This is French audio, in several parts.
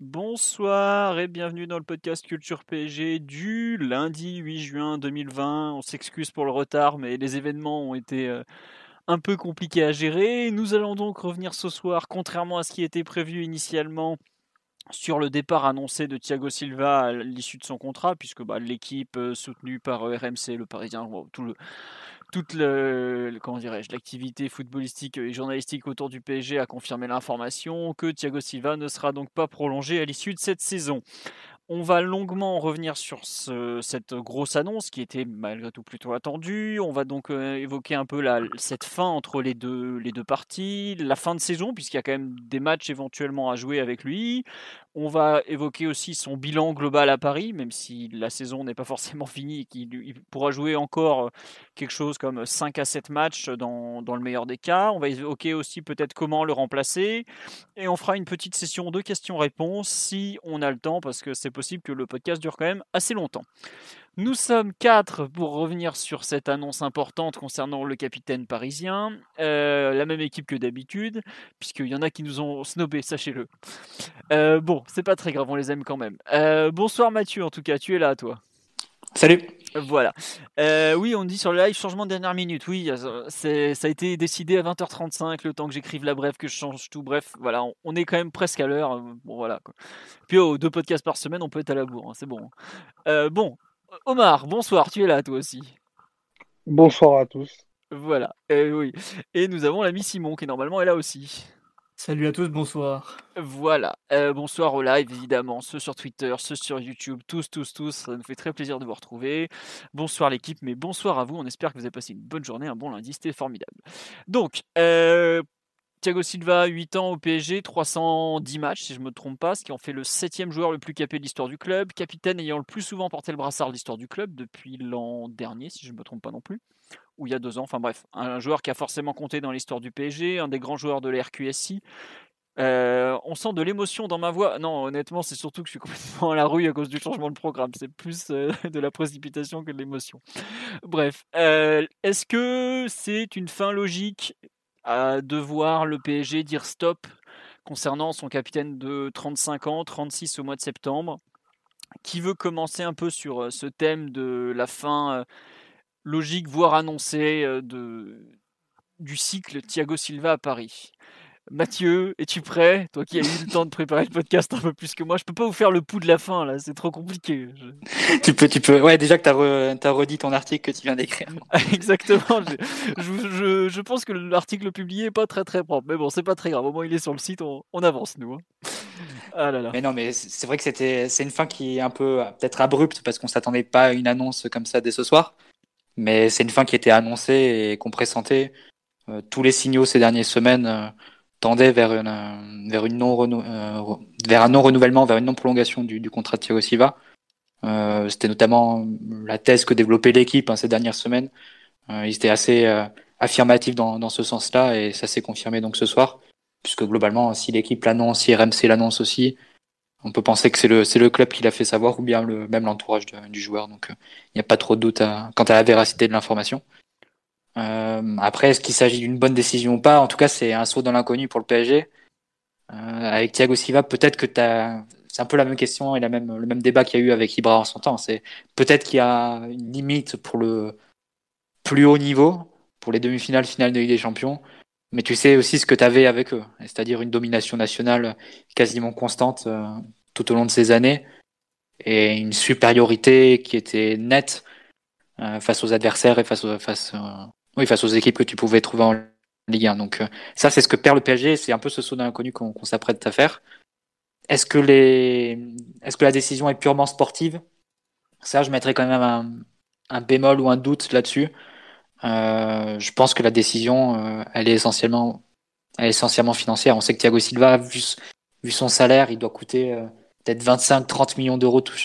Bonsoir et bienvenue dans le podcast Culture PSG du lundi 8 juin 2020. On s'excuse pour le retard, mais les événements ont été euh, un peu compliqués à gérer. Nous allons donc revenir ce soir, contrairement à ce qui était prévu initialement, sur le départ annoncé de Thiago Silva à l'issue de son contrat, puisque bah, l'équipe euh, soutenue par euh, RMC, le Parisien, tout le, toute le, comment dirais-je, l'activité footballistique et journalistique autour du PSG a confirmé l'information que Thiago Silva ne sera donc pas prolongé à l'issue de cette saison. On va longuement revenir sur cette grosse annonce qui était malgré tout plutôt attendue. On va donc euh, évoquer un peu la, cette fin entre les deux, les deux parties, la fin de saison, puisqu'il y a quand même des matchs éventuellement à jouer avec lui. On va évoquer aussi son bilan global à Paris, même si la saison n'est pas forcément finie et qu'il pourra jouer encore euh, quelque chose comme 5 à 7 matchs dans, dans le meilleur des cas. On va évoquer aussi peut-être comment le remplacer. Et on fera une petite session de questions-réponses si on a le temps, parce que c'est possible que le podcast dure quand même assez longtemps. Nous sommes quatre pour revenir sur cette annonce importante concernant le capitaine parisien. Euh, la même équipe que d'habitude, puisqu'il y en a qui nous ont snobé, sachez-le. Euh, bon, c'est pas très grave, on les aime quand même. Euh, bonsoir Mathieu, en tout cas, tu es là, toi. Salut. Voilà. oui, on dit sur le live changement de dernière minute. Oui, ça a été décidé à 20h35, le temps que j'écrive la brève, que je change tout. Bref, voilà, on, est quand même presque à l'heure. Bon, voilà. Puis, oh, deux podcasts par semaine, on peut être à la bourre, hein, c'est bon. bon, Omar, bonsoir, tu es là toi aussi. Bonsoir à tous. Voilà, euh, oui. Et nous avons l'ami Simon qui normalement est là aussi. Salut à tous, bonsoir. Voilà, euh, bonsoir au live évidemment, ceux sur Twitter, ceux sur YouTube, tous, tous, tous, ça nous fait très plaisir de vous retrouver. Bonsoir l'équipe, mais bonsoir à vous, on espère que vous avez passé une bonne journée, un bon lundi, c'était formidable. Donc, euh, Thiago Silva, 8 ans au PSG, 310 matchs si je ne me trompe pas, ce qui en fait le septième joueur le plus capé de l'histoire du club, capitaine ayant le plus souvent porté le brassard de l'histoire du club depuis l'an dernier si je ne me trompe pas non plus, ou il y a deux ans, enfin bref, un joueur qui a forcément compté dans l'histoire du PSG, un des grands joueurs de la RQSI. Euh, on sent de l'émotion dans ma voix. Non, honnêtement, c'est surtout que je suis complètement à la rue à cause du changement de programme. C'est plus euh, de la précipitation que de l'émotion. Bref, euh, est-ce que c'est une fin logique à devoir le PSG dire stop concernant son capitaine de 35 ans, 36 au mois de septembre, qui veut commencer un peu sur euh, ce thème de la fin euh, logique, voire annoncée euh, de, du cycle Thiago Silva à Paris. Mathieu, es-tu prêt? Toi qui as eu le temps de préparer le podcast un peu plus que moi, je peux pas vous faire le pouls de la fin là, c'est trop compliqué. tu peux, tu peux. Ouais, déjà que tu as, redit ton article que tu viens d'écrire. Exactement. Je, je, pense que l'article publié est pas très très propre, mais bon, c'est pas très grave. Au moins, il est sur le site, on, avance nous. Hein. Ah là là. Mais non, mais c'est vrai que c'était, c'est une fin qui est un peu peut-être abrupte parce qu'on s'attendait pas à une annonce comme ça dès ce soir. Mais c'est une fin qui était annoncée et qu'on pressentait. Euh, tous les signaux ces dernières semaines. Euh, tendait vers, une, vers, une non euh, vers un non-renouvellement, vers une non-prolongation du, du, contrat de Thiago Silva. Euh, C'était notamment la thèse que développait l'équipe hein, ces dernières semaines. Euh, ils étaient assez euh, affirmatifs dans, ce sens-là et ça s'est confirmé donc ce soir. Puisque globalement, si l'équipe l'annonce, si RMC l'annonce aussi, on peut penser que c'est le, le club qui l'a fait savoir ou bien le, même l'entourage du joueur. Donc il n'y a pas trop de doute quant à la véracité de l'information. Euh, après, est-ce qu'il s'agit d'une bonne décision ou pas? En tout cas, c'est un saut dans l'inconnu pour le PSG. Euh, avec Thiago Silva, peut-être que tu as c'est un peu la même question et la même, le même débat qu'il y a eu avec Ibra en son temps. C'est peut-être qu'il y a une limite pour le plus haut niveau, pour les demi-finales, finales de Ligue des Champions. Mais tu sais aussi ce que tu avais avec eux, c'est-à-dire une domination nationale quasiment constante euh, tout au long de ces années et une supériorité qui était nette euh, face aux adversaires et face, aux, face, face aux équipes que tu pouvais trouver en Ligue 1. Donc euh, ça, c'est ce que perd le PSG. C'est un peu ce saut d'inconnu qu'on s'apprête à faire. Est-ce que, la décision est purement sportive? Ça, je mettrais quand même un, bémol ou un doute là-dessus. je pense que la décision, elle est essentiellement, elle est essentiellement financière. On sait que Thiago Silva, vu, son salaire, il doit coûter peut-être 25-30 millions d'euros tout,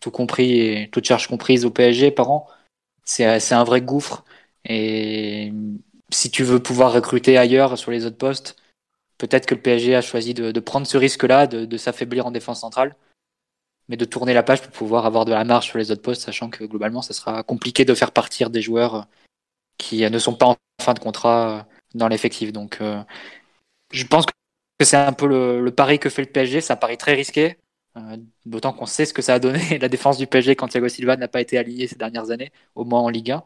tout, compris et toute charge comprise au PSG par an. C'est un vrai gouffre. Et si tu veux pouvoir recruter ailleurs sur les autres postes, peut-être que le PSG a choisi de, prendre ce risque-là, de, s'affaiblir en défense centrale, mais de tourner la page pour pouvoir avoir de la marge sur les autres postes, sachant que globalement, ça sera compliqué de faire partir des joueurs qui ne sont pas en fin de contrat dans l'effectif. Donc, euh, je pense que c'est un peu le, pari que fait le PSG. Ça paraît très risqué, euh, d'autant qu'on sait ce que ça a donné la défense du PSG quand Thiago Silva n'a pas été aligné ces dernières années, au moins en Ligue 1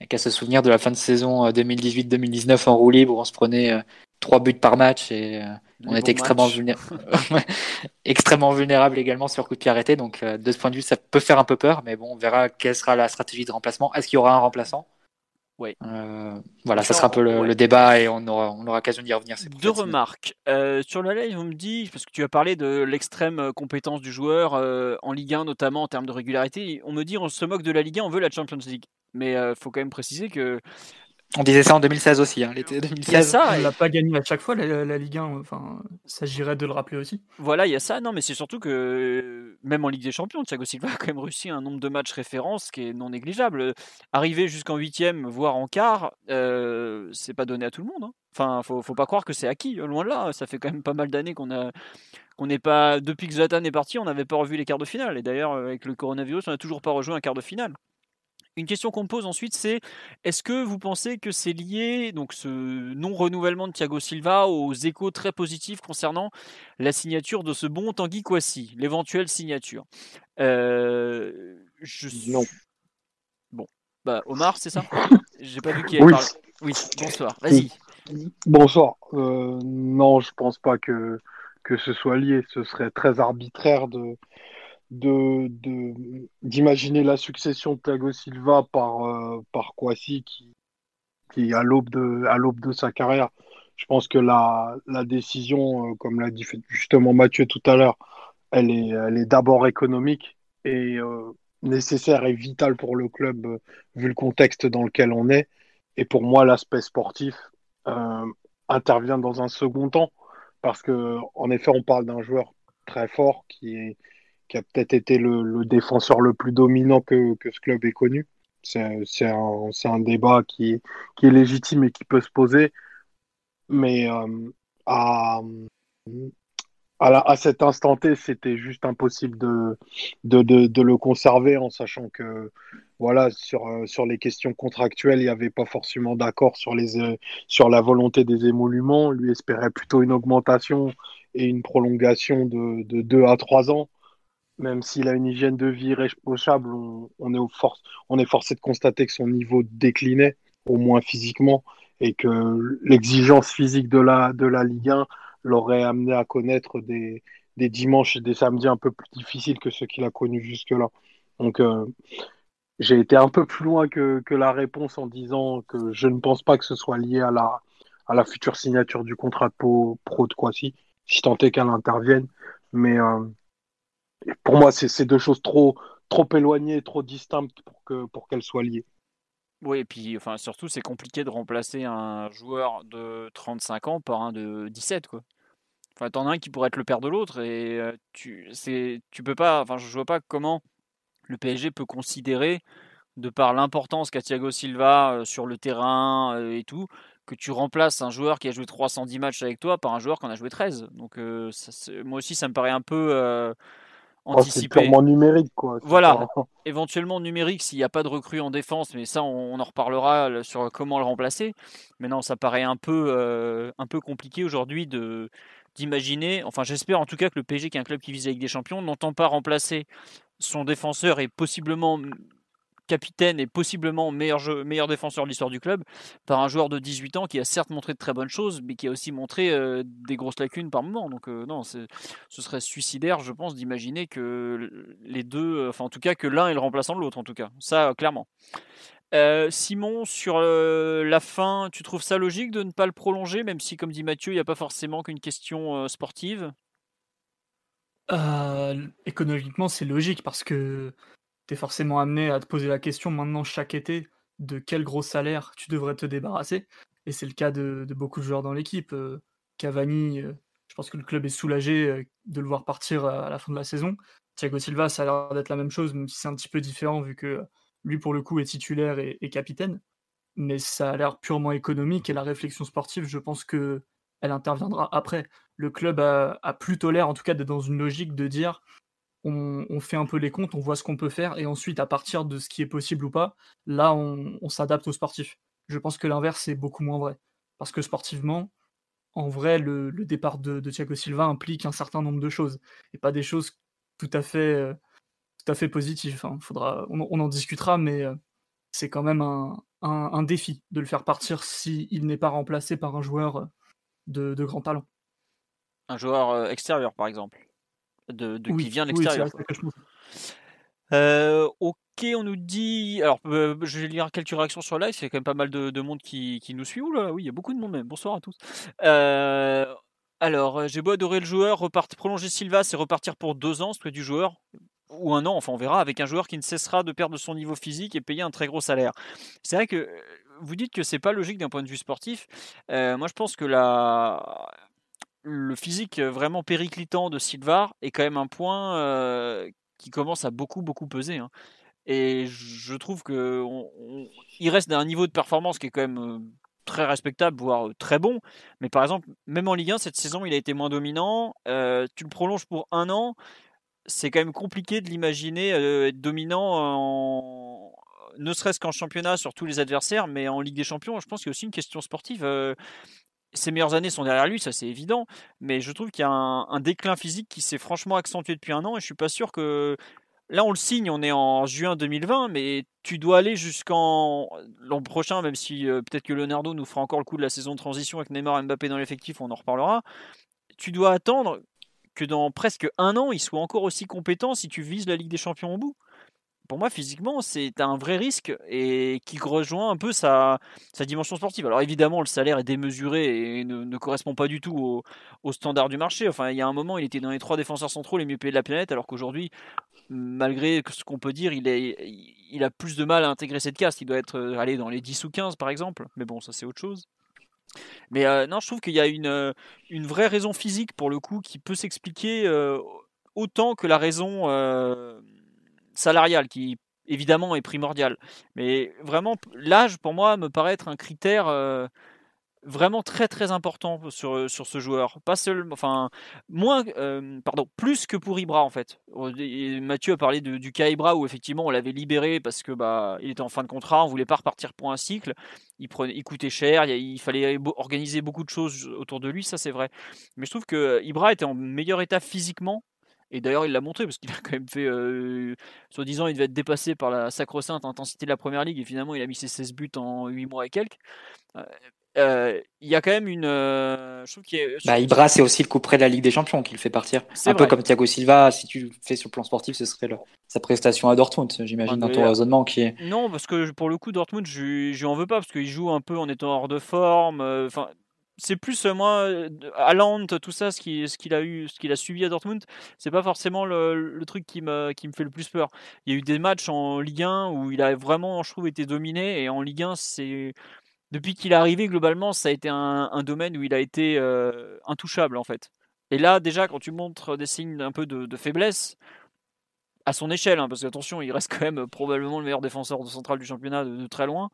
a qu'à se souvenir de la fin de saison 2018-2019 euh, en roue libre où on se prenait euh, trois buts par match et euh, on était extrêmement, extrêmement vulnérable également sur coup de pied arrêté. Donc de ce point de vue, ça peut faire un peu peur, mais bon, on verra quelle sera la stratégie de remplacement. Est-ce qu'il y aura un remplaçant? Oui. voilà, ça sera un peu le, débat et on aura, on aura l'occasion d'y revenir. Deux remarques. sur le live, on me dit, parce que tu as parlé de l'extrême compétence du joueur en Ligue 1, notamment en termes de régularité, on me dit on se moque de la Ligue 1, on veut la Champions League. Mais il euh, faut quand même préciser que. On disait ça en 2016 aussi, hein, l'été 2016. ça, on n'a pas gagné à chaque fois la, Ligue 1. Enfin, s'agirait de le rappeler aussi. Voilà, il y a ça. Non, mais c'est surtout que même en Ligue des Champions, Thiago Silva a quand même réussi un nombre de matchs références qui est non négligeable. Arriver jusqu'en huitième, voire en quart, euh, c'est pas donné à tout le monde. Hein. Enfin, faut, faut pas croire que c'est acquis. Loin de là, ça fait quand même pas mal d'années qu'on a qu'on n'est pas depuis que Zlatan est parti, on n'avait pas revu les quarts de finale. Et d'ailleurs, avec le coronavirus, on n'a toujours pas rejoint un quart de finale. Une question qu'on me pose ensuite, c'est est-ce que vous pensez que c'est lié, donc ce non-renouvellement de Thiago Silva, aux échos très positifs concernant la signature de ce bon Tanguy Kouassi, l'éventuelle signature? Euh, je... Non. Bon, bah Omar, c'est ça? J'ai pas vu qui avait parlé. Oui, bonsoir, vas-y. Bonsoir. Euh, non, je pense pas que, que ce soit lié. Ce serait très arbitraire de, de d'imaginer la succession de Thiago Silva par euh, par Kwasi qui qui à l'aube de à de sa carrière. Je pense que la la décision, euh, comme l'a dit justement Mathieu tout à l'heure, elle est elle est d'abord économique et euh, nécessaire et vitale pour le club vu le contexte dans lequel on est. Et pour moi, l'aspect sportif intervient dans un second temps parce que en effet, on parle d'un joueur très fort qui est qui a peut-être été le, défenseur le plus dominant que, ce club ait connu. C'est un, débat qui, est légitime et qui peut se poser. Mais euh, à, à, cet instant T, c'était juste impossible de, de, le conserver en sachant que voilà, sur, sur les questions contractuelles, il n'y avait pas forcément d'accord sur, les, sur la volonté des émoluments. Lui espérait plutôt une augmentation et une prolongation de, de 2 à 3 ans même s'il a une hygiène de vie irréprochable, on, est on est forcé de constater que son niveau déclinait, au moins physiquement, et que l'exigence physique de la, de la Ligue 1 l'aurait amené à connaître des, dimanches et des samedis un peu plus difficiles que ceux qu'il a connus jusque-là. Donc, euh, j'ai été un peu plus loin que, la réponse en disant que je ne pense pas que ce soit lié à la, à la future signature du contrat de pro, de Kwasi, si tant est qu'elle intervienne. Mais euh, pour moi, c'est deux choses trop, trop éloignées, trop distinctes pour que pour qu'elles soient liées. Oui, et puis enfin, surtout, c'est compliqué de remplacer un joueur de 35 ans par un de 17. Quoi. Enfin, t'en as un qui pourrait être le père de l'autre et euh, tu, tu peux pas. Enfin, je vois pas comment le PSG peut considérer, de par l'importance qu'a Thiago Silva euh, sur le terrain euh, et tout, que tu remplaces un joueur qui a joué 310 matchs avec toi par un joueur qui en a joué 13. Donc, moi aussi, ça me paraît un peu anticipé. c'est numérique, quoi. Voilà, éventuellement numérique s'il n'y a pas de recrue en défense, mais ça, on, en reparlera sur comment le remplacer. Mais non, ça paraît un peu, euh, un peu compliqué aujourd'hui de d'imaginer. Enfin, j'espère en tout cas que le PSG, qui est un club qui vise avec des champions, n'entend pas remplacer son défenseur et possiblement capitaine et possiblement meilleur, défenseur de l'histoire du club, par un joueur de 18 ans qui a certes montré de très bonnes choses, mais qui a aussi montré euh, des grosses lacunes par moment. Donc euh, non, ce serait suicidaire, je pense, d'imaginer que les deux, enfin en tout cas que l'un est le remplaçant de l'autre, en tout cas. Ça, clairement. Euh, Simon, sur la fin, tu trouves ça logique de ne pas le prolonger, même si, comme dit Mathieu, il n'y a pas forcément qu'une question sportive? Économiquement, c'est logique parce que forcément amené à te poser la question maintenant chaque été de quel gros salaire tu devrais te débarrasser. Et c'est le cas de, beaucoup de joueurs dans l'équipe. Cavani, je pense que le club est soulagé de le voir partir à la fin de la saison. Thiago Silva, ça a l'air d'être la même chose, même si c'est un petit peu différent vu que lui, pour le coup, est titulaire et, capitaine. Mais ça a l'air purement économique et la réflexion sportive, je pense que elle interviendra après. Le club a, plutôt l'air, en tout cas, dans une logique de dire on, fait un peu les comptes, on voit ce qu'on peut faire, et ensuite, à partir de ce qui est possible ou pas, là, on, s'adapte aux sportifs. Je pense que l'inverse est beaucoup moins vrai. Parce que sportivement, en vrai, le, départ de, Thiago Silva implique un certain nombre de choses, et pas des choses tout à fait, euh, tout à fait positives. Hein. Faudra, on, en discutera, mais euh, c'est quand même un, défi de le faire partir s'il n'est pas remplacé par un joueur de, grand talent. Un joueur euh, extérieur, par exemple, de, qui vient de l'extérieur. Euh, ok, on nous dit. Alors, euh, je vais lire quelques réactions sur live. A quand même pas mal de, monde qui, nous suit. là, oui, il y a beaucoup de monde même. Bonsoir à tous. alors, j'ai beau adorer le joueur, repartir, prolonger Silva, c'est repartir pour deux ans, ce du joueur ou un an, enfin on verra, avec un joueur qui ne cessera de perdre son niveau physique et payer un très gros salaire. C'est vrai que vous dites que c'est pas logique d'un point de vue sportif. Euh, moi, je pense que la... le physique vraiment périclitant de Silva est quand même un point euh, qui commence à beaucoup, beaucoup peser. Hein. Et je trouve que il reste d'un niveau de performance qui est quand même euh, très respectable, voire très bon. Mais par exemple, même en Ligue 1, cette saison, il a été moins dominant. tu le prolonges pour un an. C'est quand même compliqué de l'imaginer être dominant en, ne serait-ce qu'en championnat sur tous les adversaires, mais en Ligue des Champions, je pense qu'il y a aussi une question sportive. Euh, ses meilleures années sont derrière lui, ça c'est évident, mais je trouve qu'il y a un, déclin physique qui s'est franchement accentué depuis un an et je suis pas sûr que. Là, on le signe, on est en juin 2020, mais tu dois aller jusqu'en l'an prochain, même si euh, peut-être que Leonardo nous fera encore le coup de la saison de transition avec Neymar et Mbappé dans l'effectif, on en reparlera. Tu dois attendre que dans presque un an, il soit encore aussi compétent si tu vises la Ligue des Champions au bout pour moi, physiquement, c'est un vrai risque et qui rejoint un peu sa, dimension sportive. Alors évidemment, le salaire est démesuré et ne, correspond pas du tout au, au, standard du marché. Enfin, il y a un moment, il était dans les trois défenseurs centraux les mieux payés de la planète, alors qu'aujourd'hui, malgré ce qu'on peut dire, il, a plus de mal à intégrer cette caste. Il doit être euh, allé dans les 10 ou 15, par exemple. Mais bon, ça c'est autre chose. Mais euh, non, je trouve qu'il y a euh, une vraie raison physique, pour le coup, qui peut s'expliquer autant que la raison salarial qui évidemment est primordial. Mais vraiment, l'âge pour moi me paraît être un critère euh, vraiment très très important sur, sur ce joueur. Pas seulement, enfin, moins, euh, pardon, plus que pour Ibra en fait. Mathieu a parlé du cas Ibra où effectivement on l'avait libéré parce que bah il était en fin de contrat, on voulait pas repartir pour un cycle. Il, prenait, il coûtait cher, il, fallait organiser beaucoup de choses autour de lui, ça c'est vrai. Mais je trouve que Ibra était en meilleur état physiquement et d'ailleurs, il l'a montré parce qu'il a quand même fait, euh, soi-disant, il devait être dépassé par la sacro-sainte intensité de la première ligue et finalement, il a mis ses 16 buts en 8 mois et quelques. Euh, euh, il y a quand même une. je trouve qu'il bah, Ibra, c'est aussi le coup près de la Ligue des Champions qu'il fait partir. Un peu comme Thiago Silva, si tu le fais sur le plan sportif, ce serait sa prestation à Dortmund, j'imagine, dans ton raisonnement qui est. Non, parce que pour le coup, Dortmund, je lui en veux pas parce qu'il joue un peu en étant hors de forme. Enfin, c'est plus euh, moi Haaland tout ça ce qu'il a eu ce qu'il a suivi à Dortmund c'est pas forcément le, truc qui me qui me fait le plus peur il y a eu des matchs en Ligue 1 où il a vraiment je trouve été dominé et en Ligue 1 c'est depuis qu'il est arrivé globalement ça a été un, domaine où il a été euh, intouchable en fait et là déjà quand tu montres des signes un peu de, faiblesse à son échelle, hein, parce qu'attention, il reste quand même probablement le meilleur défenseur de central du championnat de, très loin.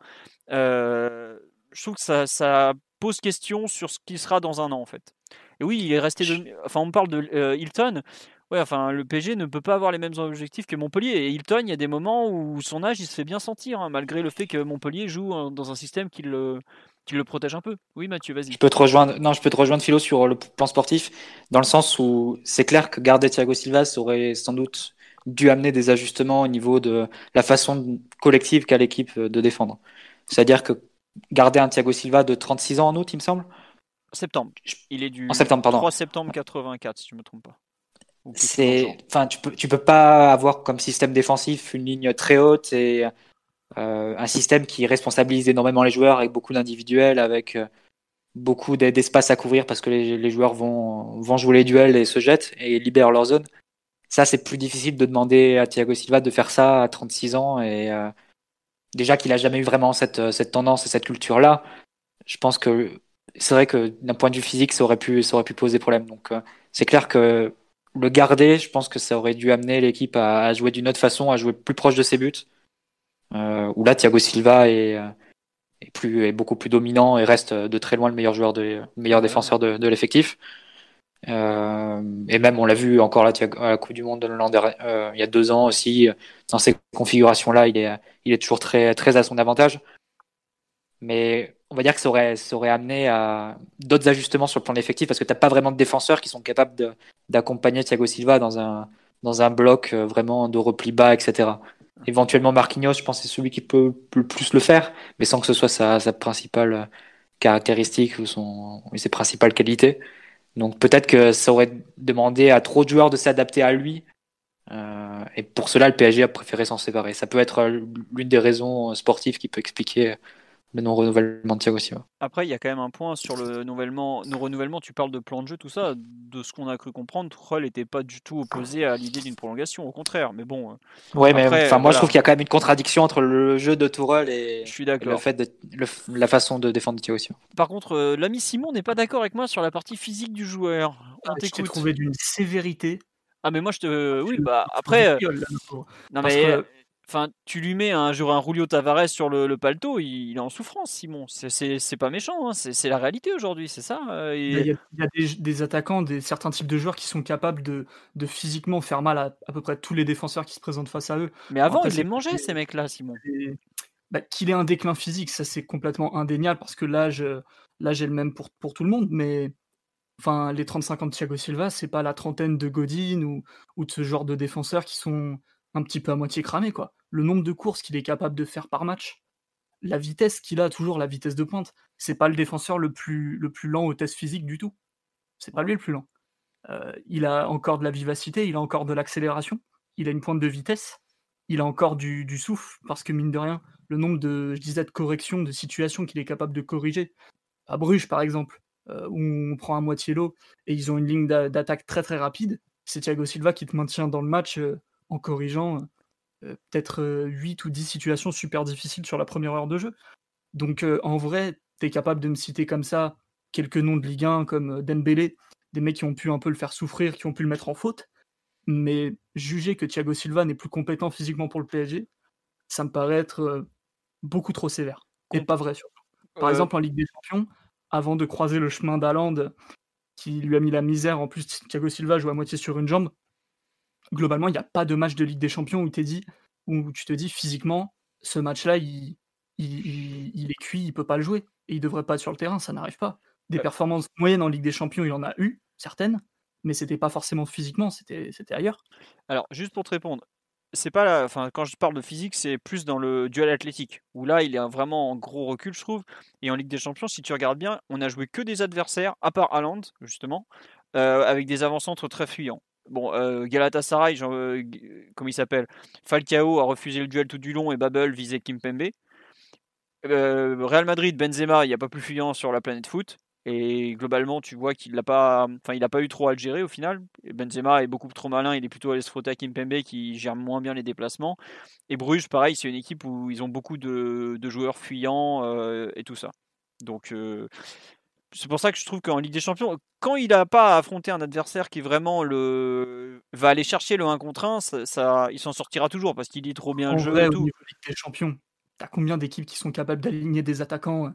Euh, je trouve que ça pose question sur ce qui sera dans un an en fait. Et oui, il est resté. Enfin, on me parle de euh, Hilton. Ouais, enfin, le PG ne peut pas avoir les mêmes objectifs que Montpellier. Et Hilton, il y a des moments où son âge, il se fait bien sentir, hein, malgré le fait que Montpellier joue dans un système qui le, qui le protège un peu. Oui, Mathieu, vas-y. Je peux te rejoindre. Non, je peux te rejoindre, Philo, sur le plan sportif, dans le sens où c'est clair que garder Thiago Silva aurait sans doute dû amener des ajustements au niveau de la façon collective qu'a l'équipe de défendre. C'est-à-dire que garder un Thiago Silva de 36 ans en août, il me semble Septembre. Il est du en septembre, pardon. 3 septembre 84, si je ne me trompe pas. C'est, enfin, tu peux, tu peux pas avoir comme système défensif une ligne très haute et euh, un système qui responsabilise énormément les joueurs avec beaucoup d'individuels, avec euh, beaucoup d'espace à couvrir parce que les, joueurs vont, vont jouer les duels et se jettent et libèrent leur zone. Ça, c'est plus difficile de demander à Thiago Silva de faire ça à 36 ans et, euh, déjà qu'il a jamais eu vraiment cette, cette tendance et cette culture-là, je pense que c'est vrai que d'un point de vue physique, ça aurait pu, ça aurait pu poser problème. Donc, c'est clair que le garder, je pense que ça aurait dû amener l'équipe à, jouer d'une autre façon, à jouer plus proche de ses buts. Euh, où là, Thiago Silva est, est, plus, est beaucoup plus dominant et reste de très loin le meilleur joueur, de, meilleur défenseur de, de l'effectif. Euh, et même, on l'a vu encore là, à la Coupe du Monde de euh, il y a deux ans aussi, dans ces configurations-là, il est, il est toujours très, très à son avantage. Mais on va dire que ça aurait, ça aurait amené à d'autres ajustements sur le plan effectif parce que tu n'as pas vraiment de défenseurs qui sont capables d'accompagner Thiago Silva dans un, dans un bloc euh, vraiment de repli bas, etc. Éventuellement Marquinhos, je pense c'est celui qui peut le plus le faire, mais sans que ce soit sa, sa principale caractéristique ou, son, ses principales qualités. Donc peut-être que ça aurait demandé à trop de joueurs de s'adapter à lui. Euh, et pour cela, le PSG a préféré s'en séparer. Ça peut être l'une des raisons sportives qui peut expliquer le non-renouvellement de Thiago Silva. Après, il y a quand même un point sur le renouvellement. Le renouvellement, tu parles de plan de jeu, tout ça. De ce qu'on a cru comprendre, Tuchel n'était pas du tout opposé à l'idée d'une prolongation, au contraire. Mais bon. Euh, ouais, mais enfin, moi je trouve qu'il y a quand même une contradiction entre le jeu de Tourelle et, je suis le fait de la façon de défendre Thiago Silva. Par contre, euh, l'ami Simon n'est pas d'accord avec moi sur la partie physique du joueur. On ah, t'écoute. trouvé d'une sévérité. Ah mais moi je te oui bah après euh, non mais Enfin, tu lui mets un, un Julio Tavares sur le, le paletot, il, est en souffrance, Simon. C'est pas méchant, hein. c'est la réalité aujourd'hui, c'est ça. Euh, il y a, des, attaquants, des, certains types de joueurs qui sont capables de, de physiquement faire mal à à peu près tous les défenseurs qui se présentent face à eux. Mais avant, ils les mangeaient, ces mecs-là, Simon. Bah, Qu'il ait un déclin physique, ça c'est complètement indéniable parce que l'âge est le même pour, pour tout le monde, mais enfin, les 35 ans de Thiago Silva, c'est pas la trentaine de Godin ou, ou de ce genre de défenseurs qui sont un petit peu à moitié cramés, quoi le nombre de courses qu'il est capable de faire par match, la vitesse qu'il a, toujours la vitesse de pointe, c'est pas le défenseur le plus, le plus lent au test physique du tout. C'est pas lui le plus lent. Euh, il a encore de la vivacité, il a encore de l'accélération, il a une pointe de vitesse, il a encore du, souffle, parce que mine de rien, le nombre de, je disais, de corrections, de situations qu'il est capable de corriger, à Bruges par exemple, euh, où on prend à moitié l'eau et ils ont une ligne d'attaque très très rapide, c'est Thiago Silva qui te maintient dans le match euh, en corrigeant euh, peut-être 8 ou 10 situations super difficiles sur la première heure de jeu. Donc en vrai, tu es capable de me citer comme ça quelques noms de Ligue 1 comme Dembélé, des mecs qui ont pu un peu le faire souffrir, qui ont pu le mettre en faute. Mais juger que Thiago Silva n'est plus compétent physiquement pour le PSG, ça me paraît être beaucoup trop sévère. Et pas vrai surtout. Par exemple, en Ligue des Champions, avant de croiser le chemin d'Aland qui lui a mis la misère, en plus Thiago Silva joue à moitié sur une jambe, globalement, il n'y a pas de match de Ligue des Champions où, dit, où tu te dis physiquement, ce match-là, il, il, est cuit, il peut pas le jouer. Et il devrait pas être sur le terrain, ça n'arrive pas. Des performances moyennes en Ligue des Champions, il en a eu, certaines, mais c'était pas forcément physiquement, c'était ailleurs. Alors, juste pour te répondre, c'est pas la... enfin, quand je parle de physique, c'est plus dans le duel athlétique, où là, il est vraiment en gros recul, je trouve. Et en Ligue des Champions, si tu regardes bien, on a joué que des adversaires, à part Haaland, justement, euh, avec des avant-centres très fuyants. Bon, euh, Galatasaray, euh, comment il s'appelle Falcao a refusé le duel tout du long et Babel visait Kimpembe. Euh, Real Madrid, Benzema, il n'y a pas plus fuyant sur la planète foot. Et globalement, tu vois qu'il n'a pas, enfin, pas eu trop à le gérer au final. Benzema est beaucoup trop malin, il est plutôt allé se frotter à Kimpembe qui gère moins bien les déplacements. Et Bruges, pareil, c'est une équipe où ils ont beaucoup de, joueurs fuyants et tout ça. Donc, c'est pour ça que je trouve qu'en Ligue des Champions, quand il n'a pas affronté un adversaire qui vraiment le va aller chercher le 1 contre 1, ça, il s'en sortira toujours parce qu'il lit trop bien le jeu et tout. Au niveau Ligue des Champions, t'as combien d'équipes qui sont capables d'aligner des attaquants euh,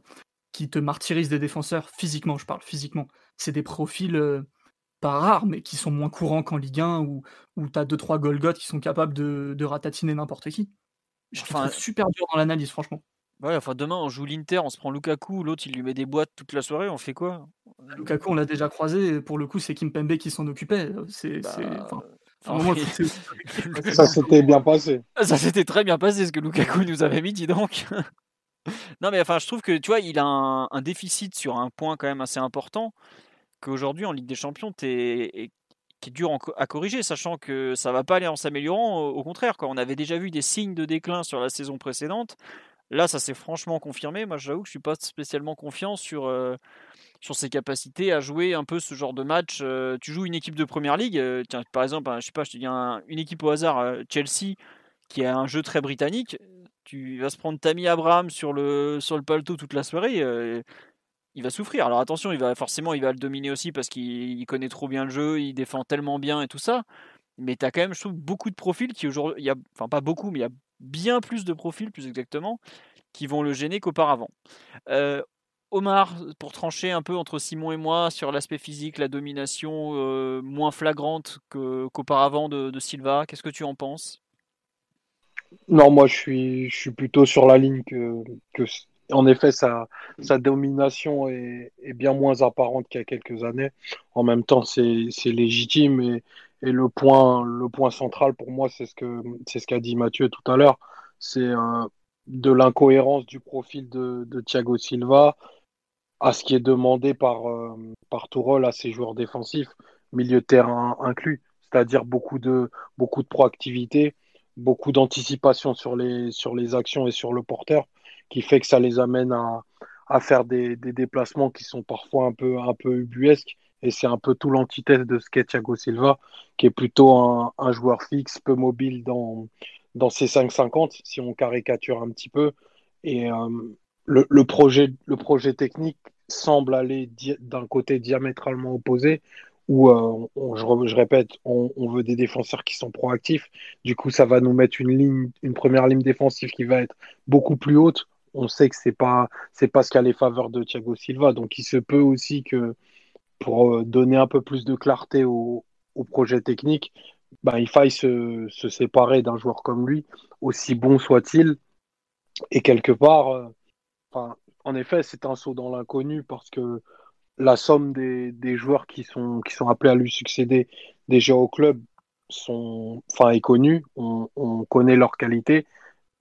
qui te martyrisent des défenseurs? Physiquement Je parle physiquement. C'est des profils euh, pas rares, mais qui sont moins courants qu'en Ligue 1 où, où t'as 2-3 Golgoth qui sont capables de, de ratatiner n'importe qui. Je enfin, trouve super dur dans l'analyse, franchement. Ouais, enfin demain on joue l'Inter, on se prend Lukaku, l'autre il lui met des boîtes toute la soirée, on fait quoi? Lukaku on l'a déjà croisé, pour le coup c'est Kim Pembe qui s'en occupait. C'est, bah, ça s'était bien passé. Ça s'était très bien passé ce que Lukaku nous avait mis, dis donc. non mais enfin je trouve que tu vois il a un, déficit sur un point quand même assez important qu'aujourd'hui en Ligue des Champions t'es qui est dur à corriger, sachant que ça va pas aller en s'améliorant. Au contraire, quoi. on avait déjà vu des signes de déclin sur la saison précédente. Là, ça s'est franchement confirmé. Moi, j'avoue que je suis pas spécialement confiant sur, euh, sur ses capacités à jouer un peu ce genre de match. Euh, tu joues une équipe de première ligue, euh, tiens, par exemple, je sais pas, je te dis une équipe au hasard, Chelsea, qui a un jeu très britannique. tu vas se prendre Tammy Abraham sur le, sur le paletot toute la soirée. Il va souffrir. Alors attention, il va forcément il va le dominer aussi parce qu'il connaît trop bien le jeu, il défend tellement bien et tout ça. Mais tu as quand même, je trouve, beaucoup de profils qui aujourd'hui. Enfin, pas beaucoup, mais il y a bien plus de profils, plus exactement, qui vont le gêner qu'auparavant. Euh, Omar, pour trancher un peu entre Simon et moi sur l'aspect physique, la domination euh, moins flagrante qu'auparavant de, Silva, qu'est-ce que tu en penses? Non, moi je suis, plutôt sur la ligne que, en effet, sa, sa domination est, est, bien moins apparente qu'il y a quelques années. En même temps, c'est légitime et, et, le, point, central pour moi, c'est ce qu'a ce qu'a dit Mathieu tout à l'heure, c'est euh, de l'incohérence du profil de, de Thiago Silva à ce qui est demandé par, euh, par Tourol à ses joueurs défensifs, milieu de terrain inclus, c'est-à-dire beaucoup de, beaucoup de proactivité, beaucoup d'anticipation sur les, sur les actions et sur le porteur, qui fait que ça les amène à, à faire des, des, déplacements qui sont parfois un peu, un peu ubuesques. Et c'est un peu tout l'antithèse de ce qu'est Thiago Silva, qui est plutôt un, un joueur fixe, peu mobile dans, dans ses 5-50, si on caricature un petit peu. Et, euh, le, projet, le projet technique semble aller d'un côté diamétralement opposé, où, euh, je, répète, on, veut des défenseurs qui sont proactifs. Du coup, ça va nous mettre une ligne, une première ligne défensive qui va être beaucoup plus haute. On sait que c'est pas, c'est pas ce qu'a les faveurs de Thiago Silva. Donc, il se peut aussi que pour euh, donner un peu plus de clarté au, projet technique, ben, il faille se, séparer d'un joueur comme lui, aussi bon soit-il. Et quelque part, euh, en effet, c'est un saut dans l'inconnu parce que la somme des, joueurs qui sont, appelés à lui succéder déjà au club est connue. On, connaît leur qualité.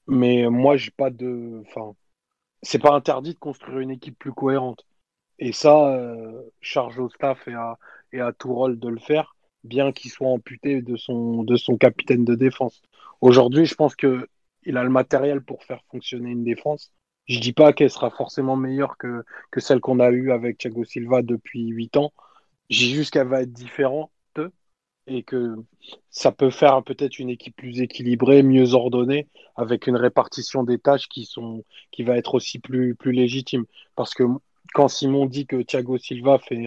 Mais moi, j'ai pas de. Enfin, c'est pas interdit de construire une équipe plus cohérente. Et ça, euh, charge au staff et à, et à rôle de le faire, bien qu'il soit amputé de son, de son capitaine de défense. Aujourd'hui, je pense qu'il a le matériel pour faire fonctionner une défense. Je dis pas qu'elle sera forcément meilleure que, que celle qu'on a eue avec Thiago Silva depuis 8 ans. J'ai juste qu'elle va être différente et que ça peut faire peut-être une équipe plus équilibrée, mieux ordonnée, avec une répartition des tâches qui, sont, qui va être aussi plus, plus légitime. Parce que quand Simon dit que Thiago Silva fait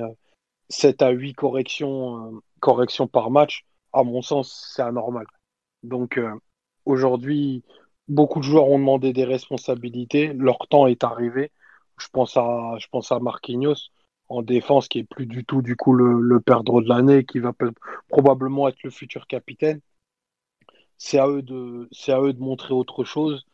7 euh, à 8 corrections, euh, corrections par match, à mon sens, c'est anormal. Donc euh, aujourd'hui, beaucoup de joueurs ont demandé des responsabilités. Leur temps est arrivé. Je pense à, je pense à Marquinhos en défense qui est plus du tout du coup le, le perdre de l'année, qui va probablement être le futur capitaine. C'est à eux de, à eux de montrer autre chose.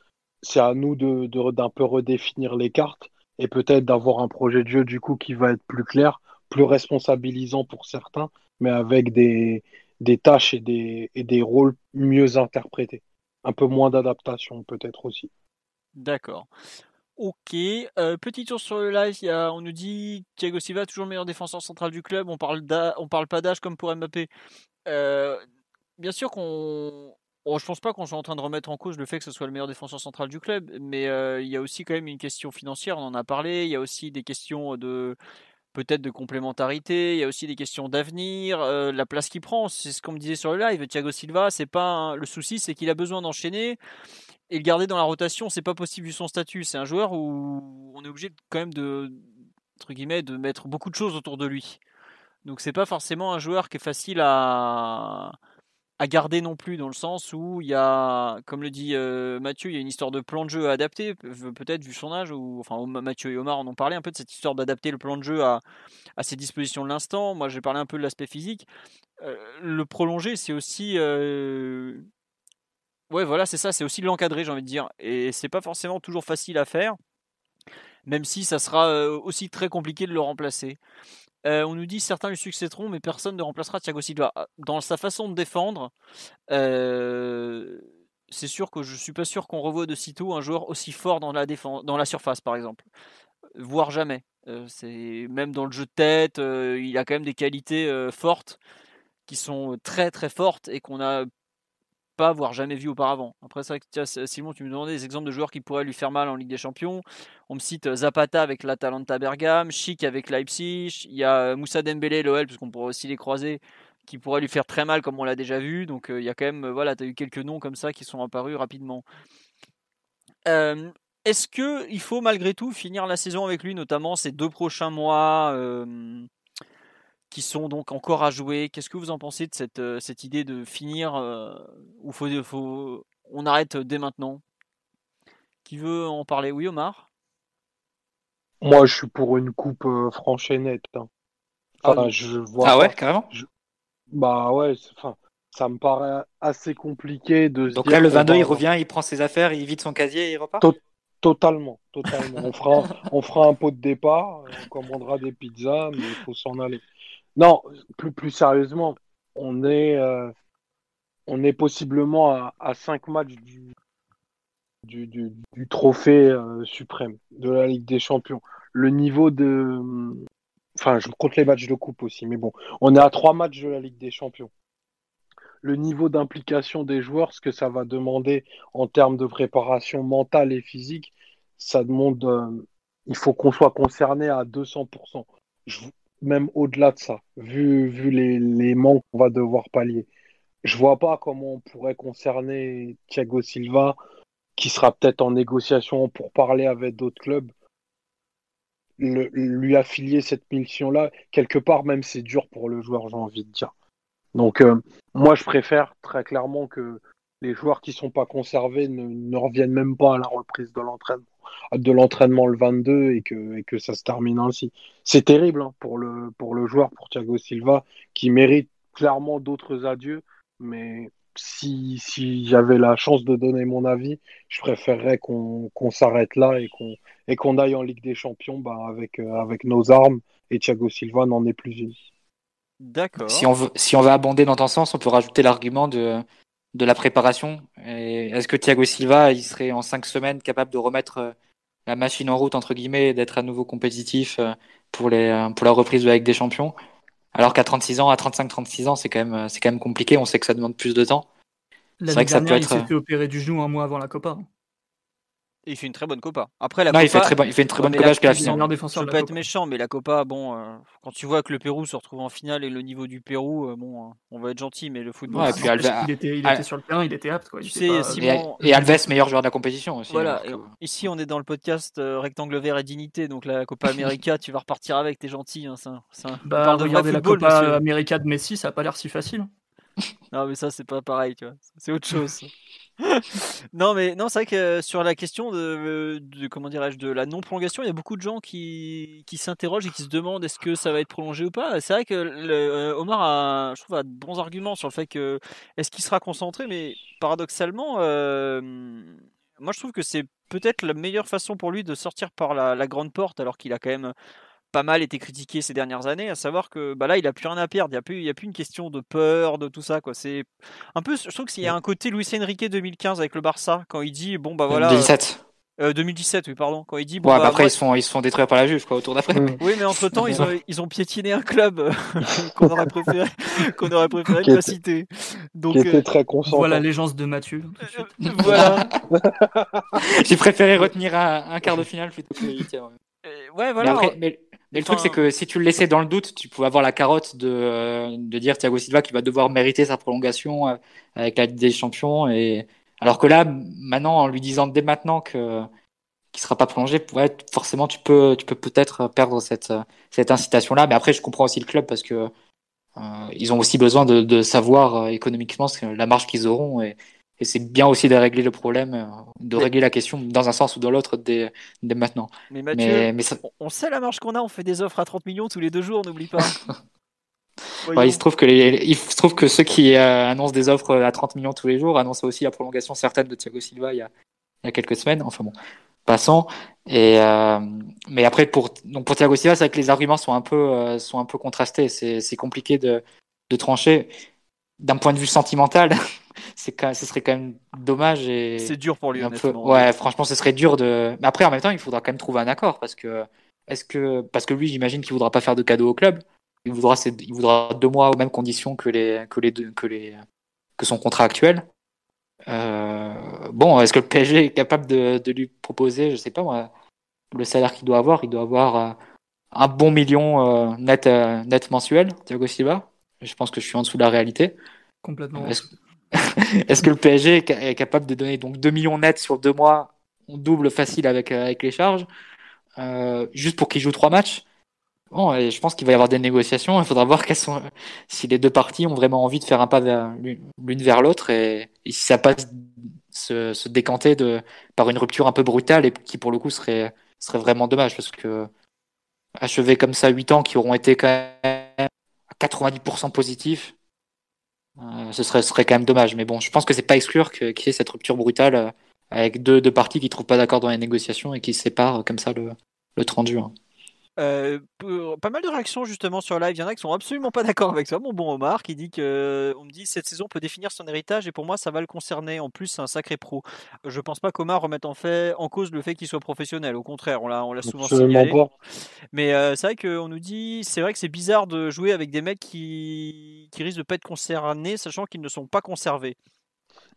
C'est à nous de, d'un peu redéfinir les cartes et peut-être d'avoir un projet de jeu du coup qui va être plus clair, plus responsabilisant pour certains, mais avec des, des tâches et des, et des rôles mieux interprétés un peu moins d'adaptation peut-être aussi. D'accord. Ok, euh, petit tour sur le live, on nous dit Thiago Silva toujours le meilleur défenseur central du club, on parle, on parle pas d'âge comme pour Mbappé. Euh, bien sûr qu'on... Bon, je pense pas qu'on soit en train de remettre en cause le fait que ce soit le meilleur défenseur central du club, mais euh, il y a aussi quand même une question financière, on en a parlé, il y a aussi des questions de peut-être de complémentarité, il y a aussi des questions d'avenir, euh, la place qu'il prend, c'est ce qu'on me disait sur le live, Thiago Silva, c'est pas le souci, c'est qu'il a besoin d'enchaîner et le garder dans la rotation, c'est pas possible vu son statut, c'est un joueur où on est obligé quand même de entre guillemets de mettre beaucoup de choses autour de lui. Donc c'est pas forcément un joueur qui est facile à à garder non plus, dans le sens où il y a, comme le dit euh, Mathieu, il y a une histoire de plan de jeu à adapter, peut-être vu son âge, ou enfin Mathieu et Omar en ont parlé un peu de cette histoire d'adapter le plan de jeu à, à ses dispositions de l'instant. Moi j'ai parlé un peu de l'aspect physique. Euh, le prolonger, c'est aussi. Euh, ouais, voilà, c'est ça, c'est aussi l'encadrer, j'ai envie de dire. Et c'est pas forcément toujours facile à faire, même si ça sera aussi très compliqué de le remplacer. Euh, on nous dit certains lui succéderont, mais personne ne remplacera Thiago Silva. Ah, dans sa façon de défendre, euh, c'est sûr que je suis pas sûr qu'on revoie de sitôt un joueur aussi fort dans la, surface, par exemple. Voire jamais. Euh, même dans le jeu de tête, il a quand même des qualités fortes qui sont très très fortes et qu'on a pas, voire jamais vu auparavant. Après, ça, Simon, tu me demandais des exemples de joueurs qui pourraient lui faire mal en Ligue des Champions. On me cite euh, Zapata avec l'Atalanta Bergame, Chic avec Leipzig, il y a euh, Moussa Dembélé, l'OL, puisqu'on pourrait aussi les croiser, qui pourraient lui faire très mal comme on l'a déjà vu. Donc, euh, il y a quand même, voilà, tu as eu quelques noms comme ça qui sont apparus rapidement. Est-ce que il faut malgré tout finir la saison avec lui, notamment ces deux prochains mois qui sont donc encore à jouer Qu'est-ce que vous en pensez de cette, cette idée de finir ou faut, faut, on arrête dès maintenant? Qui veut en parler? Oui, Omar? Moi, je suis pour une coupe franche et nette. Hein. ah, je vois ah ouais, carrément? Bah ouais, enfin, ça me paraît assez compliqué de Donc là, le 22, il revient, il prend ses affaires, il vide son casier et il repart? Totalement, totalement. on, fera, on fera un pot de départ, on commandera des pizzas, mais il faut s'en aller. Non, plus, plus sérieusement, on est, euh, on est possiblement à, à cinq matchs du, trophée euh, suprême de la Ligue des Champions. Le niveau de. Enfin, je compte les matchs de coupe aussi, mais bon, on est à trois matchs de la Ligue des Champions le niveau d'implication des joueurs, ce que ça va demander en termes de préparation mentale et physique, ça demande, euh, il faut qu'on soit concerné à 200%. Même au-delà de ça, vu, les, manques qu'on va devoir pallier. Je vois pas comment on pourrait concerner Thiago Silva, qui sera peut-être en négociation pour parler avec d'autres clubs. lui affilier cette mission-là, quelque part même c'est dur pour le joueur, j'ai envie de dire. Donc, euh, moi, je préfère très clairement que les joueurs qui sont pas conservés ne, reviennent même pas à la reprise de l'entraînement, de l'entraînement le 22 et que, et que ça se termine ainsi. C'est terrible hein, pour, le, pour le joueur, pour Thiago Silva, qui mérite clairement d'autres adieux, mais si, si j'avais la chance de donner mon avis, je préférerais qu'on s'arrête là et qu'on et qu'on aille en Ligue des Champions bah, avec, euh, avec nos armes et Thiago Silva n'en est plus une. D'accord. Si on veut, si on veut abonder dans ton sens, on peut rajouter l'argument de, de la préparation. Est-ce que Thiago Silva, il serait en cinq semaines capable de remettre euh, la machine en route entre guillemets, d'être à nouveau compétitif euh, pour les euh, pour la reprise de des Champions? Alors qu'à 36 ans, à 35-36 ans, c'est quand même c'est quand même compliqué. On sait que ça demande plus de temps. C'est vrai que ça peut être... il s'est fait opérer du genou un mois avant la Copa il fait une très bonne Copa. Après, la non, il, fait très il fait une très bonne Copa jusqu'à la finale. Je peux pas être méchant, mais la Copa, bon, euh, quand tu vois que le Pérou se retrouve en finale et le niveau du Pérou, euh, bon, euh, on va être gentil, mais le football. Ouais, et puis il, était, il était, sur le terrain, il était apte. Quoi. Tu sais, et, Alves, meilleur joueur de la compétition aussi. Voilà, ici on est dans le podcast Rectangle Vert et Dignité, donc la Copa América, tu vas repartir avec, t'es gentil. Hein, ça, ça, bah, regardez la Copa América de Messi, ça a pas l'air si facile. Non, mais ça, c'est pas pareil, tu vois. C'est autre chose. non, mais non, c'est vrai que sur la question de, comment dirais-je, de la non-prolongation, il y a beaucoup de gens qui, qui s'interrogent et qui se demandent est-ce que ça va être prolongé ou pas. C'est vrai que euh, Omar a, je trouve, a de bons arguments sur le fait que est-ce qu'il sera concentré, mais paradoxalement, euh, moi je trouve que c'est peut-être la meilleure façon pour lui de sortir par la grande porte alors qu'il a quand même pas mal été critiqué ces dernières années, à savoir que bah là, il a plus rien à perdre. Il n'y a, plus, il a plus une question de peur, de tout ça. Quoi. C'est un peu, je trouve qu'il y a un côté Luis Enrique 2015 avec le Barça, quand il dit bon, bah voilà. 2017. Euh, 2017, oui, pardon. Quand il dit bon. bah, après, ils, se font, ils se font détruire par la Juve, quoi, autour d'après. Oui, mais entre temps, ils ont, ils ont piétiné un club euh, qu'on aurait préféré, qu'on aurait préféré ne pas citer. Donc, qui était euh, très concentré. Voilà l'agence de Mathieu. voilà. J'ai préféré retenir un, un, quart de finale plutôt que ouais, voilà. mais mais le truc, c'est que si tu le laissais dans le doute, tu pouvais avoir la carotte de, de dire Thiago Silva qui va devoir mériter sa prolongation euh, avec la Ligue des Champions. Et... Alors que là, maintenant, en lui disant dès maintenant que qui sera pas prolongé, ouais, forcément, tu peux, tu peux peut-être perdre cette, cette incitation-là. Mais après, je comprends aussi le club parce que euh, ils ont aussi besoin de, de savoir euh, économiquement la marge qu'ils auront. Et, et c'est bien aussi de régler le problème, euh, de régler la question dans un sens ou dans l'autre dès, maintenant. Mais Mathieu, on sait la marge qu'on a, on fait des offres à 30 millions tous les deux jours, n'oublie pas. il, se trouve que les, il se trouve que ceux qui euh, annoncent des offres à 30 millions tous les jours annoncent aussi la prolongation certaine de Thiago Silva il y a, il y a quelques semaines. Enfin bon, passons. Et euh, mais après pour donc pour Thiago Silva, c'est vrai que les arguments sont un peu sont un peu contrastés. C'est compliqué de, de trancher d'un point de vue sentimental. c'est ce serait quand même dommage et c'est dur pour lui peu, ouais franchement ce serait dur de mais après en même temps il faudra quand même trouver un accord parce que est-ce que parce que lui j'imagine qu'il voudra pas faire de cadeau au club. Il voudra il voudra deux mois aux mêmes conditions que les que les que les que son contrat actuel. Euh, bon est-ce que le PSG est capable de, de, lui proposer je sais pas moi le salaire qu'il doit avoir il doit avoir euh, un bon million euh, net net mensuel Thiago Silva je pense que je suis en dessous de la réalité complètement est-ce que le PSG est capable de donner donc 2 millions nets sur deux mois double facile avec, avec les charges, juste pour qu'il joue trois matchs? Bon, et je pense qu'il va y avoir des négociations. Il faudra voir sont, si les deux parties ont vraiment envie de faire un pas l'une vers l'autre et, si ça passe se, se décanter de, par une rupture un peu brutale et qui pour le coup serait, serait vraiment dommage parce que achever comme ça 8 ans qui auront été quand même 90% positifs, euh, ce, serait, serait quand même dommage. Mais bon, je pense que c'est pas exclure qu'il y ait cette rupture brutale euh, avec deux, deux parties qui ne trouvent pas d'accord dans les négociations et qui séparent comme ça le, le 30 juin. Euh, pas mal de réactions justement sur live. Il y en a qui sont absolument pas d'accord avec ça. Mon bon Omar qui dit que on me dit cette saison peut définir son héritage et pour moi ça va le concerner. En plus, c'est un sacré pro. Je pense pas qu'Omar remette en fait en cause le fait qu'il soit professionnel. Au contraire, on l'a on l'a souvent signalé. Mais euh, c'est vrai qu'on nous dit c'est vrai que c'est bizarre de jouer avec des mecs qui qui risquent de pas être concernés, sachant qu'ils ne sont pas conservés.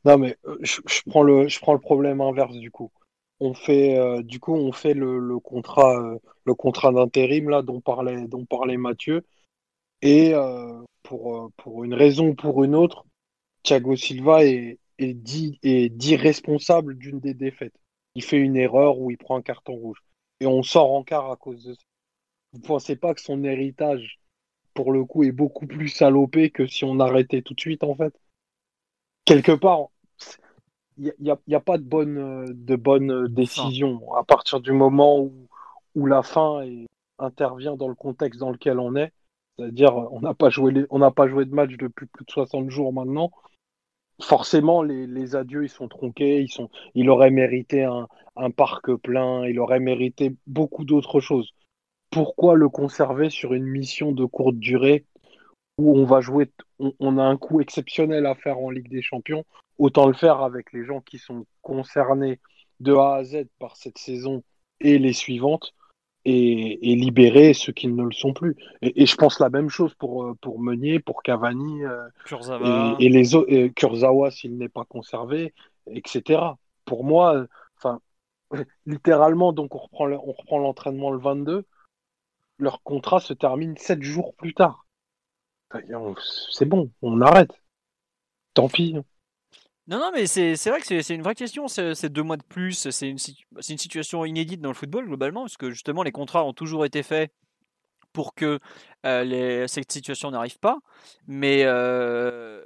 Non mais euh, je, je prends le je prends le problème inverse du coup on fait euh, du coup on fait le, contrat euh, le contrat d'intérim là dont parlait dont parlait Mathieu. Et euh, pour pour une raison ou pour une autre Thiago Silva est, est dit est dit responsable d'une des défaites. Il fait une erreur ou il prend un carton rouge. Et on sort en quart à cause de ça. Vous pensez pas que son héritage pour le coup est beaucoup plus salopé que si on arrêtait tout de suite en fait? Quelque part il n'y a, y a, pas de bonne, euh, de bonne euh, décision. À partir du moment où, où la fin intervient dans le contexte dans lequel on est, c'est-à-dire on n'a pas, joué on n'a pas joué de match depuis plus de 60 jours maintenant, forcément les, les adieux ils sont tronqués, ils sont, il aurait mérité un, un parc plein, il aurait mérité beaucoup d'autres choses. Pourquoi le conserver sur une mission de courte durée où on va jouer, on, a un coup exceptionnel à faire en Ligue des Champions, autant le faire avec les gens qui sont concernés de A à Z par cette saison et les suivantes et, libérer ceux qui ne le sont plus. Et, je pense la même chose pour, euh, pour Meunier, pour Cavani euh, et, les autres, Kurzawa s'il n'est pas conservé, etc. Pour moi, enfin, littéralement, donc on reprend, on reprend l'entraînement le 22, leur contrat se termine sept jours plus tard. C'est bon, on arrête. Tant pis. Non, non, mais c'est vrai que c'est une vraie question. C'est deux mois de plus. C'est une, situation inédite dans le football, globalement, parce que justement, les contrats ont toujours été faits pour que euh, cette situation n'arrive pas. Mais euh,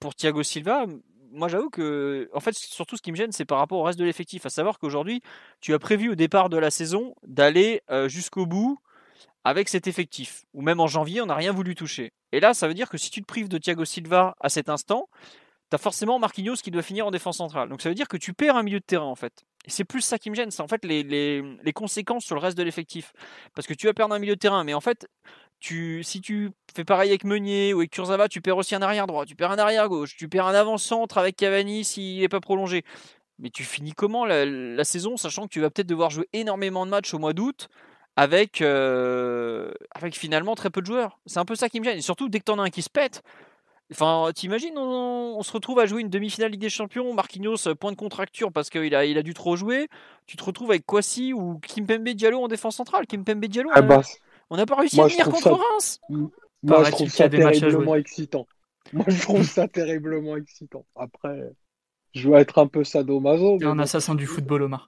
pour Thiago Silva, moi j'avoue que, en fait, surtout ce qui me gêne, c'est par rapport au reste de l'effectif. À savoir qu'aujourd'hui, tu as prévu au départ de la saison d'aller euh, jusqu'au bout avec cet effectif. Ou même en janvier, on n'a rien voulu toucher. Et là, ça veut dire que si tu te prives de Thiago Silva à cet instant, tu as forcément Marquinhos qui doit finir en défense centrale. Donc ça veut dire que tu perds un milieu de terrain en fait. Et c'est plus ça qui me gêne, c'est en fait les, les, conséquences sur le reste de l'effectif. Parce que tu vas perdre un milieu de terrain, mais en fait, tu, si tu fais pareil avec Meunier ou avec Kurzawa, tu perds aussi un arrière droit, tu perds un arrière gauche, tu perds un avant-centre avec Cavani s'il n'est pas prolongé. Mais tu finis comment la, la, saison, sachant que tu vas peut-être devoir jouer énormément de matchs au mois d'août avec, euh, avec finalement très peu de joueurs. C'est un peu ça qui me gêne. Et surtout, dès que t'en as un qui se pète, Enfin, t'imagines, on, se retrouve à jouer une demi-finale Ligue des Champions, Marquinhos euh, point de contracture parce qu'il a, il a dû trop jouer. Tu te retrouves avec Kwasi ou Kimpembe Diallo en défense centrale. Kimpembe Diallo, ah bah, on n'a pas réussi à venir contre Reims. Moi, je trouve ça terriblement excitant. Moi, je trouve ça terriblement excitant. Après, je vais être un peu sadomaso. un assassin du football, Omar.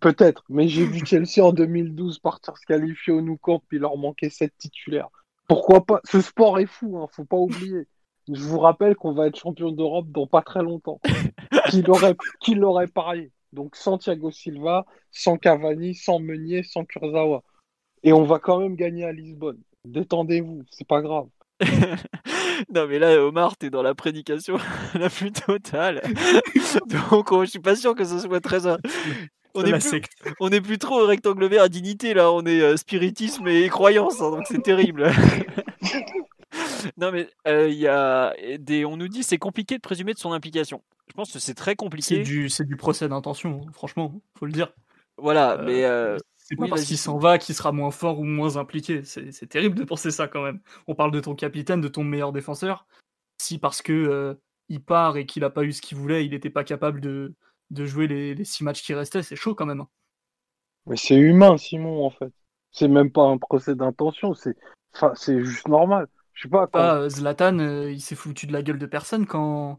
Peut-être, mais j'ai vu Chelsea en 2012 partir se qualifier au Nou Camp, puis leur manquait 7 titulaires. Pourquoi pas? Ce sport est fou, hein, faut pas oublier. Je vous rappelle qu'on va être champion d'Europe dans pas très longtemps. qui l'aurait, qui l'aurait parié? Donc sans Thiago Silva, sans Cavani, sans Meunier, sans Kurzawa. Et on va quand même gagner à Lisbonne. Détendez-vous, c'est pas grave. non mais là Omar t'es dans la prédication la plus totale donc je suis pas sûr que ce soit très on est, plus, on est plus trop rectangle vert à dignité là, on est euh, spiritisme et croyance, hein, donc c'est terrible. non mais euh, il y a des, on nous dit c'est compliqué de présumer de son implication. Je pense que c'est très compliqué. C'est du, c'est du procès d'intention, hein, franchement, faut le dire. Voilà, euh, mais c'est pas parce qu'il s'en va qu'il sera moins fort ou moins impliqué. C'est terrible de penser ça quand même. On parle de ton capitaine, de ton meilleur défenseur. Si parce que il part et qu'il a pas eu ce qu'il voulait, il n'était pas capable de, de jouer les, six matchs qui restaient, c'est chaud quand même. Hein. Mais c'est humain, Simon, en fait. C'est même pas un procès d'intention, c'est enfin, juste normal. Je sais pas. Quand... Zlatan, euh, il s'est foutu de la gueule de personne quand,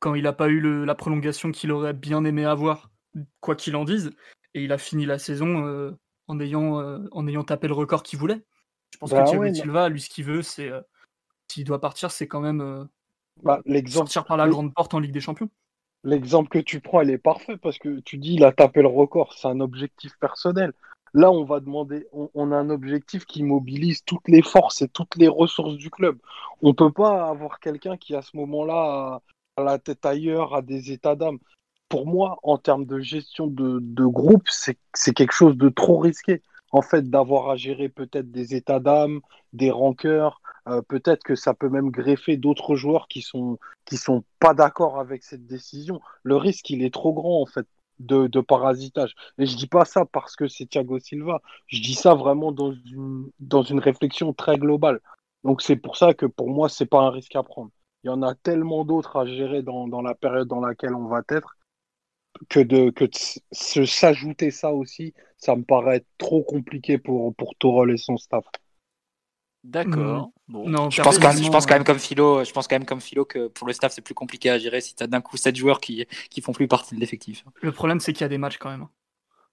quand il a pas eu le... la prolongation qu'il aurait bien aimé avoir quoi qu'il en dise. Et il a fini la saison en, ayant, en ayant tapé le record qu'il voulait. Je pense bah que Thiago Silva, lui, ce qu'il veut, c'est s'il doit partir, c'est quand même bah, sortir par la grande porte en Ligue des Champions. L'exemple que tu prends, elle est parfait parce que tu dis il a tapé le record, c'est un objectif personnel. Là, on va demander, on, a un objectif qui mobilise toutes les forces et toutes les ressources du club. On ne peut pas avoir quelqu'un qui, à ce moment-là, a la tête ailleurs, a des états d'âme. Pour moi, en termes de gestion de, de groupe, c'est quelque chose de trop risqué. En fait, d'avoir à gérer peut-être des états d'âme, des rancœurs, euh, peut-être que ça peut même greffer d'autres joueurs qui sont qui sont pas d'accord avec cette décision. Le risque, il est trop grand en fait de, parasitage. Et je dis pas ça parce que c'est Thiago Silva. Je dis ça vraiment dans une, réflexion très globale. Donc c'est pour ça que pour moi, c'est pas un risque à prendre. Il y en a tellement d'autres à gérer dans, dans, la période dans laquelle on va être que de que s'ajouter ça aussi, ça me paraît trop compliqué pour, pour Torol et son staff. D'accord. Non, je pense quand même, je pense quand même comme philo, je pense quand même comme philo que pour le staff c'est plus compliqué à gérer si tu as d'un coup 7 joueurs qui qui font plus partie de l'effectif. Le problème c'est qu'il y a des matchs quand même.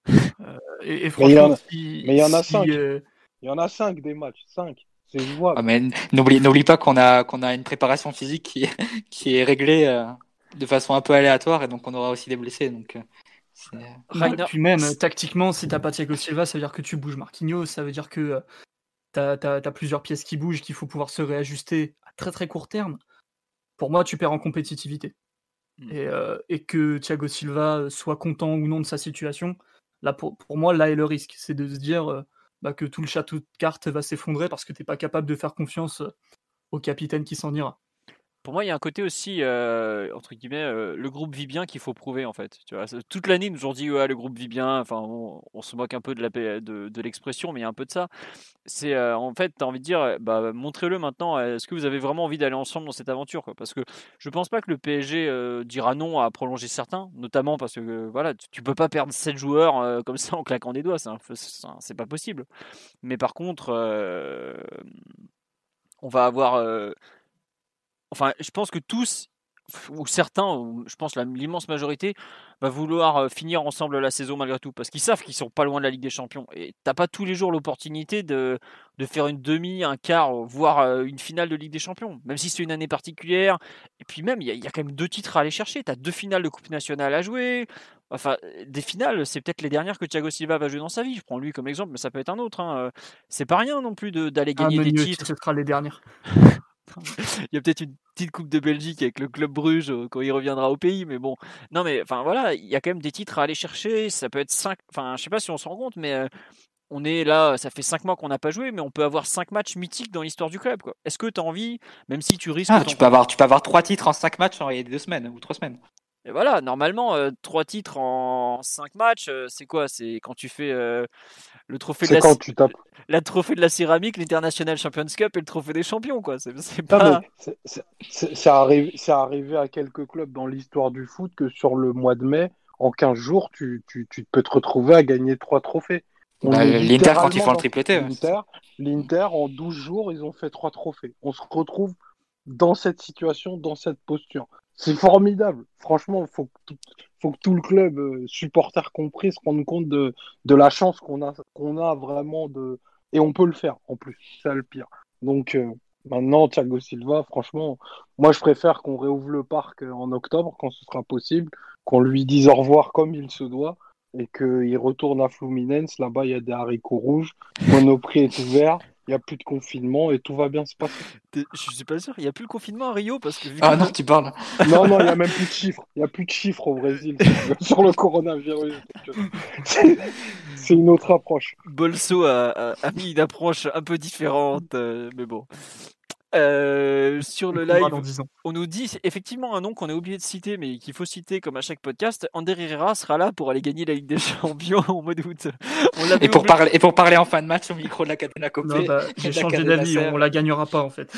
euh, et, franchement, mais il y en a 5. Euh, il y en a 5 des matchs, 5. C'est jouable. Ah, mais n'oublie n'oublie pas qu'on a qu'on a une préparation physique qui qui est réglée euh, de façon un peu aléatoire et donc on aura aussi des blessés donc euh, puis même tactiquement, si t'as pas Thiago Silva, ça veut dire que tu bouges Marquinhos, ça veut dire que tu as, plusieurs pièces qui bougent, qu'il faut pouvoir se réajuster à très très court terme, pour moi, tu perds en compétitivité. Hmm. Euh, et, que Thiago Silva soit content ou non de sa situation, là, pour, moi, là est le risque. C'est de se dire euh, bah, que tout le château de cartes va s'effondrer parce que tu n'es pas capable de faire confiance euh, au capitaine qui s'en ira pour moi, il y a un côté aussi, euh, entre guillemets, euh, le groupe vit bien qu'il faut prouver en fait. Tu vois, toute l'année, ils nous ont dit le groupe vit bien. Enfin, on, se moque un peu de, la, de, l'expression, mais il y a un peu de ça. C'est euh, en fait, tu as envie de dire, bah, montrez-le maintenant. Est-ce que vous avez vraiment envie d'aller ensemble dans cette aventure Parce que je pense pas que le PSG dira non à prolonger certains, notamment parce que voilà, tu, peux pas perdre 7 joueurs comme ça en claquant des doigts. C'est pas possible. Mais par contre, on va avoir enfin, je pense que tous, ou certains, je pense l'immense majorité, va vouloir finir ensemble la saison malgré tout, parce qu'ils savent qu'ils sont pas loin de la Ligue des Champions. Et t'as pas tous les jours l'opportunité de, de faire une demi, un quart, voire une finale de Ligue des Champions, même si c'est une année particulière. Et puis même, il y, a quand même deux titres à aller chercher. T'as deux finales de Coupe nationale à jouer. Enfin, des finales, c'est peut-être les dernières que Thiago Silva va jouer dans sa vie. Je prends lui comme exemple, mais ça peut être un autre. Hein. C'est pas rien non plus d'aller ah, gagner des titres. Ce sera les dernières. il y a peut-être une petite coupe de Belgique avec le club Bruges euh, quand il reviendra au pays, mais bon. Non, mais enfin voilà, il y a quand même des titres à aller chercher. Ça peut être 5. Enfin, je sais pas si on se rend compte, mais euh, on est là, ça fait 5 mois qu'on n'a pas joué, mais on peut avoir 5 matchs mythiques dans l'histoire du club. Est-ce que tu as envie, même si tu risques. Ah, tu, peux avoir, tu peux avoir 3 titres en 5 matchs en 2 semaines ou 3 semaines. Et voilà, normalement, 3 euh, titres en 5 matchs, c'est quoi? C'est quand tu fais le trophée de la, quand tu tapes. la trophée de la céramique, l'International Champions Cup et le trophée des champions, quoi. C'est pas. C'est arrivé, arrivé à quelques clubs dans l'histoire du foot que sur le mois de mai, en 15 jours, tu, tu, tu peux te retrouver à gagner trois trophées. Bah, L'Inter quand ils font le tripleté. L'Inter, en 12 jours, ils ont fait trois trophées. On se retrouve dans cette situation, dans cette posture. C'est formidable. Franchement, il faut que faut que tout le club, euh, supporter compris, se rende compte de, de la chance qu'on a, qu'on a vraiment de. Et on peut le faire en plus, c'est le pire. Donc euh, maintenant, Thiago Silva, franchement, moi je préfère qu'on réouvre le parc euh, en octobre quand ce sera possible, qu'on lui dise au revoir comme il se doit et qu'il retourne à Fluminense. Là-bas, il y a des haricots rouges, Monoprix est ouvert il n'y a plus de confinement et tout va bien se passer. Je suis pas sûr, il n'y a plus de confinement à Rio parce que. ah non, tu parles. Non, non, il n'y a même plus de chiffres. Il n'y a plus de chiffres au Brésil sur le coronavirus. C'est une autre approche. Bolso a, a, mis une approche un peu différente, euh, mais bon. Euh, sur le live, on nous dit effectivement un nom qu'on a oublié de citer, mais qu'il faut citer comme à chaque podcast. Ander Herrera sera là pour aller gagner la Ligue des Champions au mois d'août. Et pour, parler, et pour parler en fin de match au micro de la Catena Copé. Bah, j'ai changé d'avis, on la gagnera pas en fait.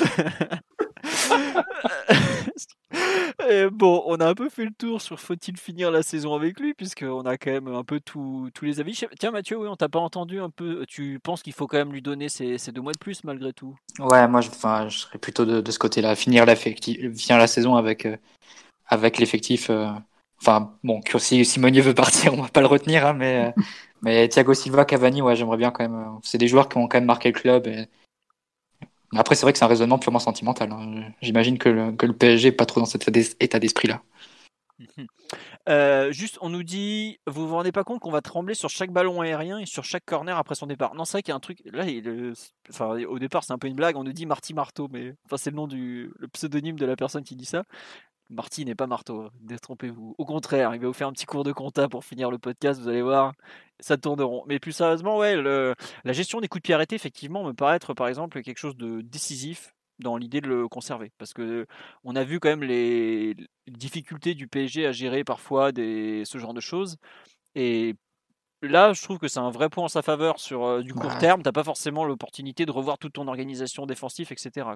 bon, on a un peu fait le tour sur faut-il finir la saison avec lui, puisqu'on a quand même un peu tous les avis. Tiens, Mathieu, oui, on t'a pas entendu un peu. Tu penses qu'il faut quand même lui donner ces, deux mois de plus malgré tout? Ouais, moi, je, je serais plutôt de, ce côté-là. Finir, finir la saison avec, euh, avec l'effectif euh, Enfin, bon, si Simonier veut partir, on va pas le retenir, hein, mais, mais Thiago Silva, Cavani, ouais, j'aimerais bien quand même. C'est des joueurs qui ont quand même marqué le club. Après, c'est vrai que c'est un raisonnement purement sentimental. Hein. J'imagine que le, PSG n'est pas trop dans cet état d'esprit-là. Euh, juste, on nous dit, vous vous rendez pas compte qu'on va trembler sur chaque ballon aérien et sur chaque corner après son départ. Non, c'est vrai qu'il y a un truc. Là, enfin, au départ, c'est un peu une blague. On nous dit Marty Marteau, mais enfin, c'est le nom du pseudonyme de la personne qui dit ça. Marty n'est pas marteau, hein, détrompez-vous. Au contraire, il va vous faire un petit cours de compta pour finir le podcast, vous allez voir, ça tourne rond. Mais plus sérieusement, ouais, la gestion des coups de pied arrêtés, effectivement, me paraît être par exemple quelque chose de décisif dans l'idée de le conserver. Parce que on a vu quand même les difficultés du PSG à gérer parfois des, ce genre de choses. Et là, je trouve que c'est un vrai point en sa faveur sur euh, du court terme. Tu n'as pas forcément l'opportunité de revoir toute ton organisation défensive, etc.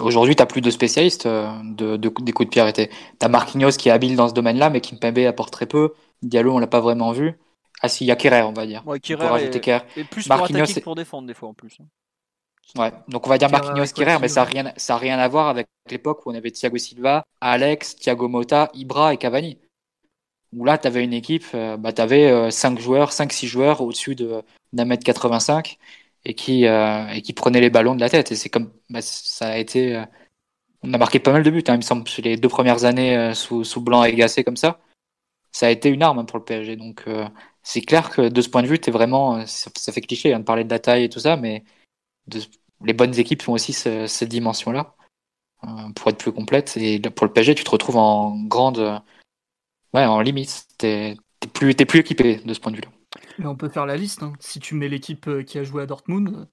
Aujourd'hui, tu n'as plus de spécialistes euh, de, des coups de pied arrêtés. Tu as Marquinhos qui est habile dans ce domaine-là, mais qui Kimpembe apporte très peu. Diallo, on l'a pas vraiment vu. Ah si, il y a Kerrer, on va dire. Ouais, Kerrer est, plus pour attaquer que pour défendre des fois en plus. Hein. Ouais, donc on va dire Marquinhos Kerrer, mais ça n'a rien, ça rien à voir avec l'époque où on avait Thiago Silva, Alex, Thiago Motta, Ibra et Cavani. Où là, tu avais une équipe, euh, bah, tu avais 5 joueurs, 5-6 joueurs au-dessus d'un mètre 85 et qui, euh, et qui prenaient les ballons de la tête. Et c'est comme bah, ça a été. Euh, on a marqué pas mal de buts, hein, il me semble, les deux premières années sous, sous Blanc et Gassé comme ça. Ça a été une arme hein, pour le PSG. Donc c'est clair que de ce point de vue, es vraiment. Ça, fait cliché hein, de parler de la taille et tout ça, mais de, les bonnes équipes font aussi cette dimension-là euh, pour être plus complète. Et pour le PSG, tu te retrouves en grande, ouais, en limite. T'es es plus, plus équipé de ce point de vue-là. On peut faire la liste. Hein. Si tu mets l'équipe euh, qui a joué à Dortmund,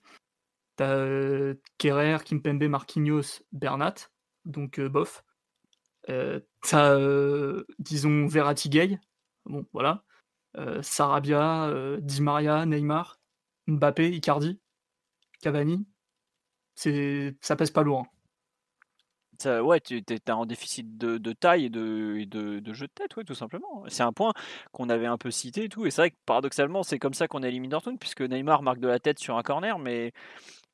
t'as euh, Kerrer, Kimpembe, Marquinhos, Bernat, donc bof. t'as, disons, Verratti Gay, bon, voilà. Sarabia, Di Maria, Neymar, Mbappé, Icardi, Cavani c'est ça pèse pas loin. Ouais, tu es, en déficit de, taille et de, jeu de tête, ouais, tout simplement. C'est un point qu'on avait un peu cité et tout. Et c'est vrai que paradoxalement, c'est comme ça qu'on élimine Dortmund, puisque Neymar marque de la tête sur un corner, mais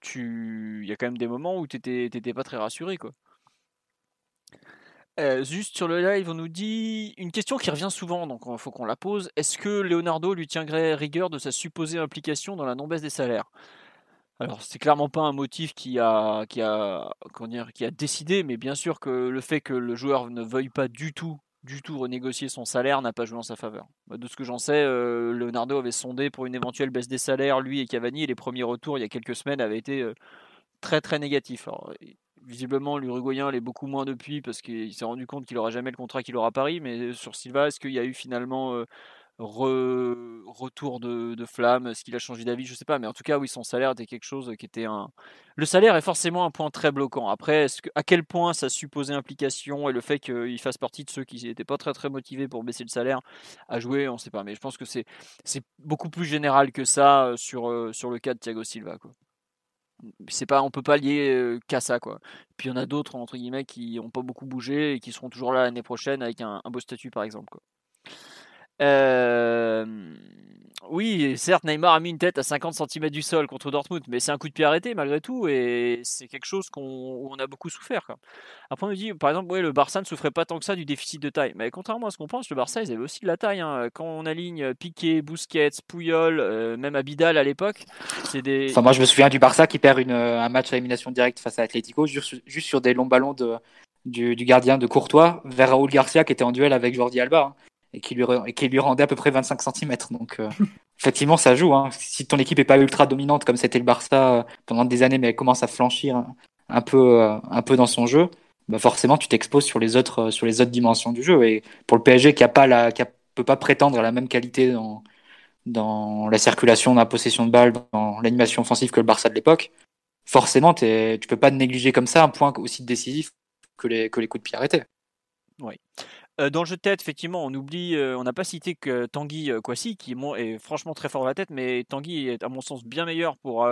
tu il y a quand même des moments où tu n'étais pas très rassuré. quoi. Juste sur le live, on nous dit une question qui revient souvent, donc il faut qu'on la pose. Est-ce que Leonardo lui tiendrait rigueur de sa supposée implication dans la non-baisse des salaires? Alors, c'est clairement pas un motif qui a, qui a, qui a décidé, mais bien sûr que le fait que le joueur ne veuille pas du tout, du tout renégocier son salaire n'a pas joué en sa faveur. De ce que j'en sais, euh, Leonardo avait sondé pour une éventuelle baisse des salaires, lui et Cavani, et les premiers retours il y a quelques semaines avaient été euh, très très négatifs. visiblement, l'Uruguayen l'est beaucoup moins depuis parce qu'il s'est rendu compte qu'il n'aura jamais le contrat qu'il aura à Paris, mais sur Silva, est-ce qu'il y a eu finalement euh, retour de, flamme, est-ce qu'il a changé d'avis, je sais pas, mais en tout cas, oui, son salaire était quelque chose qui était un. Le salaire est forcément un point très bloquant. Après, à quel point sa supposée implication et le fait qu'il fasse partie de ceux qui n'étaient pas très très motivés pour baisser le salaire à jouer, on ne sait pas. Mais je pense que c'est c'est beaucoup plus général que ça euh, sur euh, sur le cas de Thiago Silva, quoi. C'est pas, on peut pas lier euh, qu'à ça, quoi. Puis il y en a d'autres entre guillemets qui n'ont pas beaucoup bougé et qui seront toujours là l'année prochaine avec un, un beau statut, par exemple, quoi. Euh, oui, certes, Neymar a mis une tête à 50 cm du sol contre Dortmund, mais c'est un coup de pied arrêté malgré tout, et c'est quelque chose qu'on a beaucoup souffert. Après, on nous dit, par exemple, ouais, le Barça ne souffrait pas tant que ça du déficit de taille. Mais contrairement à ce qu'on pense, le Barça, ils avaient aussi de la taille. Hein. Quand on aligne Piqué, Busquets, Puyol, euh, même Abidal à l'époque, c'est des. Enfin, moi, je me souviens du Barça qui perd une, un match à élimination directe face à Atletico, juste, sur des longs ballons de, du, gardien de Courtois vers Raúl Garcia qui était en duel avec Jordi Alba. Hein et qui lui, rendait à peu près 25 cm. Donc, euh, effectivement, ça joue. Hein. Si ton équipe est pas ultra dominante comme c'était le Barça euh, pendant des années, mais elle commence à flanchir un peu, euh, un peu dans son jeu, bah forcément, tu t'exposes sur les autres, sur les autres dimensions du jeu. Et pour le PSG, qui qui peut pas prétendre à la même qualité dans, dans la circulation, dans la possession de balle, dans l'animation offensive que le Barça de l'époque, forcément, tu tu peux pas négliger comme ça un point aussi décisif que les, que les coups de pied arrêtés. Oui. Euh, dans le jeu de tête, effectivement, on oublie, euh, on n'a pas cité que Tanguy euh, Kwasi, qui est, franchement très fort à la tête, mais Tanguy est à mon sens bien meilleur pour,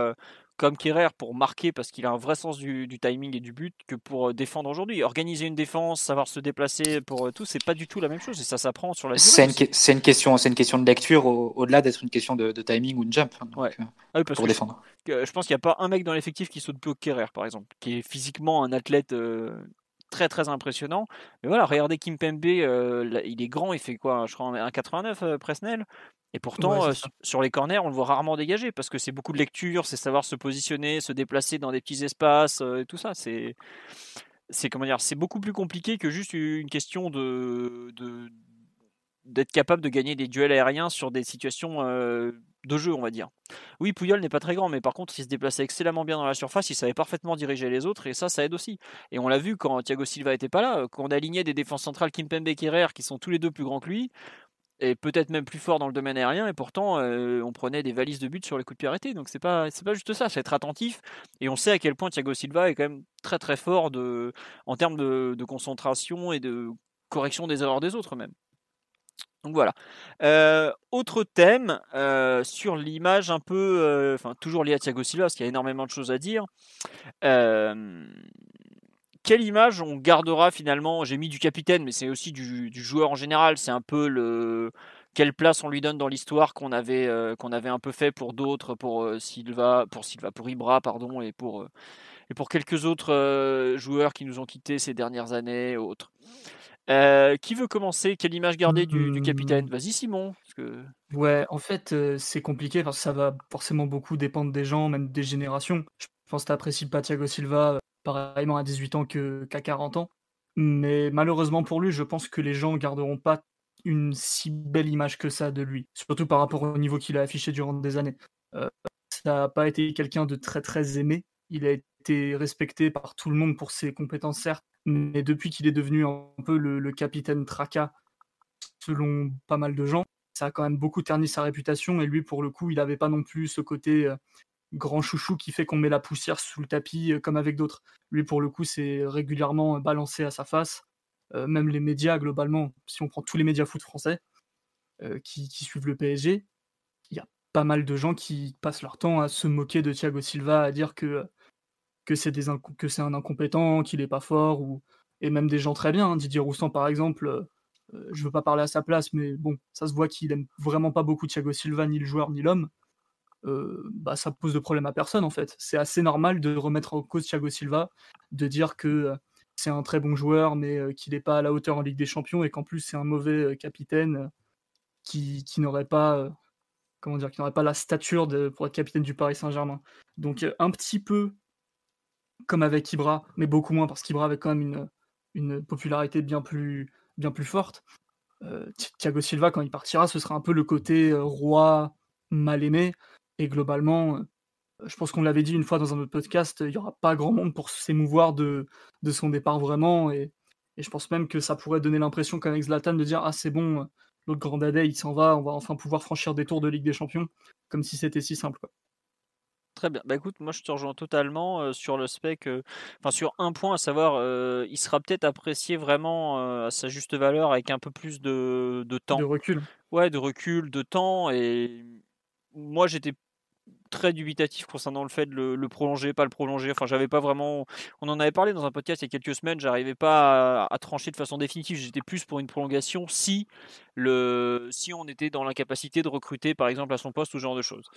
comme Kerrer, pour marquer parce qu'il a un vrai sens du, timing et du but que pour défendre aujourd'hui. Organiser une défense, savoir se déplacer pour tout, c'est pas du tout la même chose et ça s'apprend sur la C'est une, une, question, c'est une question de lecture au-delà d'être une question de, timing ou de jump. Ouais. Ah pour défendre. Je, pense qu'il n'y a pas un mec dans l'effectif qui saute plus au Kerrer, par exemple, qui est physiquement un athlète très très impressionnant. Mais voilà, regardez Kim Pembe, il est grand, il fait quoi Je crois 1,89 Presnel. Et pourtant, sur les corners, on le voit rarement dégager parce que c'est beaucoup de lecture, c'est savoir se positionner, se déplacer dans des petits espaces et tout ça. C'est c'est comment dire, c'est beaucoup plus compliqué que juste une question de, d'être capable de gagner des duels aériens sur des situations de jeu, on va dire. Oui, Pouyol n'est pas très grand, mais par contre, il se déplaçait excellemment bien dans la surface, il savait parfaitement diriger les autres, et ça, ça aide aussi. Et on l'a vu quand Thiago Silva était pas là, quand on alignait des défenses centrales Kimpembe et Kerrer, qui sont tous les deux plus grands que lui, et peut-être même plus forts dans le domaine aérien, et pourtant, on prenait des valises de but sur les coups de pied arrêtés. Donc c'est pas, pas juste ça, c'est être attentif, et on sait à quel point Thiago Silva est quand même très très fort en termes de concentration et de correction des erreurs des autres même. Donc voilà. Euh, autre thème euh, sur l'image un peu, euh, toujours lié à Thiago Silva, parce qu'il y a énormément de choses à dire. quelle image on gardera finalement? J'ai mis du capitaine, mais c'est aussi du, joueur en général. C'est un peu le quelle place on lui donne dans l'histoire qu'on avait qu'on avait un peu fait pour d'autres, pour Silva, pour Silva, pour Ibra, pardon, et pour et pour quelques autres joueurs qui nous ont quittés ces dernières années, autres. Euh, qui veut commencer? Quelle image garder du, capitaine? Mmh. Vas-y Simon. que... Ouais, en fait, euh, c'est compliqué parce que ça va forcément beaucoup dépendre des gens, même des générations. Je pense que tu n'apprécies pas Thiago Silva euh, pareillement à 18 ans qu'à 40 ans. Mais malheureusement pour lui, je pense que les gens garderont pas une si belle image que ça de lui, surtout par rapport au niveau qu'il a affiché durant des années. ça n'a pas été quelqu'un de très très aimé. Il a été respecté par tout le monde pour ses compétences, certes, mais depuis qu'il est devenu un peu le, capitaine Traka, selon pas mal de gens, ça a quand même beaucoup terni sa réputation. Et lui, pour le coup, il n'avait pas non plus ce côté euh, grand chouchou qui fait qu'on met la poussière sous le tapis euh, comme avec d'autres. Lui, pour le coup, c'est régulièrement balancé à sa face. Euh, même les médias, globalement, si on prend tous les médias foot français qui, suivent le PSG, il y a pas mal de gens qui passent leur temps à se moquer de Thiago Silva, à dire que que c'est des que c'est un incompétent, qu'il est pas fort ou et même des gens très bien. Hein. Didier Roustan par exemple, euh, euh, je veux pas parler à sa place, mais bon, ça se voit qu'il aime vraiment pas beaucoup Thiago Silva, ni le joueur ni l'homme. Euh, bah ça pose de problème à personne en fait. C'est assez normal de remettre en cause Thiago Silva, de dire que c'est un très bon joueur, mais qu'il n'est pas à la hauteur en Ligue des Champions et qu'en plus c'est un mauvais capitaine qui, qui n'aurait pas comment dire, qui n'aurait pas la stature de, pour être capitaine du Paris Saint-Germain. Donc un petit peu comme avec Ibra, mais beaucoup moins parce qu'Ibra avait quand même une, une popularité bien plus, bien plus forte. Euh, Thiago Silva, quand il partira, ce sera un peu le côté euh, roi mal aimé. Et globalement, euh, je pense qu'on l'avait dit une fois dans un autre podcast, il n'y aura pas grand monde pour s'émouvoir de, de son départ vraiment. Et, et, je pense même que ça pourrait donner l'impression qu'avec Zlatan de dire Ah, c'est bon, l'autre grand dadais, il s'en va, on va enfin pouvoir franchir des tours de Ligue des Champions, comme si c'était si simple. Très bien. Bah écoute, moi je te rejoins totalement sur le spec, enfin sur un point, à savoir, il sera peut-être apprécié vraiment à sa juste valeur avec un peu plus de, de temps. De recul. Ouais, de recul, de temps. Et moi j'étais très dubitatif concernant le fait de le, prolonger, pas le prolonger. Enfin, j'avais pas vraiment. On en avait parlé dans un podcast il y a quelques semaines. J'arrivais pas à, trancher de façon définitive. J'étais plus pour une prolongation si le si on était dans l'incapacité de recruter, par exemple, à son poste ou ce genre de choses.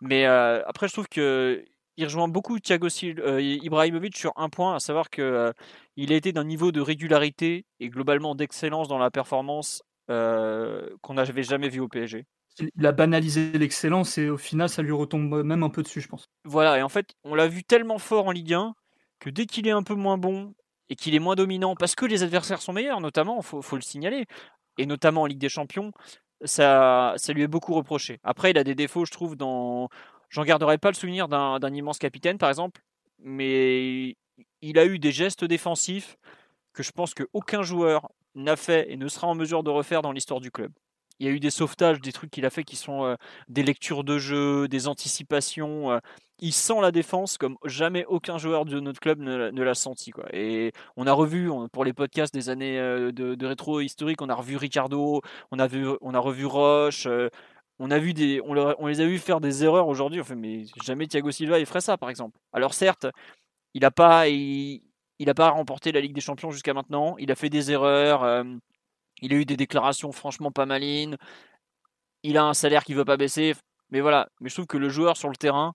Mais euh, après, je trouve que il rejoint beaucoup Thiago euh, Ibrahimovic sur un point, à savoir que euh, il a été d'un niveau de régularité et globalement d'excellence dans la performance qu'on n'avait jamais vu au PSG il a banalisé l'excellence et au final, ça lui retombe même un peu dessus, je pense. Voilà, et en fait, on l'a vu tellement fort en Ligue 1 que dès qu'il est un peu moins bon et qu'il est moins dominant, parce que les adversaires sont meilleurs, notamment, il faut, le signaler, et notamment en Ligue des Champions, ça, ça lui est beaucoup reproché. Après, il a des défauts, je trouve, dans. J'en garderai pas le souvenir d'un immense capitaine, par exemple, mais il a eu des gestes défensifs que je pense qu'aucun joueur n'a fait et ne sera en mesure de refaire dans l'histoire du club. Il y a eu des sauvetages, des trucs qu'il a fait qui sont euh, des lectures de jeu, des anticipations. Euh. il sent la défense comme jamais aucun joueur de notre club ne, l'a senti. Et on a revu, pour les podcasts des années euh, de, rétro historique, on a revu Ricardo, on a, vu, on a revu Roche. on, a vu des, on, les a vus faire des erreurs aujourd'hui. Enfin, mais jamais Thiago Silva il ferait ça, par exemple. Alors certes, il n'a pas, il, il pas remporté la Ligue des Champions jusqu'à maintenant. Il a fait des erreurs. Il a eu des déclarations franchement pas malines. Il a un salaire qui ne veut pas baisser. Mais voilà. Mais je trouve que le joueur sur le terrain,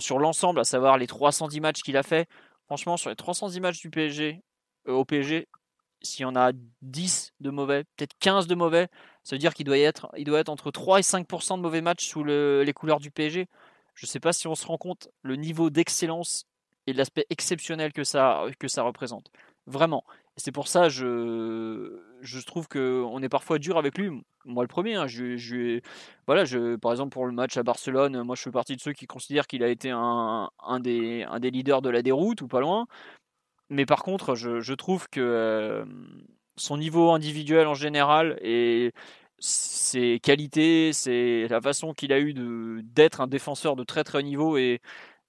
sur l'ensemble, à savoir les 310 matchs qu'il a fait, franchement, sur les 310 matchs du PSG, au PSG, s'il y en a 10 de mauvais, peut-être 15 de mauvais, ça veut dire qu'il doit, être, entre 3 et 5% de mauvais matchs sous les couleurs du PSG. Je ne sais pas si on se rend compte le niveau d'excellence et l'aspect exceptionnel que ça représente. Vraiment. C'est pour ça je, je trouve qu'on est parfois dur avec lui. Moi le premier. Hein. je, je, voilà, je, par exemple pour le match à Barcelone, moi je fais partie de ceux qui considèrent qu'il a été un, un, des, un des leaders de la déroute ou pas loin. Mais par contre, je, je trouve que euh, son niveau individuel en général et ses qualités, c'est la façon qu'il a eu d'être un défenseur de très très haut niveau et,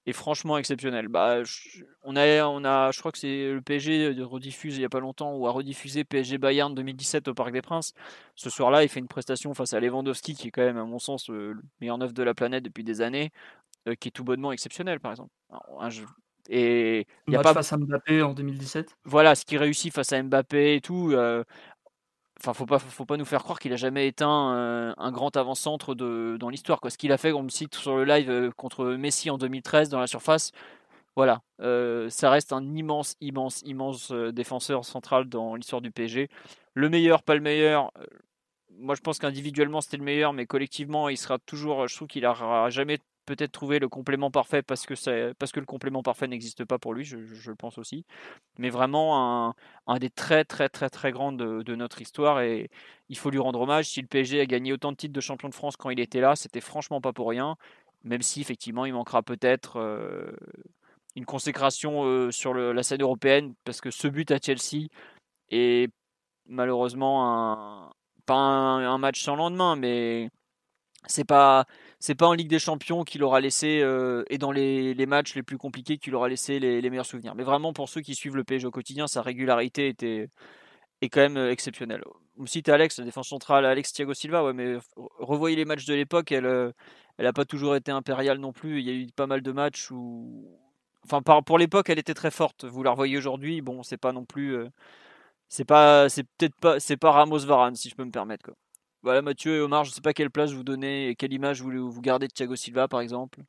est franchement exceptionnel. Bah, je, on a, on a, je crois que c'est le PSG rediffuse il n'y a pas longtemps ou a rediffusé PSG Bayern 2017 au Parc des Princes. Ce soir-là, il fait une prestation face à Lewandowski qui est quand même, à mon sens, le meilleur neuf de la planète depuis des années, euh, qui est tout bonnement exceptionnel, par exemple. et il y a pas face à Mbappé en 2017. Voilà, ce qui réussit face à Mbappé et tout. Euh, Enfin, faut pas, faut pas nous faire croire qu'il a jamais éteint euh, un grand avant-centre dans l'histoire. Ce qu'il a fait, on me cite sur le live euh, contre Messi en 2013 dans la surface. Voilà, euh, ça reste un immense, immense, immense défenseur central dans l'histoire du PSG. Le meilleur, pas le meilleur. moi, je pense qu'individuellement c'était le meilleur, mais collectivement, il sera toujours. Je trouve qu'il n'aura jamais peut-être trouver le complément parfait parce que, parce que le complément parfait n'existe pas pour lui, je, le pense aussi. Mais vraiment un, un, des très très très très grands de, notre histoire et il faut lui rendre hommage. Si le PSG a gagné autant de titres de champion de France quand il était là, c'était franchement pas pour rien. Même si effectivement il manquera peut-être euh, une consécration euh, sur la scène européenne parce que ce but à Chelsea est malheureusement un, pas un match sans lendemain, mais c'est pas c'est pas en Ligue des Champions qu'il aura laissé euh, et dans les, matchs les plus compliqués qu'il aura laissé les, meilleurs souvenirs. Mais vraiment pour ceux qui suivent le PSG au quotidien, sa régularité était est quand même euh, exceptionnelle. Vous citez Alex, la défense centrale, Alex Thiago Silva, ouais, mais revoyez les matchs de l'époque, elle euh, elle pas toujours été impériale non plus. Il y a eu pas mal de matchs où, enfin pour l'époque, elle était très forte. Vous la revoyez aujourd'hui, bon, c'est pas non plus, c'est pas, c'est peut-être pas, c'est pas Ramos Varane si je peux me permettre quoi. Voilà, Mathieu et Omar, je ne sais pas quelle place vous donnez et quelle image vous, vous gardez de Thiago Silva, par exemple.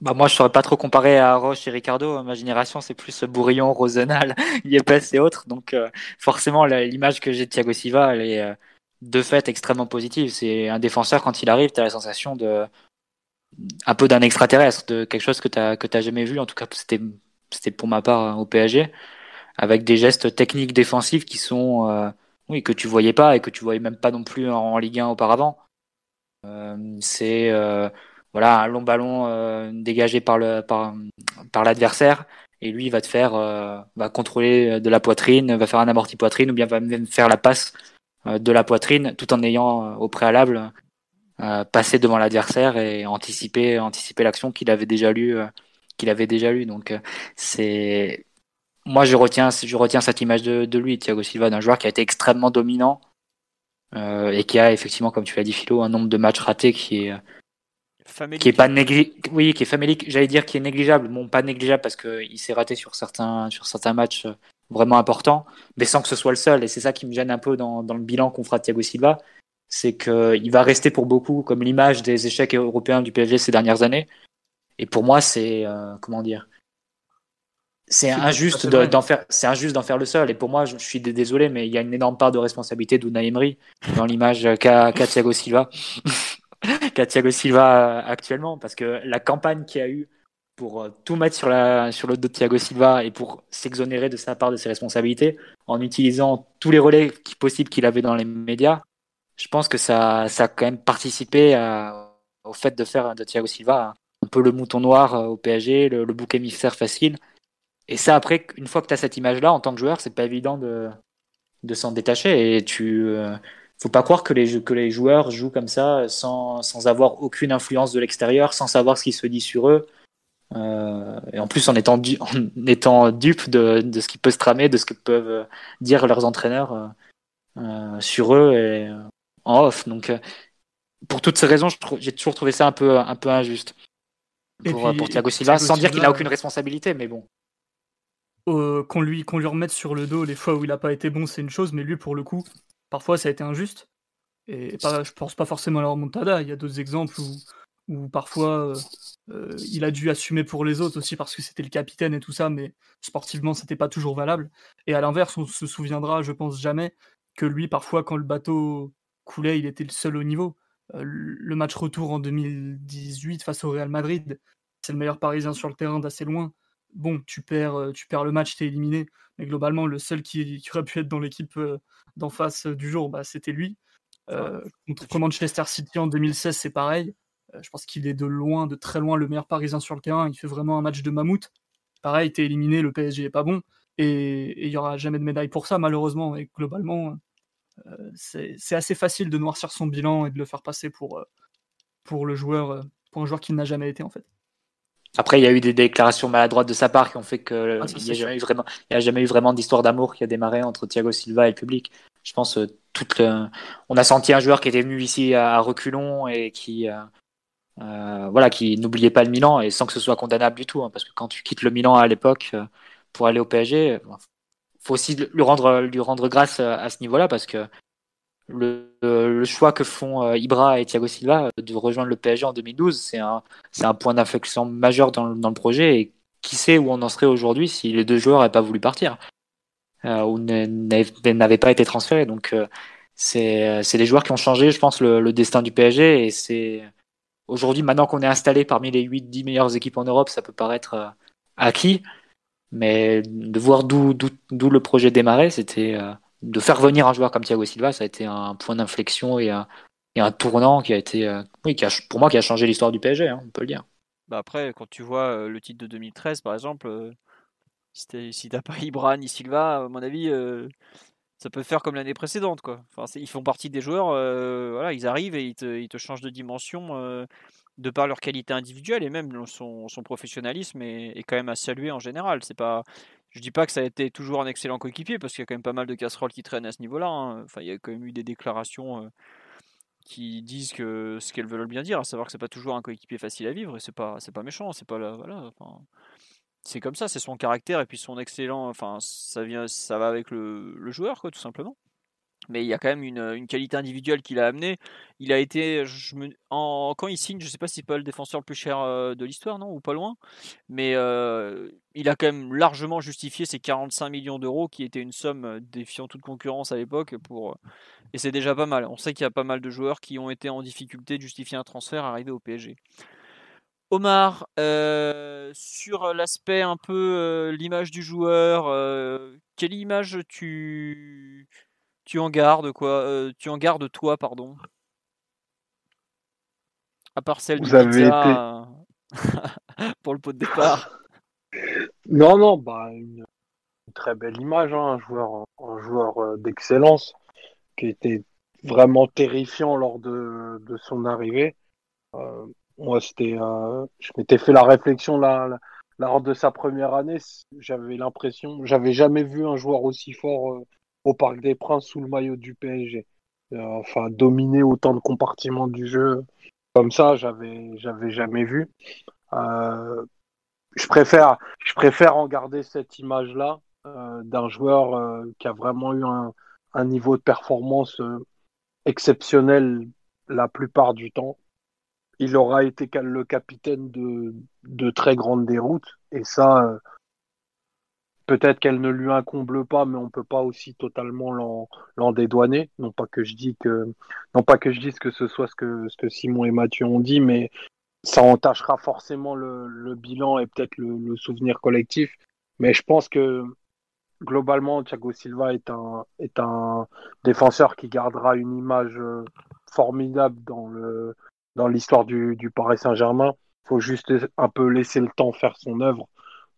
Bah moi, je saurais pas trop comparer à Roche et Ricardo. Ma génération, c'est plus Bourillon, Rosenal, Yepes et autres. Donc, euh, forcément, l'image que j'ai de Thiago Silva, elle est euh, de fait extrêmement positive. C'est un défenseur, quand il arrive, tu as la sensation de un peu d'un extraterrestre, de quelque chose que tu n'as jamais vu. En tout cas, c'était pour ma part au PSG, avec des gestes techniques défensifs qui sont euh, oui, que tu voyais pas et que tu voyais même pas non plus en, Ligue 1 auparavant. Euh, c'est euh, voilà un long ballon euh, dégagé par le par, l'adversaire et lui va te faire va contrôler de la poitrine, va faire un amorti poitrine ou bien va même faire la passe de la poitrine tout en ayant au préalable passé devant l'adversaire et anticiper anticiper l'action qu'il avait déjà lu qu'il avait déjà lu donc c'est moi, je retiens, je retiens cette image de, lui, Thiago Silva, d'un joueur qui a été extrêmement dominant euh, et qui a effectivement, comme tu l'as dit, Philo, un nombre de matchs ratés qui est qui est pas oui, qui est famélique. J'allais dire qui est négligeable. Bon, pas négligeable parce qu'il s'est raté sur certains sur certains matchs vraiment importants, mais sans que ce soit le seul. Et c'est ça qui me gêne un peu dans, dans le bilan qu'on fera de Thiago Silva, c'est qu'il va rester pour beaucoup comme l'image des échecs européens du PSG ces dernières années. Et pour moi, c'est euh, comment dire c'est injuste d'en faire, c'est injuste d'en faire le seul. Et pour moi, je, suis désolé, mais il y a une énorme part de responsabilité d'Unai Emery dans l'image qu'a Thiago Silva, qu'a Thiago Silva euh, actuellement, parce que la campagne qu'il a eu pour euh, tout mettre sur, la, sur le dos de Thiago Silva et pour s'exonérer de sa part de ses responsabilités en utilisant tous les relais possibles qu'il avait dans les médias, je pense que ça, ça a quand même participé au fait de faire de Thiago Silva un peu le mouton noir euh, au PSG, le, le bouc émissaire facile et ça, après, une fois que tu as cette image-là, en tant que joueur, c'est pas évident de, de s'en détacher. Et tu. Euh, faut pas croire que les, que les joueurs jouent comme ça sans, sans avoir aucune influence de l'extérieur, sans savoir ce qui se dit sur eux. Euh, et en plus en étant, du, en étant dupe de, de ce qui peut se tramer, de ce que peuvent dire leurs entraîneurs euh, euh sur eux et en off. Donc, euh, pour toutes ces raisons, j'ai toujours trouvé ça un peu, un peu injuste pour, pour Thiago Silva, sans dire qu'il n'a aucune responsabilité, mais bon. Euh, qu'on lui, remette sur le dos les fois où il n'a pas été bon, c'est une chose, mais lui, pour le coup, parfois ça a été injuste. Et pas, je pense pas forcément à la remontada. Il y a d'autres exemples où, parfois il a dû assumer pour les autres aussi parce que c'était le capitaine et tout ça, mais sportivement, c'était pas toujours valable. Et à l'inverse, on se souviendra, je pense jamais, que lui, parfois, quand le bateau coulait, il était le seul au niveau. le match retour en 2018 face au Real Madrid, c'est le meilleur Parisien sur le terrain d'assez loin. Bon, tu perds, tu perds le match, t'es éliminé, mais globalement, le seul qui, aurait pu être dans l'équipe d'en face du jour, bah, c'était lui. contre Manchester City en 2016, c'est pareil. je pense qu'il est de loin, de très loin, le meilleur Parisien sur le terrain. Il fait vraiment un match de mammouth. Pareil, t'es éliminé, le PSG est pas bon. Et il n'y aura jamais de médaille pour ça, malheureusement. Et globalement, c'est assez facile de noircir son bilan et de le faire passer pour, pour, le joueur, pour un joueur qui n'a jamais été, en fait. Après, il y a eu des déclarations maladroites de sa part qui ont fait qu'il ah, n'y a, jamais eu vraiment, a jamais eu vraiment d'histoire d'amour qui a démarré entre Thiago Silva et le public. Je pense euh, toute on a senti un joueur qui était venu ici à, reculons et qui, euh, euh, voilà, qui n'oubliait pas le Milan et sans que ce soit condamnable du tout, hein, parce que quand tu quittes le Milan à l'époque pour aller au PSG, faut aussi lui rendre, lui rendre grâce à ce niveau-là parce que le, choix que font euh, Ibra et Thiago Silva de rejoindre le PSG en 2012, c'est un, point d'inflexion majeur dans, le projet. Et qui sait où on en serait aujourd'hui si les deux joueurs n'avaient pas voulu partir euh, ou n'avaient pas été transférés. Donc, euh, c'est les joueurs qui ont changé, je pense, le, destin du PSG. Et c'est aujourd'hui, maintenant qu'on est installé parmi les 8-10 meilleures équipes en Europe, ça peut paraître acquis. Mais de voir d'où le projet démarrait, c'était de faire venir un joueur comme Thiago Silva, ça a été un point d'inflexion et un, tournant qui a été, euh, oui, qui a, pour moi, qui a changé l'histoire du PSG, hein, on peut le dire. Bah après, quand tu vois euh, le titre de 2013, par exemple, euh, si t'as pas Ibra ni Silva, à mon avis, ça peut faire comme l'année précédente, quoi. Enfin, ils font partie des joueurs, voilà, ils arrivent et ils te, ils te changent de dimension de par leur qualité individuelle et même son, son professionnalisme est, est, quand même à saluer en général. C'est pas, je dis pas que ça a été toujours un excellent coéquipier parce qu'il y a quand même pas mal de casseroles qui traînent à ce niveau-là. Hein. Enfin, il y a quand même eu des déclarations euh, qui disent que ce qu'elles veulent bien dire, à savoir que c'est pas toujours un coéquipier facile à vivre et c'est pas c'est pas méchant, c'est pas là voilà. c'est comme ça, c'est son caractère et puis son excellent. Enfin, ça vient, ça va avec le, le joueur quoi, tout simplement mais il y a quand même une, qualité individuelle qu'il a amené. Il a été, en, quand il signe, je ne sais pas si c'est pas le défenseur le plus cher euh, de l'histoire, non, ou pas loin, mais euh, il a quand même largement justifié ses 45 millions d'euros, qui était une somme euh, défiant toute concurrence à l'époque, pour, et c'est déjà pas mal. On sait qu'il y a pas mal de joueurs qui ont été en difficulté de justifier un transfert arrivé au PSG. Omar, sur l'aspect un peu l'image du joueur, quelle image tu tu en gardes quoi euh, Tu en gardes toi, pardon À part celle Vous avez été... pour le pot de départ. Non, non, bah une, très belle image, hein, un joueur, un joueur euh, d'excellence qui était vraiment terrifiant lors de, de son arrivée. Euh, moi, c'était, je m'étais fait la réflexion là, lors de sa première année. J'avais l'impression, j'avais jamais vu un joueur aussi fort au Parc des Princes sous le maillot du PSG. Euh, enfin, dominer autant de compartiments du jeu comme ça, j'avais, j'avais jamais vu. Euh, je préfère, je préfère en garder cette image-là euh, d'un joueur qui a vraiment eu un, niveau de performance exceptionnel la plupart du temps. Il aura été le capitaine de, de très grandes déroutes et ça, Peut-être qu'elle ne lui incomble pas, mais on peut pas aussi totalement l'en dédouaner. Non pas que je que, non pas que je dise que ce soit ce que, ce que Simon et Mathieu ont dit, mais ça entachera forcément le, bilan et peut-être le, souvenir collectif. Mais je pense que globalement, Thiago Silva est un, est un défenseur qui gardera une image euh, formidable dans le dans l'histoire du, du Paris Saint-Germain. Faut juste un peu laisser le temps faire son œuvre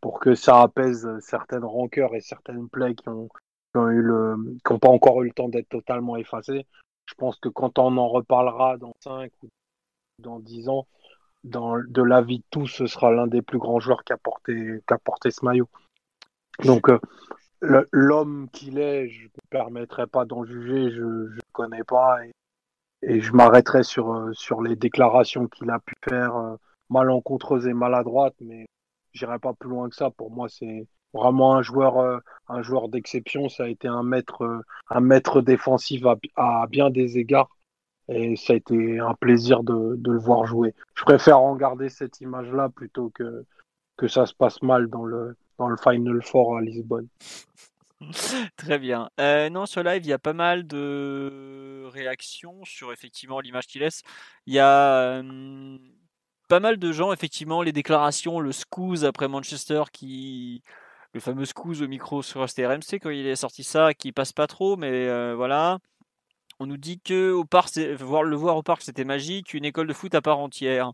pour que ça apaise certaines rancœurs et certaines plaies qui ont, eu le, qui n'ont pas encore eu le temps d'être totalement effacées. Je pense que quand on en reparlera dans 5 ou dans 10 ans, dans, de l'avis de tous, ce sera l'un des plus grands joueurs qui a porté, qui porté ce maillot. Donc, euh, l'homme qu'il est, je ne me permettrai pas d'en juger, je ne connais pas. Et, et je m'arrêterai sur, euh, sur les déclarations qu'il a pu faire, euh, malencontreuses et maladroites, mais j'irai pas plus loin que ça. Pour moi, c'est vraiment un joueur, euh, un joueur d'exception. Ça a été un maître, euh, un défensif à, bien des égards. et ça a été un plaisir de, le voir jouer. Je préfère en garder cette image-là plutôt que, que ça se passe mal dans le, dans le Final Four à Lisbonne. Très bien. Euh, non, sur live, il y a pas mal de réactions sur effectivement l'image qu'il laisse. Il y a pas mal de gens, effectivement, les déclarations, le scouse après Manchester qui. Le fameux scouse au micro sur STRMC quand il est sorti ça, qui passe pas trop, mais euh, voilà. On nous dit que au parc, voir le voir au parc, c'était magique, une école de foot à part entière.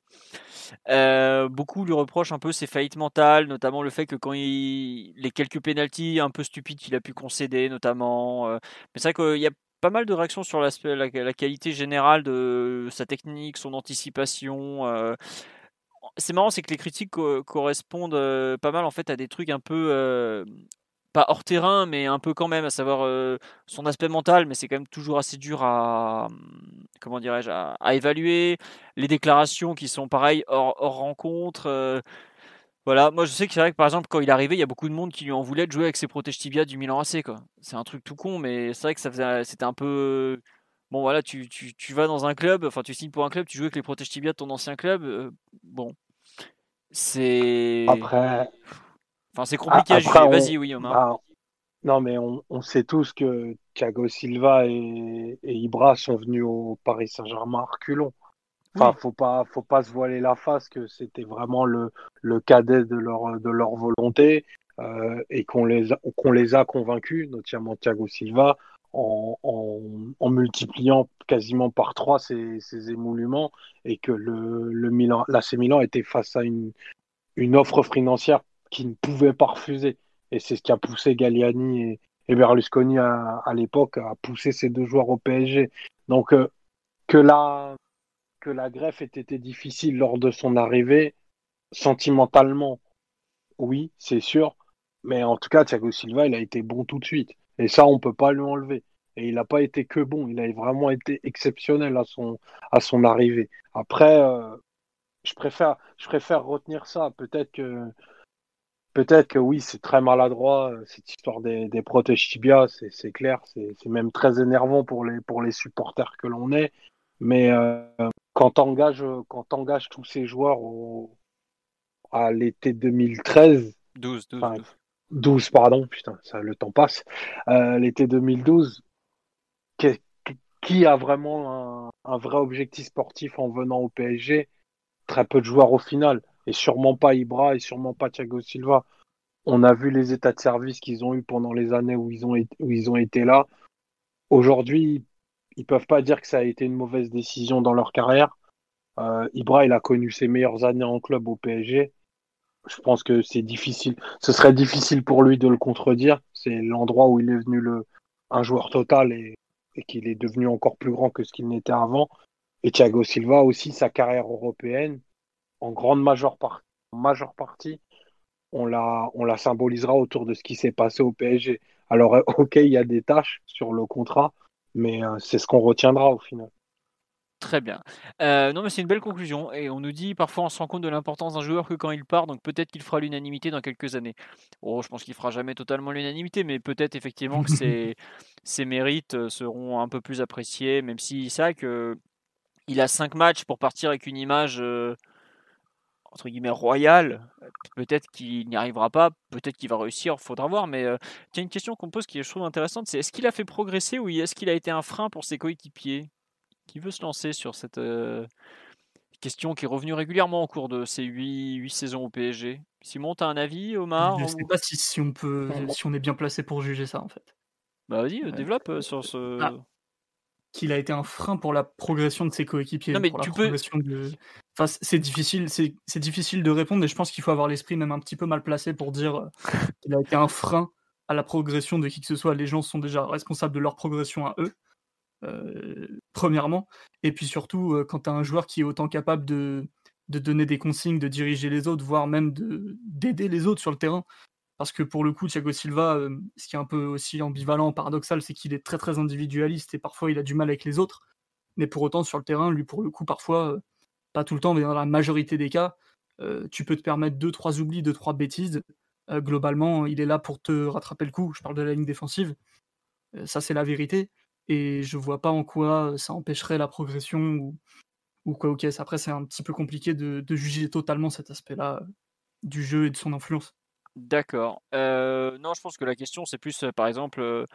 Euh, beaucoup lui reprochent un peu ses faillites mentales, notamment le fait que quand il les quelques pénalties un peu stupides qu'il a pu concéder, notamment. Euh, mais c'est vrai qu'il y a pas mal de réactions sur la, la, qualité générale de sa technique, son anticipation. Euh. C'est marrant, c'est que les critiques correspondent pas mal en fait à des trucs un peu pas hors terrain, mais un peu quand même, à savoir euh, son aspect mental, mais c'est quand même toujours assez dur à, comment dirais-je, à, évaluer. Les déclarations qui sont pareilles hors, rencontre. Voilà, moi je sais que c'est vrai que par exemple quand il est arrivé, il y a beaucoup de monde qui lui en voulait de jouer avec ses protèges tibia du Milan AC quoi. C'est un truc tout con, mais c'est vrai que ça faisait, c'était un peu bon voilà, tu, tu, tu, vas dans un club, enfin tu signes pour un club, tu joues avec les protèges tibia de ton ancien club, euh, bon, c'est après Enfin, c'est compliqué à juger. Vas-y, oui, Omar. Bah, non, mais on, sait tous que Thiago Silva et, Ibra sont venus au Paris Saint-Germain reculons. Enfin, faut pas, faut pas se voiler la face que c'était vraiment le, le cadet de leur, de leur volonté euh, et qu'on les, qu'on les a convaincus, notamment Thiago Silva, en, en, multipliant quasiment par trois ses, ses émoulements et que le, le Milan, l'AC Milan était face à une, une offre financière qui ne pouvait pas refuser. Et c'est ce qui a poussé Galliani et, Berlusconi à, l'époque à pousser ces deux joueurs au PSG. Donc euh, que, la, que la greffe ait été difficile lors de son arrivée, sentimentalement, oui, c'est sûr. Mais en tout cas, Thiago Silva, il a été bon tout de suite. Et ça, on ne peut pas lui enlever. Et il n'a pas été que bon, il a vraiment été exceptionnel à son, à son arrivée. Après, euh, je, préfère, je préfère retenir ça. Peut-être que Peut-être que oui, c'est très maladroit, euh, cette histoire des, des protèges tibia, c'est clair, c'est même très énervant pour les, pour les supporters que l'on est. Mais euh, quand tu engages, quand engages tous ces joueurs au, à l'été 2013, 12, 12, 12. pardon, putain, ça, le temps passe, euh, l'été 2012, qui, a vraiment un, un vrai objectif sportif en venant au PSG Très peu de joueurs au final et sûrement pas Ibra et sûrement pas Thiago Silva. On a vu les états de service qu'ils ont eu pendant les années où ils ont, où ils ont été là. Aujourd'hui, ils peuvent pas dire que ça a été une mauvaise décision dans leur carrière. Euh, Ibra, il a connu ses meilleures années en club au PSG. Je pense que c'est difficile. Ce serait difficile pour lui de le contredire. C'est l'endroit où il est venu le, un joueur total et, qu'il est devenu encore plus grand que ce qu'il n'était avant. Et Thiago Silva aussi, sa carrière européenne, en grande majeure, partie, on la, on la symbolisera autour de ce qui s'est passé au PSG. Alors, ok, il y a des tâches sur le contrat, mais euh, c'est ce qu'on retiendra au final. Très bien. Euh, non, mais c'est une belle conclusion. Et on nous dit parfois on se rend compte de l'importance d'un joueur que quand il part, donc peut-être qu'il fera l'unanimité dans quelques années. Oh, je pense qu'il fera jamais totalement l'unanimité, mais peut-être effectivement que ses, ses, mérites seront un peu plus appréciés, même si c'est vrai qu'il a cinq matchs pour partir avec une image entre guillemets royal. Peut-être qu'il n'y arrivera pas, peut-être qu'il va réussir, faudra voir. Mais euh, il y a une question qu'on pose qui est, je trouve intéressante, c'est est-ce qu'il a fait progresser ou est-ce qu'il a été un frein pour ses coéquipiers Qui veut se lancer sur cette euh, question qui est revenue régulièrement au cours de ces huit saisons au PSG Simon, tu as un avis, Omar Je ne sais pas si, on peut, si on est bien placé pour juger ça en fait. Bah vas-y, euh, développe sur ce. Ah qu'il a été un frein pour la progression de ses coéquipiers. Non, mais tu peux. Enfin, c'est difficile, c'est difficile de répondre et je pense qu'il faut avoir l'esprit même un petit peu mal placé pour dire euh, qu'il a été un frein à la progression de qui que ce soit. Les gens sont déjà responsables de leur progression à eux, euh, premièrement. Et puis surtout, euh, quand tu as un joueur qui est autant capable de, de donner des consignes, de diriger les autres, voire même d'aider les autres sur le terrain, parce que pour le coup, Thiago Silva, euh, ce qui est un peu aussi ambivalent, paradoxal, c'est qu'il est très très individualiste et parfois il a du mal avec les autres. Mais pour autant, sur le terrain, lui, pour le coup, parfois, euh, pas tout le temps, mais dans la majorité des cas, euh, tu peux te permettre deux, trois oublis, deux, trois bêtises. globalement, il est là pour te rattraper le coup. Je parle de la ligne défensive. ça, c'est la vérité. et je vois pas en quoi ça empêcherait la progression ou, quoi ok après c'est un petit peu compliqué de, juger totalement cet aspect là du jeu et de son influence d'accord non je pense que la question c'est plus par exemple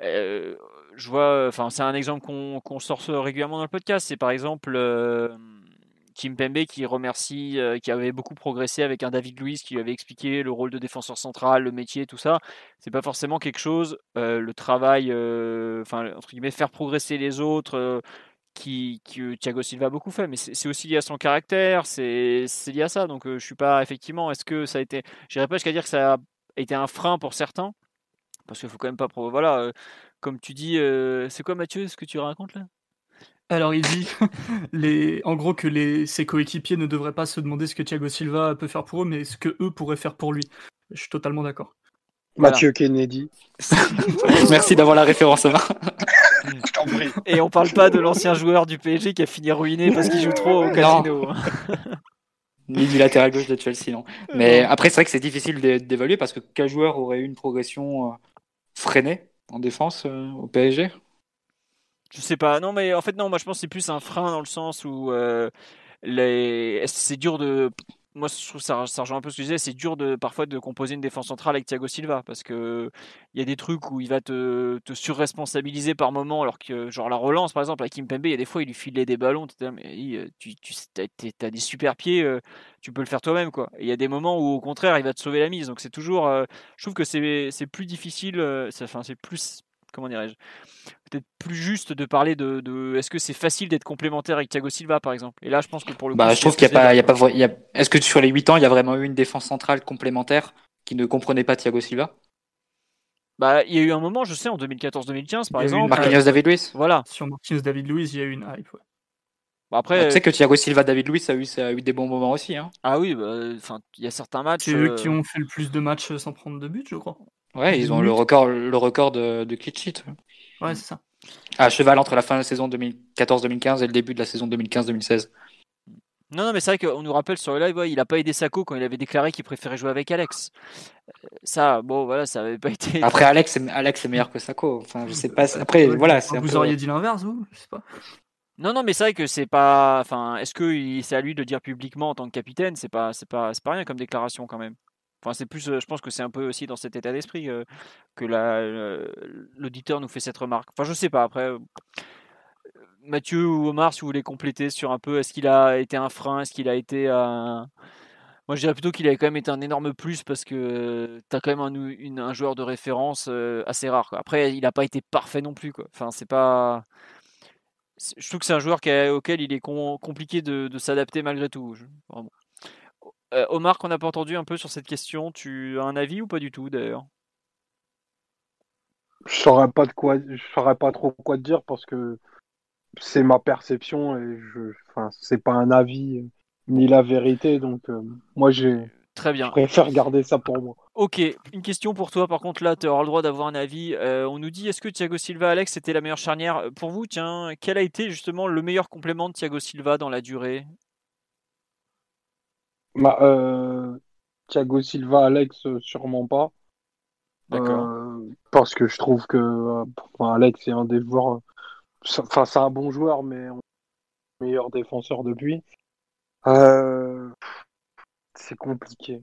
je vois, enfin, c'est un exemple qu'on sort régulièrement dans le podcast. C'est par exemple Kim Pembe qui remercie, qui avait beaucoup progressé avec un David Luiz qui lui avait expliqué le rôle de défenseur central, le métier, tout ça. C'est pas forcément quelque chose, le travail, enfin, entre guillemets, faire progresser les autres. Qui, qui Thiago Silva a beaucoup fait, mais c'est aussi lié à son caractère, c'est lié à ça. Donc je suis pas effectivement. Est-ce que ça a été, j'irais pas jusqu'à dire que ça a été un frein pour certains, parce qu'il faut quand même pas. Voilà, comme tu dis, c'est quoi Mathieu ce que tu racontes là? Alors il dit les, en gros que les, ses coéquipiers ne devraient pas se demander ce que Thiago Silva peut faire pour eux, mais ce que eux pourraient faire pour lui. Je suis totalement d'accord. Mathieu Kennedy. Merci d'avoir la référence. Je t'en prie. Et on parle pas de l'ancien joueur du PSG qui a fini ruiné parce qu'il joue trop au casino. Ni du latéral gauche de Chelsea, non. Mais après, c'est vrai que c'est difficile d'évaluer parce que quel joueur aurait eu une progression freinée en défense euh, au PSG Je sais pas. Non, mais en fait, non, moi je pense que c'est plus un frein dans le sens où euh, les... c'est dur de moi je trouve ça, ça rejoint un peu ce que je disais, c'est dur de parfois de composer une défense centrale avec Thiago Silva parce que il y a des trucs où il va te, surresponsabiliser par moment alors que genre la relance par exemple avec Kimpembe, il y a des fois il lui filait des ballons, mais tu, tu as, des super pieds, euh, tu peux le faire toi-même. Il y a des moments où au contraire il va te sauver la mise donc c'est toujours, euh, je trouve que c'est plus difficile, euh, enfin c'est plus comment dirais-je peut-être plus juste de parler de, est-ce que c'est facile d'être complémentaire avec Thiago Silva par exemple? Et là je pense que pour le bah, je trouve qu'il y a pas, il y a pas est-ce que sur les 8 ans il y a vraiment eu une défense centrale complémentaire qui ne comprenait pas Thiago Silva? Bah, il y a eu un moment, je sais, en 2014-2015, par exemple. Marquinhos David Luiz. Voilà. Sur Marquinhos David Luiz, il y a eu une hype. Bah, après, bah, tu sais que Thiago Silva, David Luiz, a eu, ça a eu des bons moments aussi. Hein. Ah oui, bah, il y a certains matchs. C'est eux qui euh, ont fait le plus de matchs sans prendre de but, je crois. Ouais, ils ont le record, le record de, de clean sheet. Ouais, c'est ça. À cheval entre la fin de la saison 2014-2015 et le début de la saison 2015-2016. Non, non, mais c'est vrai qu'on nous rappelle sur le live, il a pas aidé Sako quand il avait déclaré qu'il préférait jouer avec Alex. Euh, ça, bon, voilà, ça avait pas été. Après, Alex, Alex est meilleur que Sako. Enfin, je sais pas. Après, voilà. Vous auriez dit l'inverse, vous Je sais pas. Non, non, mais c'est vrai que c'est pas. Enfin, est-ce que c'est à lui de dire publiquement en tant que capitaine C'est pas, c'est pas, c'est pas rien comme déclaration quand même. Enfin, c'est plus, je pense que c'est un peu aussi dans cet état d'esprit que l'auditeur nous fait cette remarque. Enfin, je sais pas. Après, Mathieu ou Omar, si vous voulez compléter sur un peu, est-ce qu'il a été un frein Est-ce qu'il a été un. Moi, je dirais plutôt qu'il a quand même été un énorme plus parce que tu as quand même un, joueur de référence assez rare. Après, il n'a pas été parfait non plus. Enfin, c'est pas. Je trouve que c'est un joueur auquel il est compliqué de, s'adapter malgré tout. Euh, Omar, qu'on n'a pas entendu un peu sur cette question, tu as un avis ou pas du tout d'ailleurs? Je saurais pas de quoi, je saurais pas trop quoi te dire parce que c'est ma perception et je, enfin, c'est pas un avis euh, ni la vérité, donc euh, moi j'ai. Très bien. Je préfère garder ça pour moi. Ok, une question pour toi. Par contre, là, tu auras le droit d'avoir un avis. on nous dit est-ce que Thiago Silva, Alex, c'était la meilleure charnière Pour vous, tiens, quel a été justement le meilleur complément de Thiago Silva dans la durée? Bah, euh, Thiago Silva, Alex, euh, sûrement pas. Euh, parce que je trouve que Alex est un des joueurs. Enfin, c'est un bon joueur, mais meilleur défenseur depuis. c'est compliqué.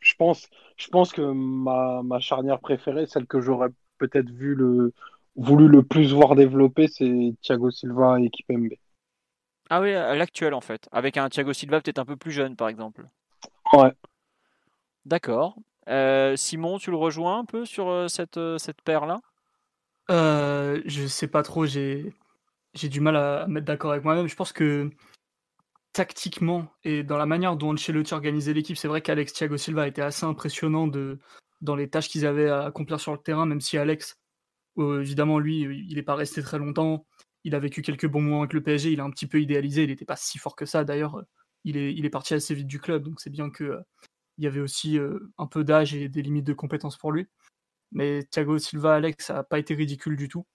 Je pense, je pense que ma, ma charnière préférée, celle que j'aurais peut-être vu le, voulu le plus voir développer, c'est Thiago Silva et Kipembe. Ah oui, à l'actuel en fait, avec un Thiago Silva peut-être un peu plus jeune par exemple. Ouais. D'accord. Euh, Simon, tu le rejoins un peu sur euh, cette, euh, cette paire-là? Euh, Je sais pas trop, j'ai du mal à, mettre d'accord avec moi-même. Je pense que tactiquement et dans la manière dont Ancelotti organisait l'équipe, c'est vrai qu'Alex Thiago Silva était assez impressionnant de, dans les tâches qu'ils avaient à accomplir sur le terrain, même si Alex, évidemment, lui, il n'est pas resté très longtemps il a vécu quelques bons moments avec le PSG, il a un petit peu idéalisé, il n'était pas si fort que ça d'ailleurs. Il est, il est parti assez vite du club, donc c'est bien que euh, y avait aussi euh, un peu d'âge et des limites de compétences pour lui. Mais Thiago Silva, Alex, ça n'a pas été ridicule du tout.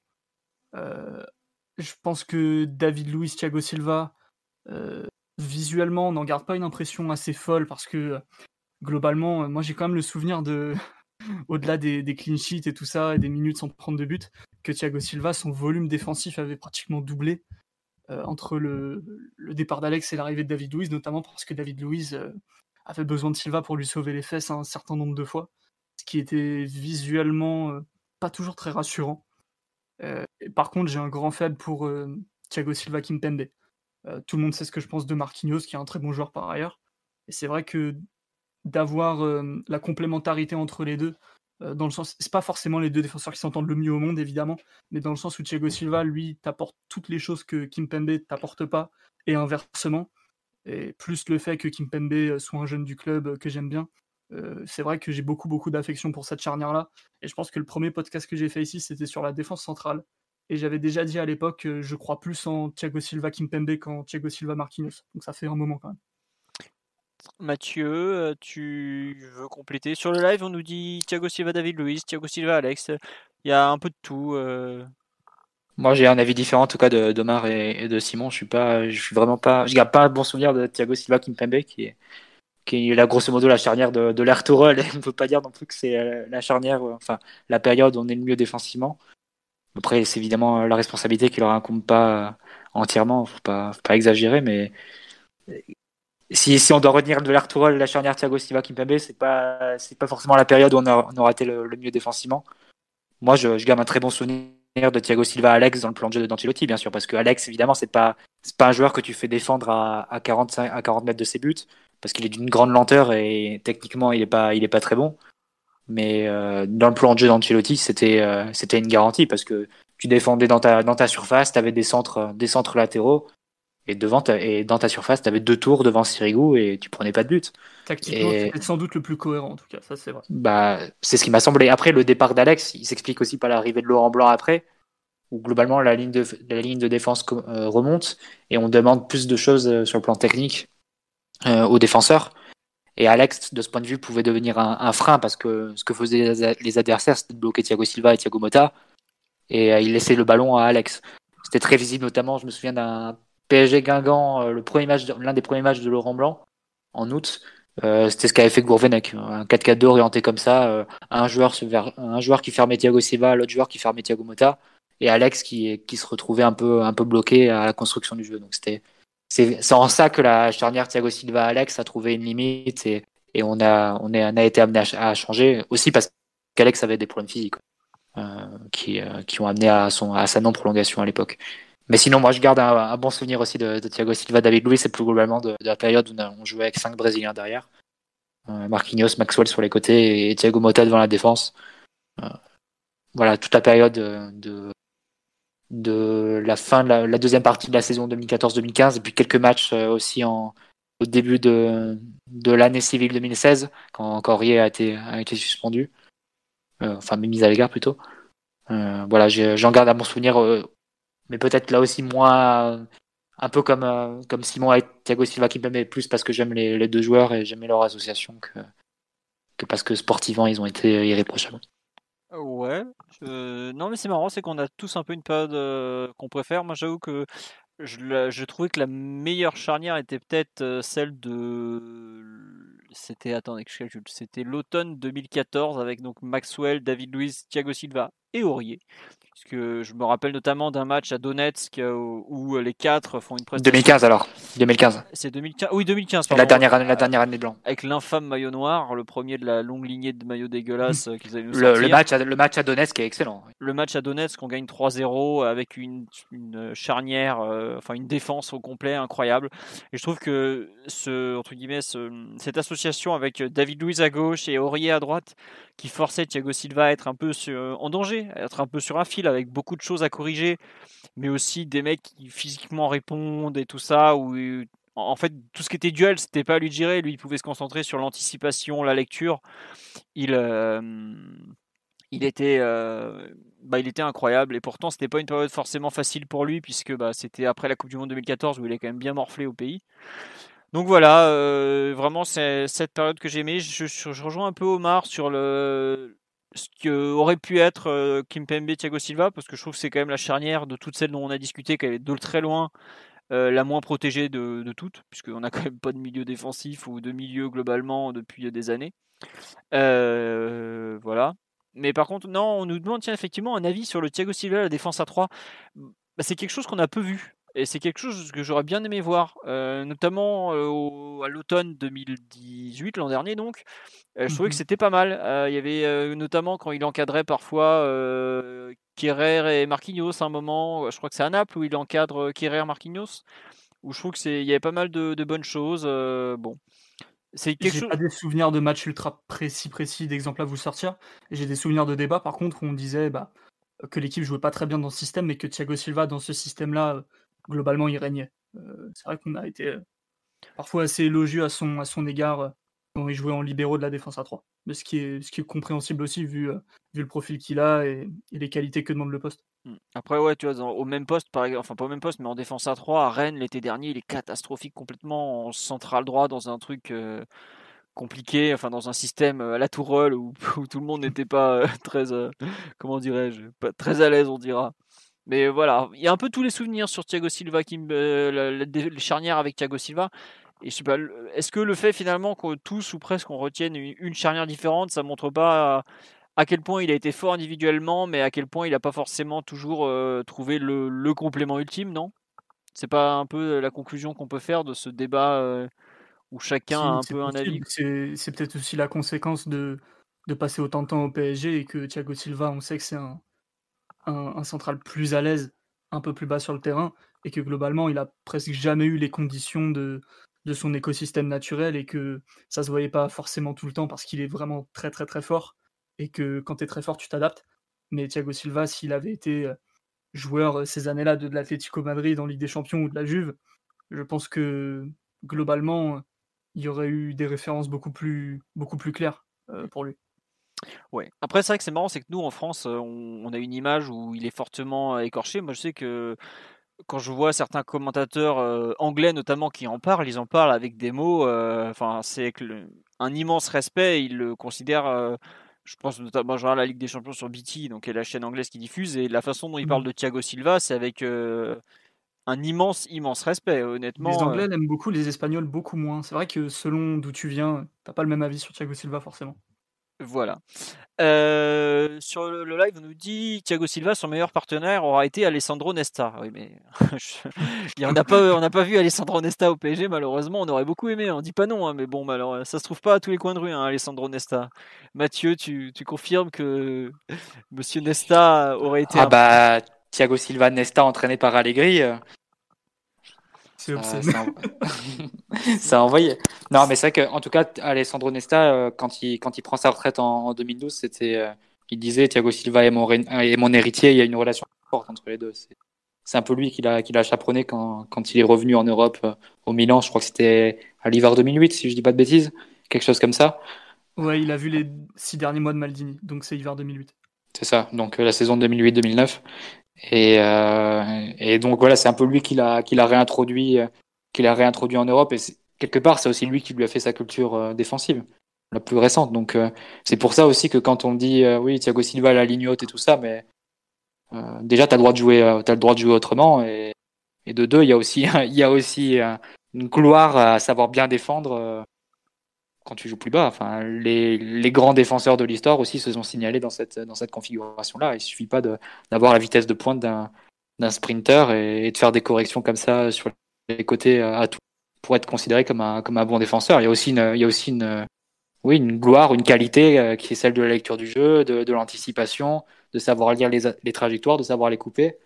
Euh, je pense que David Luiz, Thiago Silva, visuellement, on n'en garde pas une impression assez folle parce que globalement, moi j'ai quand même le souvenir de, au-delà des, des clean sheets et tout ça, des minutes sans prendre de but, que Thiago Silva, son volume défensif avait pratiquement doublé entre le, départ d'Alex et l'arrivée de David Luiz, notamment parce que David Luiz avait besoin de Silva pour lui sauver les fesses un certain nombre de fois, ce qui était visuellement pas toujours très rassurant. par contre, j'ai un grand faible pour Thiago Silva Kimpembe. tout le monde sait ce que je pense de Marquinhos, qui est un très bon joueur par ailleurs. Et c'est vrai que d'avoir la complémentarité entre les deux, dans le sens, c'est pas forcément les deux défenseurs qui s'entendent le mieux au monde évidemment, mais dans le sens où Thiago Silva lui t'apporte toutes les choses que Kimpembe t'apporte pas et inversement. Et plus le fait que Kimpembe soit un jeune du club que j'aime bien, c'est vrai que j'ai beaucoup beaucoup d'affection pour cette charnière là. Et je pense que le premier podcast que j'ai fait ici c'était sur la défense centrale. Et j'avais déjà dit à l'époque que je crois plus en Thiago Silva Kimpembe qu'en Thiago Silva Marquinhos. Donc ça fait un moment quand même. Mathieu, euh, tu veux compléter? Sur le live, on nous dit Thiago Silva, David Luiz, Thiago Silva, Alex. Il y a un peu de tout. Euh. Moi, j'ai un avis différent en tout cas de d'Omar et, de Simon. Je suis pas, suis vraiment pas, je garde pas un bon souvenir de Thiago Silva Kimpembe qui est qui est la charnière de, de Tourelle. On peut pas dire non plus que c'est euh, la charnière, enfin la période où on est le mieux défensivement. Après, c'est évidemment la responsabilité qui leur incombe pas entièrement. Faut pas, faut pas exagérer, mais si, si on doit retenir de l'Artourol, la charnière Thiago Silva Kimpembe, c'est pas c'est pas forcément la période où on, a, on aura été le, mieux défensivement. Moi, je, je, garde un très bon souvenir de Thiago Silva Alex dans le plan de jeu de Dantilotti, bien sûr, parce que Alex, évidemment, c'est pas c'est pas un joueur que tu fais défendre à, à 45 à 40 mètres de ses buts, parce qu'il est d'une grande lenteur et techniquement, il est pas il est pas très bon. Mais euh, dans le plan de jeu d'Ancelotti, c'était euh, c'était une garantie parce que tu défendais dans ta dans ta surface, tu avais des centres des centres latéraux et devant et dans ta surface, tu avais deux tours devant Sirigu et tu prenais pas de but. Tactiquement, c'était sans doute le plus cohérent en tout cas, ça c'est vrai. Bah, c'est ce qui m'a semblé. Après, le départ d'Alex, il s'explique aussi par l'arrivée de Laurent Blanc après, où globalement la ligne de, la ligne de défense euh, remonte et on demande plus de choses euh, sur le plan technique euh, aux défenseurs. Et Alex, de ce point de vue, pouvait devenir un, frein parce que ce que faisaient les adversaires, c'était de bloquer Thiago Silva et Thiago Motta et il laissait le ballon à Alex. C'était très visible, notamment, je me souviens d'un PSG Guingamp, euh, le premier match, l'un des premiers matchs de Laurent Blanc en août. Euh, c'était ce qu'avait fait Gourvenec, un 4-4-2 orienté comme ça, euh, un joueur un joueur qui fermait Thiago Silva, l'autre joueur qui fermait Thiago Motta, et Alex qui, qui se retrouvait un peu un peu bloqué à la construction du jeu. Donc c'était c'est en ça que la charnière Thiago Silva Alex a trouvé une limite et, et on a on, est, on a été amené à, changer aussi parce qu'Alex avait des problèmes physiques qui qui ont amené à son à sa non prolongation à l'époque. Mais sinon, moi, je garde un, bon souvenir aussi de, Thiago Silva, David Luiz, et plus globalement de, la période où on jouait avec cinq Brésiliens derrière. Euh, Marquinhos, Maxwell sur les côtés et Thiago Motta devant la défense. Euh, voilà, toute la période de, de la fin de la, deuxième partie de la saison 2014-2015, et puis quelques matchs euh, aussi en, au début de, de l'année civile 2016, quand Corrier a été, a été suspendu. enfin, mis à l'égard plutôt. voilà, j'en garde un bon souvenir mais peut-être là aussi moins un peu comme euh, comme Simon et Thiago Silva qui m'aimait plus parce que j'aime les, deux joueurs et j'aimais leur association que que parce que sportivement ils ont été irréprochables. Ouais, non mais c'est marrant, c'est qu'on a tous un peu une période euh, qu'on préfère. Moi j'avoue que je, je, trouvais que la meilleure charnière était peut-être euh, celle de c'était c'était l'automne 2014 avec donc Maxwell, David Luiz, Thiago Silva et Aurier que je me rappelle notamment d'un match à Donetsk euh, où, les quatre font une prestation. 2015 alors 2015. C'est 2015. Oui, 2015. La dernière année, la dernière année blanc. Avec l'infâme maillot noir, le premier de la longue lignée de maillots dégueulasses euh, qu'ils avaient nous le, le, match, à, le match à Donetsk est excellent. Le match à Donetsk, on gagne 3-0 avec une, une charnière, euh, enfin une défense au complet incroyable. Et je trouve que ce, entre guillemets, cette association avec David Luiz à gauche et Aurier à droite, qui forçait Thiago Silva à être un peu en danger, être un peu sur un fil avec beaucoup de choses à corriger, mais aussi des mecs qui physiquement répondent et tout ça, où en fait tout ce qui était duel, c'était pas à lui de gérer, lui il pouvait se concentrer sur l'anticipation, la lecture. Il, euh, il était, euh, bah, il était incroyable et pourtant c'était pas une période forcément facile pour lui puisque bah, c'était après la Coupe du Monde 2014 où il est quand même bien morflé au pays. Donc voilà, euh, vraiment c'est cette période que j'aimais. Je, je, rejoins un peu Omar sur le ce que aurait pu être euh, Kimpembe Thiago Silva parce que je trouve que c'est quand même la charnière de toutes celles dont on a discuté qui est de très loin euh, la moins protégée de, de toutes puisqu'on n'a quand même pas de milieu défensif ou de milieu globalement depuis des années. voilà. Mais par contre, non, on nous demande tiens, effectivement un avis sur le Thiago Silva, la défense à 3. Bah, c'est quelque chose qu'on a peu vu. Et c'est quelque chose que j'aurais bien aimé voir, euh, notamment euh, à l'automne 2018, l'an dernier donc. je trouvais que mmh c'était pas mal. il y avait notamment quand il encadrait parfois Kerrer et Marquinhos à un moment. Je crois que c'est à Naples où il encadre Kerrer Marquinhos. Où je trouve que c'est, il y avait pas mal de, de bonnes choses. bon, c'est quelque chose. pas des souvenirs de matchs ultra précis, précis, d'exemples à vous sortir. J'ai des souvenirs de débats, par contre, où on disait bah, que l'équipe jouait pas très bien dans ce système, mais que Thiago Silva, dans ce système-là, globalement, il régnait. Euh, c'est vrai qu'on a été euh, parfois assez élogieux à son, à son égard euh, quand il jouait en libéraux de la défense à 3. Mais ce qui est, ce qui est compréhensible aussi, vu, vu le profil qu'il a et, les qualités que demande le poste. Mmh. Après, ouais, tu vois, au même poste, par exemple, enfin pas au même poste, mais en défense à 3, à Rennes l'été dernier, il est catastrophique complètement en central droit dans un truc compliqué, enfin dans un système à la Tourelle où, tout le monde n'était pas très, comment dirais-je, pas très à l'aise, on dira. Mais voilà, il y a un peu tous les souvenirs sur Thiago Silva, qui, les charnières avec Thiago Silva. Et je sais pas, est-ce que le fait finalement que tous ou presque on retienne une charnière différente, ça montre pas à quel point il a été fort individuellement, mais à quel point il n'a pas forcément toujours euh, trouvé le, complément ultime, non? C'est pas un peu euh, la conclusion qu'on peut faire de ce débat euh, où chacun a un peu un avis. C'est peut-être aussi la conséquence de, de passer autant de temps au PSG et que Thiago Silva, on sait que c'est un, un, central plus à l'aise, un peu plus bas sur le terrain, et que globalement, il a presque jamais eu les conditions de, de son écosystème naturel et que ça se voyait pas forcément tout le temps parce qu'il est vraiment très très très fort et que quand tu es très fort, tu t'adaptes. Mais Thiago Silva, s'il avait été euh, joueur euh, ces années-là de, l'Atlético Madrid en Ligue des Champions ou de la Juve, je pense que globalement, il y aurait eu des références beaucoup plus, beaucoup plus claires euh, pour lui. Ouais. Après, c'est vrai que c'est marrant, c'est que nous en France, on, a une image où il est fortement écorché. Moi, je sais que quand je vois certains commentateurs anglais notamment qui en parlent, ils en parlent avec des mots. Enfin, c'est un immense respect. Ils le considèrent je pense notamment à la Ligue des Champions sur BT, donc la chaîne anglaise qui diffuse, et la façon dont il parle mmh. de Thiago Silva, c'est avec euh, un immense, immense respect, honnêtement. Les Anglais euh. l'aiment beaucoup, les Espagnols beaucoup moins. C'est vrai que selon d'où tu viens, t'as pas le même avis sur Thiago Silva forcément. Voilà. Euh, sur le, live, on nous dit Thiago Silva, son meilleur partenaire aura été Alessandro Nesta. Oui, mais on n'a pas, on n'a pas vu Alessandro Nesta au PSG, malheureusement. On aurait beaucoup aimé. On dit pas non, hein, mais bon, alors, ça se trouve pas à tous les coins de rue, hein, Alessandro Nesta. Mathieu, tu, tu, confirmes que Monsieur Nesta aurait été. Ah bah, Thiago Silva, Nesta entraîné par Allegri. Euh, ça, a envoyé. Non, mais c'est vrai qu'en tout cas, Alessandro Nesta, euh, quand il, quand il prend sa retraite en, 2012, c'était, euh, il disait Thiago Silva est mon, est mon héritier. Il y a une relation forte entre les deux. C'est un peu lui qui l'a qui l'a chaperonné quand, quand il est revenu en Europe au Milan. Je crois que c'était à l'hiver 2008, si je dis pas de bêtises, quelque chose comme ça. Ouais, il a vu les six derniers mois de Maldini, donc c'est hiver 2008. C'est ça, donc la saison 2008-2009. Et, euh, et donc voilà, c'est un peu lui qui l'a qui l'a réintroduit, euh, qui l'a réintroduit en Europe. Et quelque part, c'est aussi lui qui lui a fait sa culture euh, défensive, la plus récente. Donc euh, c'est pour ça aussi que quand on dit oui, Thiago Silva la ligne haute et tout ça, mais déjà t'as le droit de jouer, t'as le droit de jouer autrement. Et, et de deux, il y a aussi il y a aussi une gloire à savoir bien défendre quand tu joues plus bas. Enfin, les, grands défenseurs de l'histoire aussi se sont signalés dans cette, configuration-là. Il suffit pas d'avoir la vitesse de pointe d'un sprinter et, de faire des corrections comme ça sur les côtés à tout pour être considéré comme un, bon défenseur. Il y a aussi une, gloire, une qualité euh, qui est celle de la lecture du jeu, de, de l'anticipation, de savoir lire les, les, trajectoires, de savoir les couper.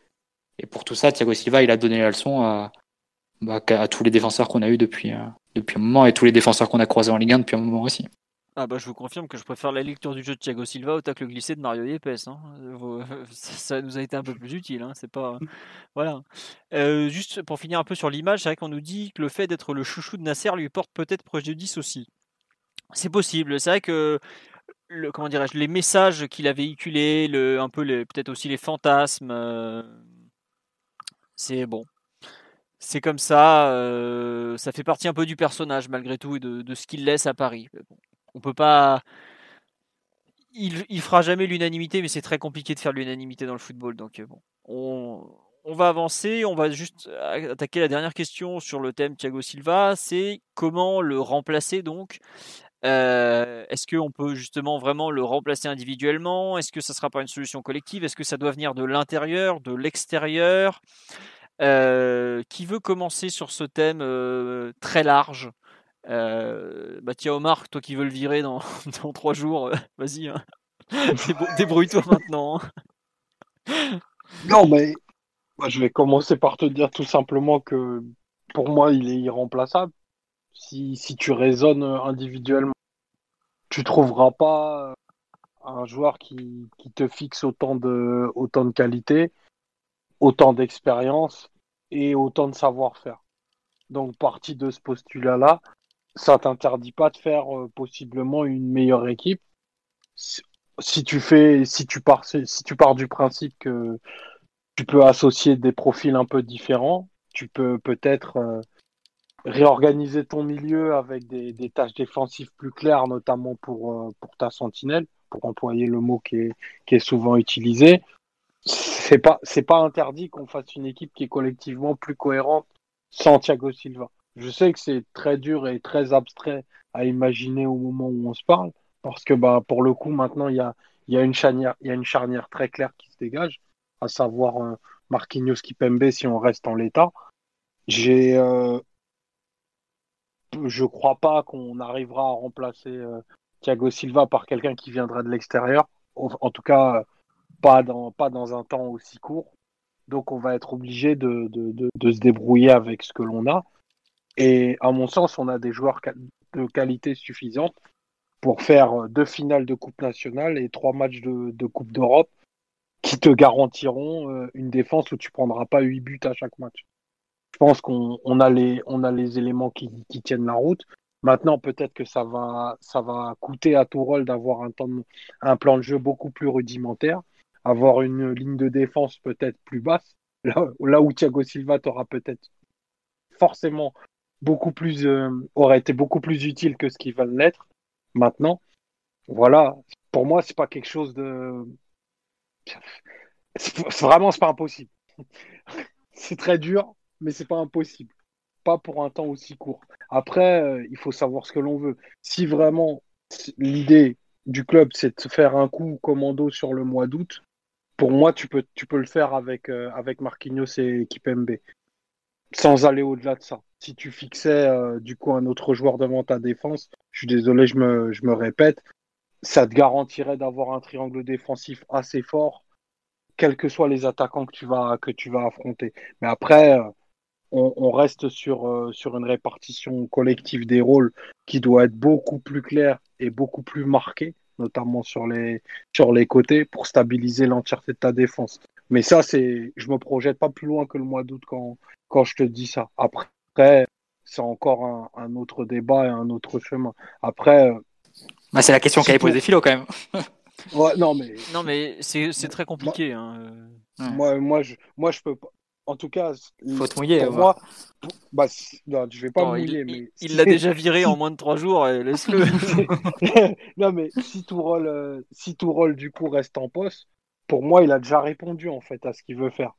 Et pour tout ça, Thiago Silva, il a donné la leçon à, bah, à tous les défenseurs qu'on a eu depuis, euh, depuis un moment et tous les défenseurs qu'on a croisés en Ligue 1 depuis un moment aussi. Ah bah je vous confirme que je préfère la lecture du jeu de Thiago Silva au tacle glissé de Mario Yepes. Hein. Ça nous a été un peu plus utile. Hein. C'est pas voilà. Euh, juste pour finir un peu sur l'image, c'est vrai qu'on nous dit que le fait d'être le chouchou de Nasser lui porte peut-être préjudice aussi. C'est possible. C'est vrai que comment dirais-je, les messages qu'il a véhiculés, un peu peut-être aussi les fantasmes, euh, c'est bon c'est comme ça, euh, ça fait partie un peu du personnage malgré tout et de, ce qu'il laisse à Paris. on peut pas. Il, il fera jamais l'unanimité, mais c'est très compliqué de faire l'unanimité dans le football. Donc euh, bon, on, va avancer. On va juste attaquer la dernière question sur le thème Thiago Silva. C'est comment le remplacer donc. Euh, est-ce qu'on peut justement vraiment le remplacer individuellement? Est-ce que ça sera pas une solution collective? Est-ce que ça doit venir de l'intérieur, de l'extérieur? Qui veut commencer sur ce thème très large? Bah tiens Omar, toi qui veux le virer dans, dans trois jours, vas-y, hein. débrouille-toi maintenant. Hein. non mais je vais commencer par te dire tout simplement que pour moi il est irremplaçable. Si, si tu raisonnes individuellement, tu trouveras pas un joueur qui, qui te fixe autant de, autant de qualité, autant d'expérience et autant de savoir-faire. Donc, partie de ce postulat-là, ça t'interdit pas de faire euh, possiblement une meilleure équipe. Si, tu fais, si tu pars, si tu pars du principe que tu peux associer des profils un peu différents, tu peux peut-être euh, réorganiser ton milieu avec des, tâches défensives plus claires, notamment pour, euh, pour ta sentinelle, pour employer le mot qui est souvent utilisé. C'est pas, c'est pas interdit qu'on fasse une équipe qui est collectivement plus cohérente sans Thiago Silva. Je sais que c'est très dur et très abstrait à imaginer au moment où on se parle, parce que bah, pour le coup, maintenant, il y a, y, a une charnière, y a une charnière très claire qui se dégage, à savoir euh, Marquinhos Kipembe si on reste en l'état. J'ai, euh, je crois pas qu'on arrivera à remplacer euh, Thiago Silva par quelqu'un qui viendra de l'extérieur. En, tout cas, pas dans, pas dans un temps aussi court. Donc, on va être obligé de, de, de se débrouiller avec ce que l'on a. Et à mon sens, on a des joueurs de qualité suffisante pour faire deux finales de Coupe nationale et trois matchs de, Coupe d'Europe qui te garantiront euh, une défense où tu prendras pas huit buts à chaque match. Je pense qu'on a les on a les éléments qui, tiennent la route. Maintenant, peut-être que ça va ça va coûter à tout rôle d'avoir un, un plan de jeu beaucoup plus rudimentaire, avoir une ligne de défense peut-être plus basse, là, où Thiago Silva t'aura peut-être forcément beaucoup plus, euh, aurait été beaucoup plus utile que ce qu'ils veulent l'être maintenant. Voilà, pour moi, c'est pas quelque chose de. Vraiment, c'est pas impossible. c'est très dur, mais c'est pas impossible. Pas pour un temps aussi court. Après, euh, il faut savoir ce que l'on veut. Si vraiment l'idée du club, c'est de faire un coup commando sur le mois d'août, pour moi, tu peux, tu peux le faire avec, euh, avec Marquinhos et Kipembe sans aller au-delà de ça. Si tu fixais euh, du coup un autre joueur devant ta défense, je suis désolé, je me, je me répète, ça te garantirait d'avoir un triangle défensif assez fort, quels que soient les attaquants que tu vas, que tu vas affronter. Mais après, euh, on, reste sur, sur une répartition collective des rôles qui doit être beaucoup plus claire et beaucoup plus marquée, notamment sur les, sur les côtés, pour stabiliser l'entièreté de ta défense. Mais ça, c'est, je me projette pas plus loin que le mois d'août quand, quand je te dis ça. Après, c'est encore un, autre débat et un autre chemin. Après. Euh, bah, c'est la question qu'avait posée Philo quand même. ouais, non, mais. Non, mais c'est très compliqué. Moi, hein. moi, moi, je, moi, je peux pas. En tout cas, faut te mouiller. Pour moi, bah, non, je vais pas mouiller, il, mais il l'a déjà viré en moins de trois jours. Laisse-le. non, mais si tout rôle, euh, si tout rôle du coup reste en poste, pour moi, il a déjà répondu en fait à ce qu'il veut faire.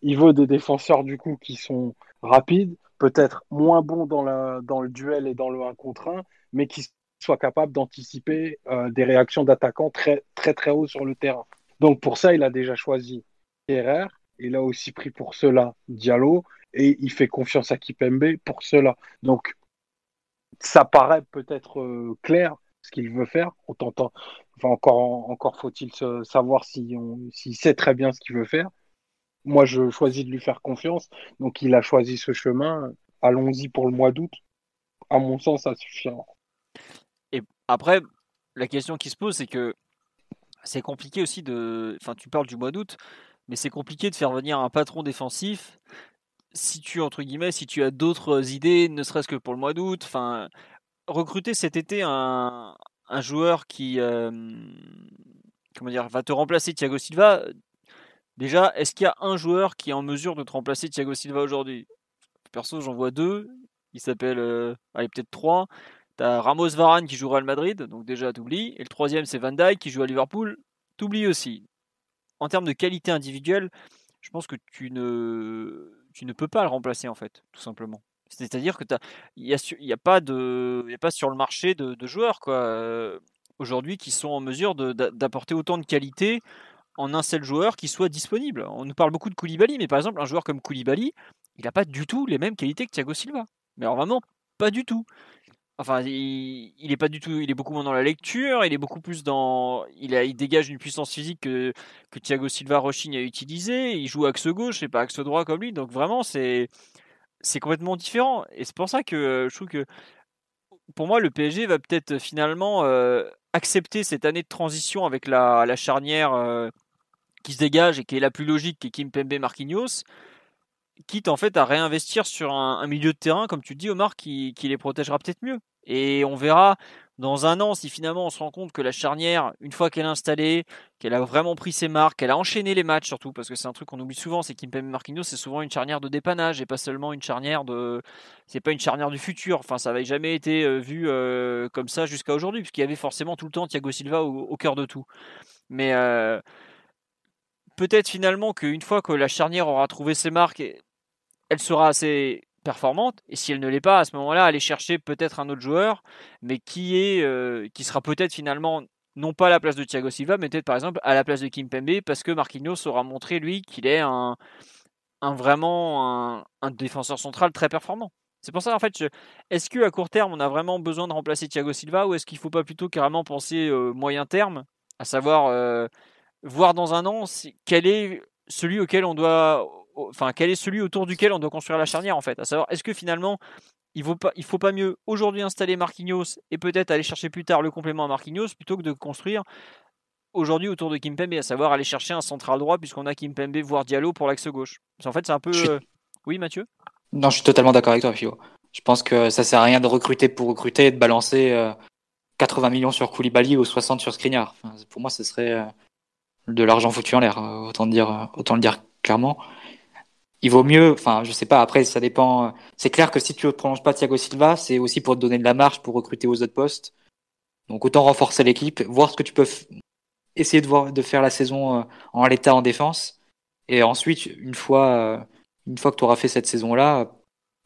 Il veut des défenseurs du coup qui sont rapides, peut-être moins bons dans, la, dans le duel et dans le 1 contre 1, mais qui soient capables d'anticiper euh, des réactions d'attaquants très très très haut sur le terrain. Donc pour ça, il a déjà choisi Herrera, il a aussi pris pour cela Diallo et il fait confiance à Kipembe pour cela. Donc ça paraît peut-être euh, clair ce qu'il veut faire. On t'entend. Enfin, encore, encore faut-il savoir s'il si sait très bien ce qu'il veut faire. Moi, je choisis de lui faire confiance. Donc, il a choisi ce chemin. Allons-y pour le mois d'août. À mon sens, ça suffira. Et après, la question qui se pose, c'est que c'est compliqué aussi de. Enfin, tu parles du mois d'août, mais c'est compliqué de faire venir un patron défensif si tu entre guillemets, si tu as d'autres idées, ne serait-ce que pour le mois d'août. Enfin, recruter cet été un, un joueur qui euh, comment dire, va te remplacer Thiago Silva, déjà, est-ce qu'il y a un joueur qui est en mesure de te remplacer Thiago Silva aujourd'hui? Perso, j'en vois deux. Il s'appelle, euh, allez, peut-être trois. T'as Ramos Varane qui joue au Real Madrid, donc déjà t'oublies. Et le troisième, c'est Van Dijk qui joue à Liverpool, t'oublies aussi. En termes de qualité individuelle, je pense que tu ne, tu ne peux pas le remplacer en fait, tout simplement. C'est-à-dire que il n'y a, pas sur le marché de, joueurs quoi. aujourd'hui qui sont en mesure d'apporter autant de qualité en un seul joueur qui soit disponible. On nous parle beaucoup de Koulibaly, mais par exemple, un joueur comme Koulibaly, il n'a pas du tout les mêmes qualités que Thiago Silva. Mais alors vraiment, pas du tout. Enfin, il, est pas du tout. Il est beaucoup moins dans la lecture. Il est beaucoup plus dans. Il, dégage une puissance physique que, Thiago Silva Rochine a utilisé. Il joue axe gauche et pas axe droit comme lui. Donc vraiment, c'est c'est complètement différent. Et c'est pour ça que euh, je trouve que pour moi, le PSG va peut-être finalement euh, accepter cette année de transition avec la, la charnière euh, qui se dégage et qui est la plus logique, qui est Kim Pembe Marquinhos, quitte en fait à réinvestir sur un, milieu de terrain, comme tu dis, Omar, qui les protégera peut-être mieux. Et on verra dans un an si finalement on se rend compte que la charnière, une fois qu'elle est installée, qu'elle a vraiment pris ses marques, qu'elle a enchaîné les matchs surtout, parce que c'est un truc qu'on oublie souvent, c'est qu'Impembe Marquinhos c'est souvent une charnière de dépannage et pas seulement une charnière de, c'est pas une charnière du futur. Enfin, ça n'avait jamais été euh, vu euh, comme ça jusqu'à aujourd'hui, puisqu'il y avait forcément tout le temps Thiago Silva au, cœur de tout. Mais euh, peut-être finalement qu'une fois que la charnière aura trouvé ses marques, elle sera assez performante. Et si elle ne l'est pas, à ce moment-là, aller chercher peut-être un autre joueur, mais qui est, euh, qui sera peut-être finalement non pas à la place de Thiago Silva, mais peut-être par exemple à la place de Kim Pembe, parce que Marquinhos aura montré lui qu'il est un, un vraiment un, défenseur central très performant. C'est pour ça en fait, est-ce que à court terme on a vraiment besoin de remplacer Thiago Silva ou est-ce qu'il ne faut pas plutôt carrément penser euh, moyen terme, à savoir euh, voir dans un an quel est celui auquel on doit enfin, quel est celui autour duquel on doit construire la charnière en fait? À savoir, est-ce que finalement, il ne il faut pas mieux aujourd'hui installer Marquinhos et peut-être aller chercher plus tard le complément à Marquinhos plutôt que de construire aujourd'hui autour de Kimpembe, à savoir aller chercher un central droit puisqu'on a Kimpembe voire Diallo pour l'axe gauche? En fait, c'est un peu. Euh, oui, Mathieu? Non, je suis totalement d'accord avec toi, Fio. Je pense que ça sert à rien de recruter pour recruter et de balancer 80 euh, millions sur Koulibaly ou 60 sur Skriniar. pour moi, ce serait euh, de l'argent foutu en l'air, autant, dire, autant le dire clairement il vaut mieux, enfin, je sais pas, après, ça dépend. C'est clair que si tu ne prolonges pas Thiago Silva, c'est aussi pour te donner de la marge pour recruter aux autres postes. Donc, autant renforcer l'équipe, voir ce que tu peux essayer de, voir, de faire la saison euh, en l'état en défense. Et ensuite, une fois, euh, une fois que tu auras fait cette saison-là,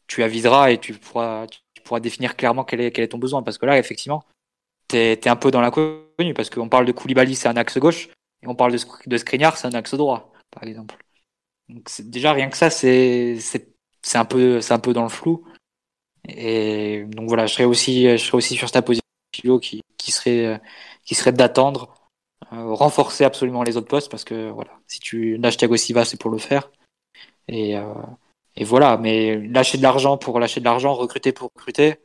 tu aviseras et tu pourras, tu pourras définir clairement quel est, quel est ton besoin. Parce que là, effectivement, tu es, un peu dans l'inconnu. Parce qu'on parle de Koulibaly, c'est un axe gauche. Et on parle de, de c'est un axe droit, par exemple. Donc déjà rien que ça, c'est un peu c'est un peu dans le flou. Et donc voilà, je serais aussi je serais aussi sur ta position qui qui serait qui serait d'attendre, euh, renforcer absolument les autres postes parce que voilà, si tu lâches Thiago Silva, c'est pour le faire. Et euh, et voilà, mais lâcher de l'argent pour lâcher de l'argent, recruter pour recruter,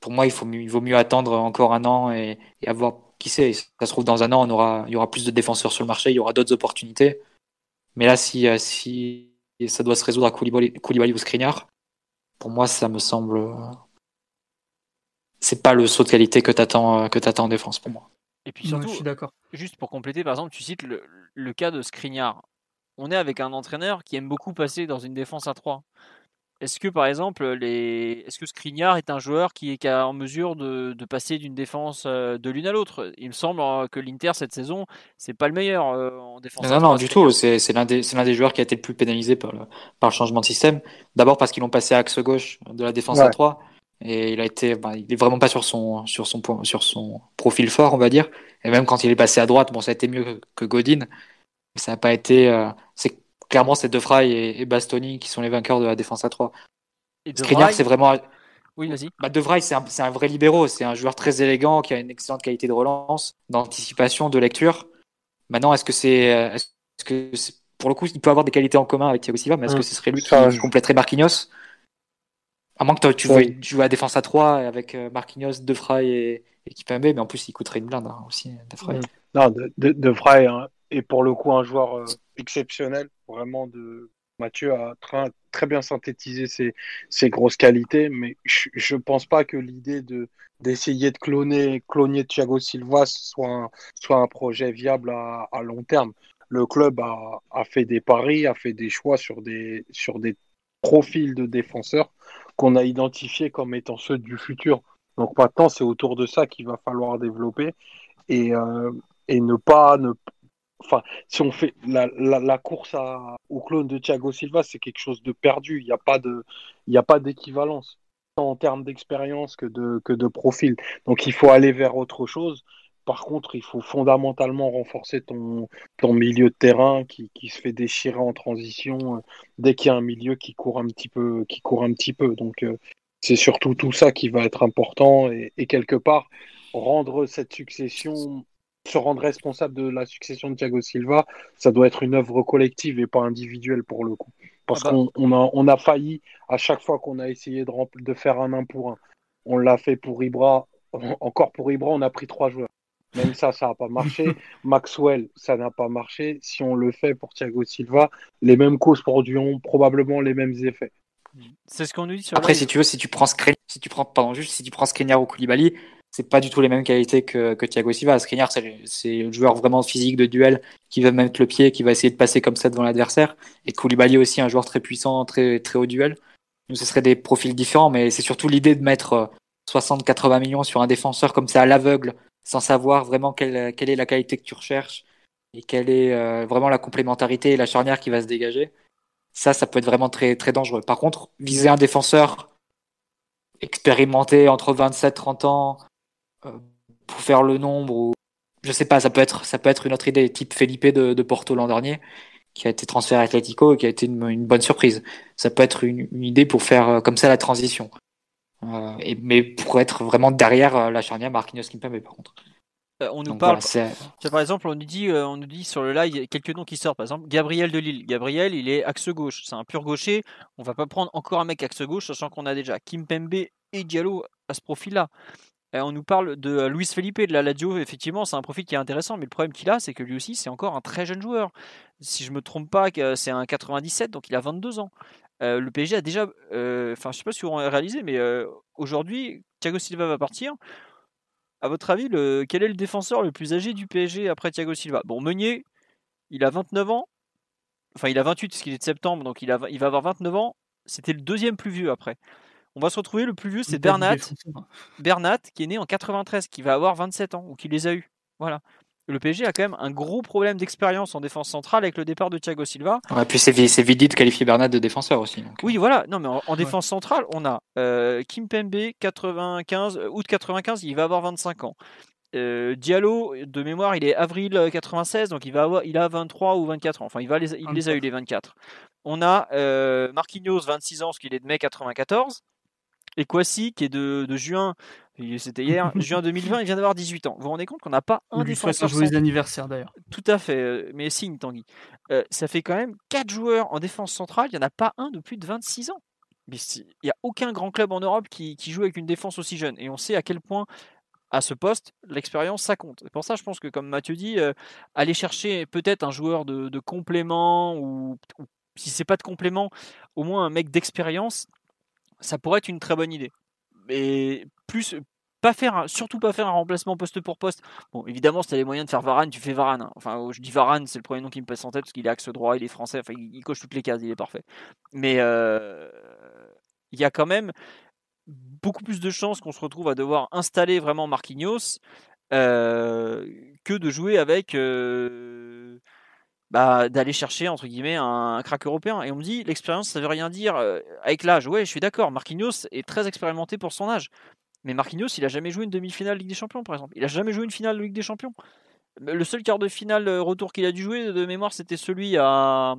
pour moi, il, faut il vaut mieux attendre encore un an et, et avoir, qui sait, ça se trouve dans un an, on aura, il y aura plus de défenseurs sur le marché, il y aura d'autres opportunités. Mais là, si, euh, si ça doit se résoudre à Koulibaly, ou Skriniar, pour moi, ça me semble. Euh, c'est pas le saut de qualité que t'attends euh, que en défense pour moi. Et puis surtout, je suis d'accord. Juste pour compléter, par exemple, tu cites le, le cas de Skriniar. On est avec un entraîneur qui aime beaucoup passer dans une défense à 3. Est-ce que par exemple, les... est-ce que Skriniar est un joueur qui est en mesure de, passer d'une défense euh, de l'une à l'autre? Il me semble euh, que l'Inter cette saison, c'est pas le meilleur euh, en défense. Non, non, du tout. C'est, l'un des, l'un des joueurs qui a été le plus pénalisé par le, par le changement de système. D'abord parce qu'ils l'ont passé à axe gauche de la défense à 3 et il a été, bah, il est vraiment pas sur son, sur son point, sur son profil fort, on va dire. Et même quand il est passé à droite, bon, ça a été mieux que Godin. Ça n'a pas été, c'est clairement, c'est De Vrij et, Bastoni qui sont les vainqueurs de la défense à 3. Skriniar, c'est vraiment. Oui, vas-y. Bah, de Vrij, c'est un, un, vrai libéraux. C'est un joueur très élégant qui a une excellente qualité de relance, d'anticipation, de lecture. Maintenant, est-ce que c'est. Est-ce que pour le coup, il peut avoir des qualités en commun avec Thiago Silva, mais est-ce que ce serait lui qui compléterait Marquinhos? À moins que tu, joues, à défense à 3 avec euh, Marquinhos, De Vrij et, et Kipembe, mais en plus, il coûterait une blinde hein, aussi, De Vrij. Non, De, de, Vrij hein, est pour le coup un joueur euh, exceptionnel, vraiment de. Mathieu a très, bien synthétisé ses, ses, grosses qualités, mais je ne pense pas que l'idée de d'essayer de cloner, Thiago Silva soit un, soit un projet viable à, à long terme. Le club a, a, fait des paris, a fait des choix sur des, sur des profils de défenseurs qu'on a identifiés comme étant ceux du futur. Donc maintenant, c'est autour de ça qu'il va falloir développer et, euh, et ne pas ne, enfin, si on fait la, la, course au clone de Thiago Silva, c'est quelque chose de perdu. Il n'y a pas d'équivalence. en termes d'expérience que de, que de profil. Donc il faut aller vers autre chose. Par contre, il faut fondamentalement renforcer ton, ton milieu de terrain qui, qui se fait déchirer en transition euh, dès qu'il y a un milieu qui court un petit peu. Qui court un petit peu. Donc euh, c'est surtout tout ça qui va être important et, quelque part rendre cette succession, se rendre responsable de la succession de Thiago Silva, ça doit être une œuvre collective et pas individuelle pour le coup. Parce ah bah. qu'on a, on a failli à chaque fois qu'on a essayé de, de faire un 1 pour 1. On l'a fait pour Ibra, encore pour Ibra, on a pris trois joueurs. Même ça, ça n'a pas marché. Maxwell, ça n'a pas marché. Si on le fait pour Thiago Silva, les mêmes causes produiront probablement les mêmes effets. C'est ce qu'on nous dit sur Après, si tu veux, si tu prends si tu prends, pardon, juste si tu prends Skriniar ou Koulibaly, c'est pas du tout les mêmes qualités que, que Thiago Silva. Skriniar, c'est le joueur vraiment physique de duel qui va mettre le pied, qui va essayer de passer comme ça devant l'adversaire. Et Koulibaly aussi, un joueur très puissant, très, très haut duel. Donc ce serait des profils différents, mais c'est surtout l'idée de mettre 60-80 euh, millions sur un défenseur comme ça à l'aveugle, sans savoir vraiment quelle, quelle est la qualité que tu recherches et quelle est euh, vraiment la complémentarité et la charnière qui va se dégager. Ça, ça peut être vraiment très, très dangereux. Par contre, viser un défenseur expérimenté entre 27 30 ans euh, pour faire le nombre ou je sais pas, ça peut être ça peut être une autre idée type Felipe de, de Porto l'an dernier qui a été transféré à Atletico et qui a été une, bonne surprise. Ça peut être une, idée pour faire euh, comme ça la transition. Euh, et, mais pour être vraiment derrière la charnière Marquinhos Kimpembe par contre. On nous parle. par exemple, on nous dit, on nous dit sur le live quelques noms qui sortent. Par exemple, Gabriel de Lille. Gabriel, il est axe gauche. C'est un pur gaucher. On va pas prendre encore un mec axe gauche, sachant qu'on a déjà Kimpembe et Diallo à ce profil-là on nous parle de euh, Luis Felipe de la Lazio, effectivement, c'est un profil qui est intéressant, mais le problème qu'il a, c'est que lui aussi, c'est encore un très jeune joueur. Si je me trompe pas, c'est un 97, donc il a 22 ans. Euh, le PSG a déjà, euh, enfin, je sais pas si vous réalisé, mais aujourd'hui, Thiago Silva va partir. À votre avis, quel est le défenseur le plus âgé du PSG après Thiago Silva? Bon, Meunier, il a 29 ans. Enfin, il a 28 parce qu'il est de septembre, donc il, a, il va avoir 29 ans. C'était le deuxième plus vieux après. On va se retrouver le plus vieux, c'est Bernat. Bernat, qui est né en 93, qui va avoir 27 ans, ou qui les a eu. Voilà. Le PSG a quand même un gros problème d'expérience en défense centrale avec le départ de Thiago Silva. Et puis c'est vite de qualifier Bernat de défenseur aussi. Oui, euh. voilà. Non, mais en, défense centrale, on a euh, Kim Pembe, 95, euh, août 95, il va avoir 25 ans. Diallo, de mémoire, il est avril 96, donc il, va avoir, il a 23 ou 24 ans. Enfin, il, va les, il les a eu les 24. On a Marquinhos, 26 ans, parce qu'il est de mai 94. Et Kwasi, qui est de, juin, c'était hier, juin 2020, il vient d'avoir 18 ans. Vous vous rendez compte qu'on n'a pas un défenseur. joyeux anniversaire d'ailleurs. Tout à fait, euh, mais signe Tanguy. Euh, ça fait quand même 4 joueurs en défense centrale, il n'y en a pas un de plus de 26 ans. Mais il n'y a aucun grand club en Europe qui, joue avec une défense aussi jeune. Et on sait à quel point, à ce poste, l'expérience, ça compte. Et pour ça, je pense que, comme Mathieu dit, euh, aller chercher peut-être un joueur de, complément, ou, ou si c'est pas de complément, au moins un mec d'expérience, ça pourrait être une très bonne idée. Mais plus, pas faire, surtout pas faire un remplacement poste pour poste. Bon, évidemment, si tu as les moyens de faire Varane, tu fais Varane. Hein. Enfin, je dis Varane, c'est le premier nom qui me passe en tête parce qu'il est axe droit, il est français, enfin, il, coche toutes les cases, il est parfait. Mais euh, il y a quand même beaucoup plus de chances qu'on se retrouve à devoir installer vraiment Marquinhos euh, que de jouer avec. Euh, bah, d'aller chercher entre guillemets un, crack européen. Et on me dit l'expérience ça veut rien dire avec l'âge. Ouais, je suis d'accord. Marquinhos est très expérimenté pour son âge. Mais Marquinhos, il a jamais joué une demi-finale Ligue des Champions par exemple. Il a jamais joué une finale de Ligue des Champions. Le seul quart de finale euh, retour qu'il a dû jouer de mémoire, c'était celui à,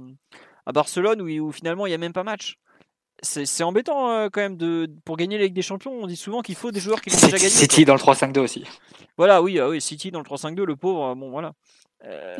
à Barcelone où, où, finalement il n'y a même pas match. C'est embêtant euh, quand même de, pour gagner la Ligue des Champions. On dit souvent qu'il faut des joueurs qui ont déjà gagné. City dans le 3-5-2 aussi. Voilà, oui, ah oui, City dans le 3-5-2, le pauvre, bon voilà.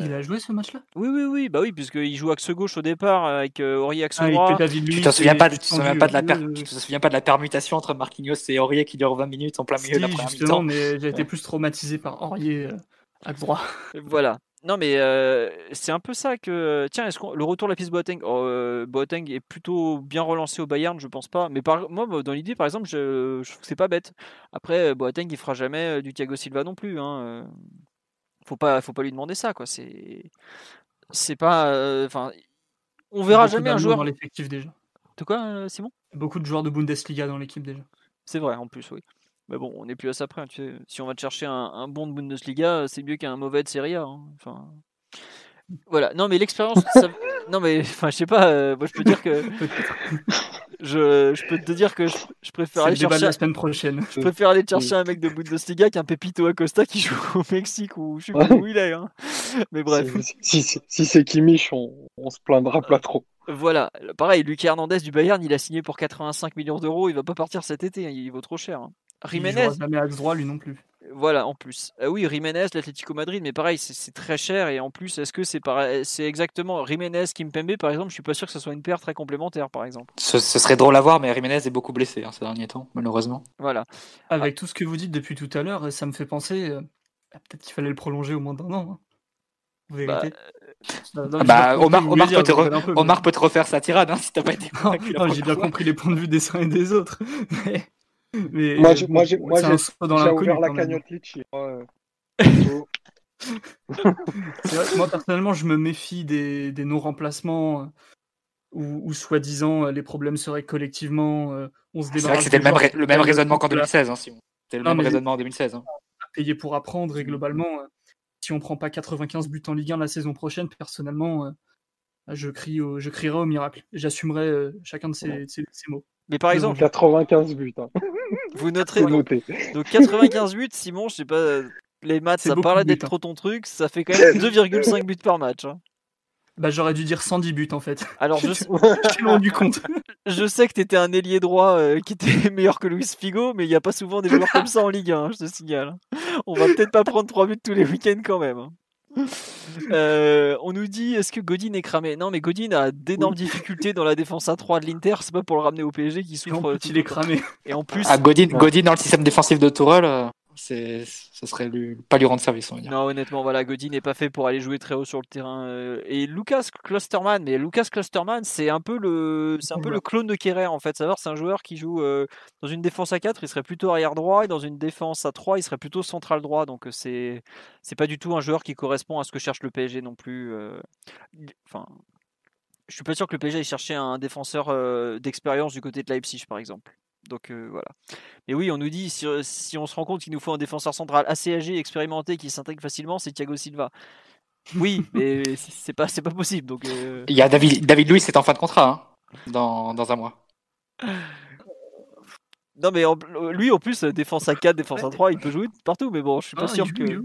Il a joué ce match-là? Oui, oui, oui, bah oui, puisqu'il joue axe gauche au départ avec euh, Aurier axe ah, droit. Tu t'en souviens pas, tu te souviens pas de la tu te souviens pas de la permutation entre Marquinhos et Aurier qui dure 20 minutes en plein milieu de la première mi-temps. mais j'ai été plus traumatisé par Aurier euh, axe droit. Voilà. Non mais euh, c'est un peu ça que tiens est-ce que le retour de la piste Boateng oh, Boateng est plutôt bien relancé au Bayern je pense pas mais par, moi dans l'idée par exemple je, je trouve que c'est pas bête après Boateng il fera jamais du Thiago Silva non plus hein faut pas, faut pas lui demander ça, quoi. C'est, c'est pas, euh, enfin, on verra jamais un joueur dans l'effectif déjà. De quoi, euh, Simon? Beaucoup de joueurs de Bundesliga dans l'équipe déjà. C'est vrai, en plus, oui. Mais bon, on n'est plus à ça près. Tu sais. Si on va te chercher un, bon de Bundesliga, c'est mieux qu'un mauvais de Serie A. Hein. Enfin, voilà. Non, mais l'expérience. non, mais enfin, je sais pas. Euh, moi, je peux dire que Je, je, peux te dire que je, je préfère aller chercher la semaine prochaine. Je préfère aller chercher un mec de Bundesliga qu'un Pepito Acosta qui joue au Mexique ou je sais pas où il est. Hein. Mais bref. Si, si, si c'est Kimmich, on, on, se plaindra pas trop. Voilà, pareil, Lucas Hernandez du Bayern, il a signé pour 85 millions d'euros, il va pas partir cet été, hein, il vaut trop cher. Hein. Jiménez. Il jamais axe droit lui non plus. Voilà, en plus. Euh, oui, Jiménez, l'Atlético Madrid, mais pareil, c'est très cher. Et en plus, est-ce que c'est c'est exactement Jiménez, Kimpembe, par exemple? Je suis pas sûr que ce soit une paire très complémentaire, par exemple. Ce, serait drôle à voir, mais Jiménez est beaucoup blessé hein, ces derniers temps, malheureusement. Voilà. Avec tout ce que vous dites depuis tout à l'heure, ça me fait penser. Euh, peut-être qu'il fallait le prolonger au moins d'un an. Hein. Bah, euh, bah Omar, peut te refaire sa tirade hein, si t'as pas été. j'ai bien compris les points de vue des uns et des autres. Mais mais, moi, j'ai, moi, j'ai, moi, j'ai, ouvert la cagnotte Litchi. moi, personnellement, je me méfie des, des non-remplacements euh, où, où soi-disant, euh, les problèmes seraient collectivement. Euh, on se C'est vrai que c'était le même, le même raisonnement qu'en 2016, hein, C'était le même raisonnement en 2016. Hein. Payer pour apprendre, et globalement, si on prend pas 95 buts en Ligue 1 la saison prochaine, personnellement, je, crie je crierai au miracle. J'assumerai chacun de ces, ces, ces mots. Mais par exemple. 95 buts. Hein. Vous noterez. Donc, donc 95 buts, Simon, je sais pas, les maths, ça paraît d'être hein. trop ton truc, ça fait quand même 2,5 buts par match. Hein. Bah, j'aurais dû dire 110 buts en fait. Alors, je, suis rendu compte. je sais que t'étais un ailier droit euh, qui était meilleur que Luis Figo, mais il n'y a pas souvent des joueurs comme ça en Ligue 1, je te signale. On va peut-être pas prendre 3 buts tous les week-ends quand même. Euh, on nous dit est-ce que Godin est cramé? Non, mais Godin a d'énormes difficultés dans la défense à 3 de l'Inter. C'est pas pour le ramener au PSG qui souffre. il est cramé. Et en plus, ah, Godin, Godin dans le système défensif de Tourelle, euh, c'est, ce serait lui, pas lui rendre service. On Non, honnêtement, voilà, Godin n'est pas fait pour aller jouer très haut sur le terrain. Euh, et Lucas Clusterman, mais Lucas Clusterman, c'est un peu le, c'est un peu le clone de Kerrer en fait. Savoir, c'est un joueur qui joue euh, dans une défense à 4, il serait plutôt arrière droit, et dans une défense à 3, il serait plutôt central droit. Donc euh, c'est, c'est pas du tout un joueur qui correspond à ce que cherche le PSG non plus. Enfin, je suis pas sûr que le PSG ait cherché un défenseur d'expérience du côté de Leipzig, par exemple. Donc euh, voilà. Mais oui, on nous dit si, si on se rend compte qu'il nous faut un défenseur central assez âgé, expérimenté, qui s'intègre facilement, c'est Thiago Silva. Oui, mais c'est pas c'est pas possible. Donc euh. il y a David David Luiz, c'est en fin de contrat hein, dans, dans un mois. Non mais lui en plus défense à 4, défense à 3, il peut jouer partout mais bon, je suis pas ah, sûr que je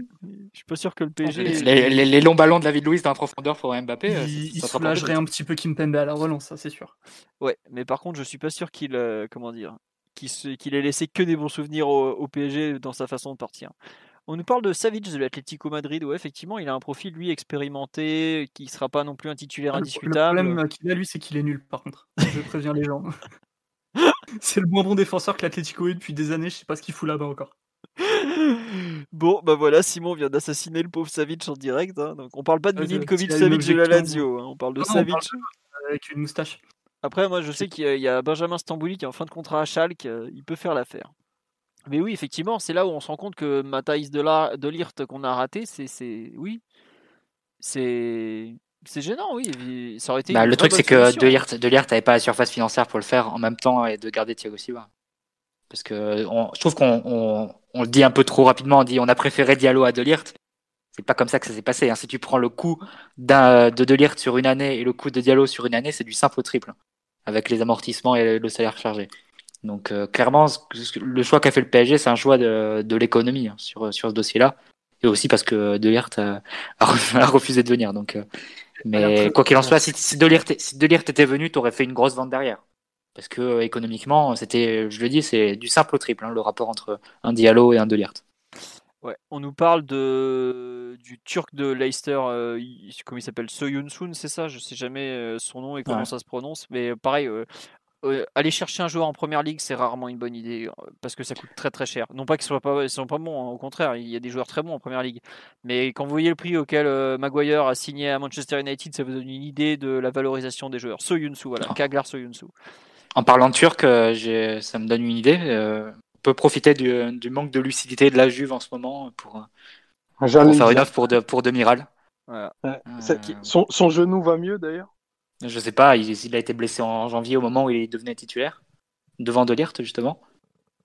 suis pas sûr que le PSG les, les, longs ballons de David Luiz dans la profondeur pour Mbappé, euh, il, il soulagerait un petit peu Kimpembe à la relance, ça c'est sûr. Ouais, mais par contre, je suis pas sûr qu'il comment dire qu'il ait laissé que des bons souvenirs au, PSG dans sa façon de partir. On nous parle de Savic de l'Atlético Madrid, où effectivement il a un profil lui expérimenté, qui ne sera pas non plus un titulaire ah, indiscutable. Le problème qu'il a lui, c'est qu'il est nul par contre. Je préviens les gens. c'est le moins bon défenseur que l'Atlético ait depuis des années, je sais pas ce qu'il fout là-bas encore. Bon, bah voilà, Simon vient d'assassiner le pauvre Savic en direct. Hein. Donc on parle pas de Milinkovic Savic de la Lazio, hein. on parle de Savic. avec une moustache. Après, moi, je sais qu'il y, a Benjamin Stambouli qui est en fin de contrat à Schalke, euh, il peut faire l'affaire. Mais oui, effectivement, c'est là où on se rend compte que Matthijs de l'Irt qu'on a raté, c'est. Oui. C'est. C'est gênant, oui. Ça aurait été bah, le truc, c'est que De Ligt n'avait pas la surface financière pour le faire en même temps et de garder Thiago Silva. Parce que je trouve qu'on on, le dit un peu trop rapidement. On dit on a préféré Diallo à De Ligt. C'est pas comme ça que ça s'est passé. Hein. Si tu prends le coût de De Ligt sur une année et le coût de Diallo sur une année, c'est du simple au triple avec les amortissements et le salaire chargé. Donc euh, clairement, le choix qu'a fait le PSG, c'est un choix de, de l'économie hein, sur, sur ce dossier-là. Et aussi parce que De a, a, refusé de venir. Donc, euh, mais quoi qu'il en soit, si, si De était venu, tu aurais fait une grosse vente derrière. Parce que euh, économiquement, c'était, je le dis, c'est du simple au triple, hein, le rapport entre un Diallo et un De Ouais, on nous parle de du Turc de Leicester, euh, comment il s'appelle, c'est ça? Je sais jamais euh, son nom et comment ça se prononce, mais pareil, euh, aller chercher un joueur en première ligue, c'est rarement une bonne idée parce que ça coûte très très cher. Non pas qu'ils soient pas, sont pas bons, hein, au contraire, il y a des joueurs très bons en première ligue. Mais quand vous voyez le prix auquel Maguire a signé à Manchester United, ça vous donne une idée de la valorisation des joueurs. Soyuncu, voilà, ah. Kaglar Soyuncu. En parlant turc, ça me donne une idée peut profiter du, manque de lucidité de la Juve en ce moment pour, ah, faire une offre pour, de, pour Demiral. Euh, son, genou va mieux d'ailleurs? Je sais pas, il, a été blessé en janvier au moment où il devenait titulaire, devant Delirte justement.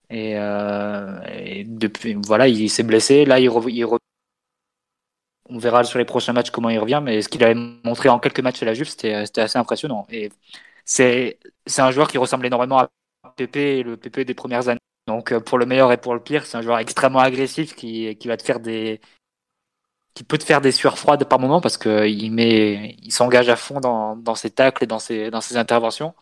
Et, euh, depuis, voilà, il s'est blessé. Là, il, on verra sur les prochains matchs comment il revient, mais ce qu'il avait montré en quelques matchs à la Juve, c'était assez impressionnant. Et c'est un joueur qui ressemble énormément à PP et le PP des premières années. Donc pour le meilleur et pour le pire, c'est un joueur extrêmement agressif qui, qui va te faire des qui peut te faire des sueurs froides par moment parce que il met il s'engage à fond dans, dans ses tacles et dans ses dans ses interventions.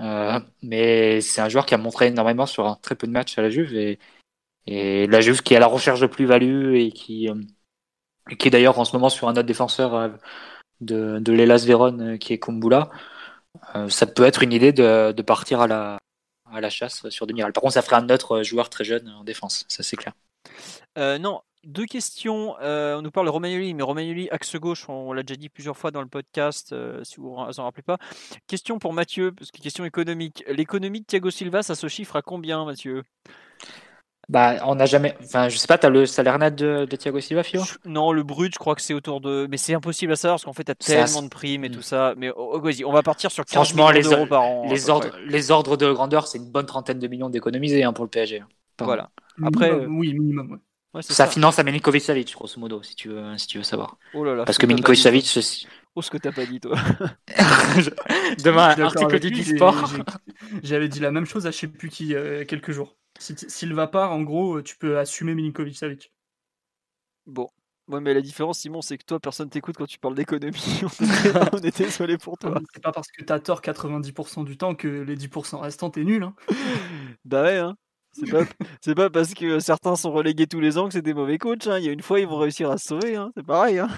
Euh, mais c'est un joueur qui a montré énormément sur un très peu de matchs à la Juve et, et la Juve qui est à la recherche de plus-value et qui, euh, qui est d'ailleurs en ce moment sur un autre défenseur euh, de, de l'Elas Vérone qui est Kumbula. ça peut être une idée de, de partir à la, à la chasse sur Demiral. Par contre, ça ferait un autre joueur très jeune en défense, ça c'est clair. non, deux questions. Euh, on nous parle de Romagnoli, mais Romagnoli, axe gauche, on, l'a déjà dit plusieurs fois dans le podcast, euh, si vous vous en rappelez pas. Question pour Mathieu, parce que question économique. L'économie de Thiago Silva, ça se chiffre à combien, Mathieu? Bah, on n'a jamais. Enfin, je sais pas, tu as le salaire net de, Thiago Silva, Fio? Non, le brut, je crois que c'est autour de. Mais c'est impossible à savoir parce qu'en fait, tu as tellement de primes et tout ça. Mais oh, oh, vas-y, on va partir sur 15 millions d'euros par an. Les ordres, les ordres de grandeur, c'est une bonne trentaine de millions d'économisés hein, pour le PSG. Hein. Voilà. Après, euh, oui, minimum. ça, finance à Milinkovic Savic, grosso modo, si tu veux, si tu veux savoir. Oh là là, Parce que Milinkovic Savic. Oh, ce que t'as pas dit, toi. Demain, article du sport. J'avais dit la même chose à je sais plus qui, euh, quelques jours. S'il va pas, en gros, tu peux assumer Milinkovic Savic. Bon. Ouais, mais la différence, Simon, c'est que toi, personne t'écoute quand tu parles d'économie. on, était désolé pour toi. C'est pas parce que t'as tort 90% du temps que les 10% restants, t'es nul. Hein. bah ouais, hein. C'est pas, parce que certains sont relégués tous les ans que c'est des mauvais coachs. Hein. Il y a une fois, ils vont réussir à se sauver. Hein. C'est pareil. Hein.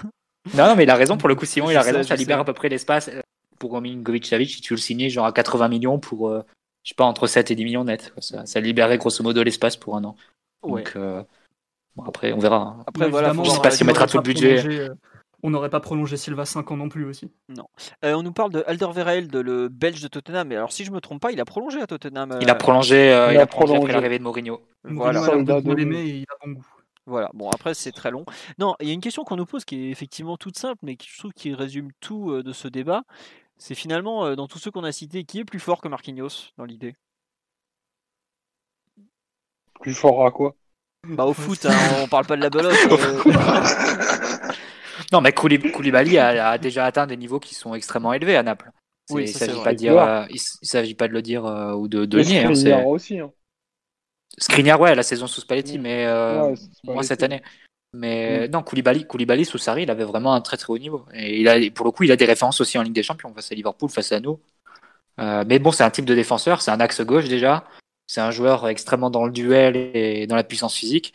Non, non, mais il a raison. Pour le coup, Simon, il a raison. ça libère à peu près l'espace. Euh, pour Milinkovic Savic, si tu veux le signer, genre à 80 millions pour, euh, je sais pas, entre 7 et 10 millions net. Ça, ça libérait grosso modo l'espace pour un an. Donc, euh, après, on verra. Après, voilà, je sais pas si on mettra tout le budget on n'aurait pas prolongé Silva 5 ans non plus aussi. Non. Euh, on nous parle de Alderweireld, le Belge de Tottenham. Mais alors, si je me trompe pas, il a prolongé à Tottenham. Il a euh, prolongé, euh, il, a prolongé, après l'arrivée de Mourinho. Voilà. Voilà. il a bon goût. Voilà, bon après c'est très long. Non, il y a une question qu'on nous pose qui est effectivement toute simple, mais qui je trouve qui résume tout de ce débat. C'est finalement, dans tous ceux qu'on a cités, qui est plus fort que Marquinhos dans l'idée? Plus fort à quoi? Bah au foot, hein, on parle pas de la belote. Non, mais Koulibaly a, déjà atteint des niveaux qui sont extrêmement élevés à Naples. Oui, il ne s'agit pas, dire, euh, il, s'agit pas de le dire euh, ou de, de nier. Skriniar hein, aussi. Hein. Skriniar, ouais, la saison sous Spalletti, mais euh, moins cette année. Mais mm. non, Koulibaly, Koulibaly sous Sarri, il avait vraiment un très très haut niveau. Et il a, pour le coup, il a des références aussi en Ligue des Champions face à Liverpool, face à nous. mais bon, c'est un type de défenseur, c'est un axe gauche déjà. C'est un joueur extrêmement dans le duel et dans la puissance physique.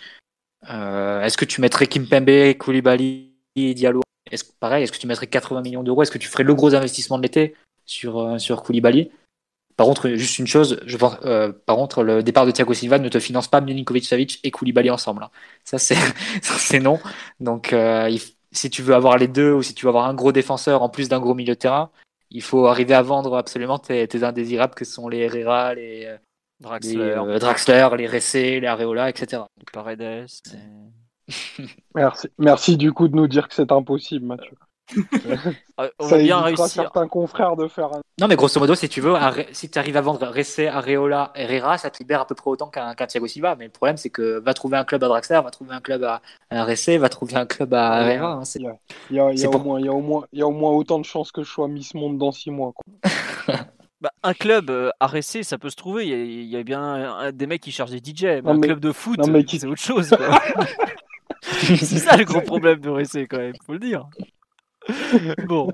Est-ce que tu mettrais Kimpembe, Koulibaly Diallo, est-ce, pareil, est-ce que tu mettrais 80 millions d'euros? Est-ce que tu ferais le gros investissement de l'été sur, euh, sur Koulibaly? Par contre, juste une chose, je pense, euh, par contre, le départ de Thiago Silva ne te finance pas Milinkovic Savic et Koulibaly ensemble. Hein. Ça, c'est, non. Donc, euh, si tu veux avoir les deux ou si tu veux avoir un gros défenseur en plus d'un gros milieu de terrain, il faut arriver à vendre absolument tes, indésirables que sont les Herrera, les Draxler, les, Draxler, les Ressé, les Areola, etc. Paredes. Merci. Merci du coup de nous dire que c'est impossible, Mathieu. Ah, on va bien réussir. certains confrères de faire un... Non, mais grosso modo, si tu veux, si tu arrives à vendre Ressé, Areola, Herrera, ça te libère à peu près autant qu'un Thiago Silva. Mais le problème, c'est que va trouver un club à Draxler, va trouver un club à, à va trouver un club à Herrera. il, y a, au moins, il, y a au moins, il y a au moins autant de chances que je sois Miss Monde dans six mois. Bah, un club euh, à Ressé, ça peut se trouver. Il y a, bien des mecs qui cherchent des DJ. Mais un club de foot, c'est autre chose. c'est ça le gros problème de Ressé quand même, faut le dire. bon,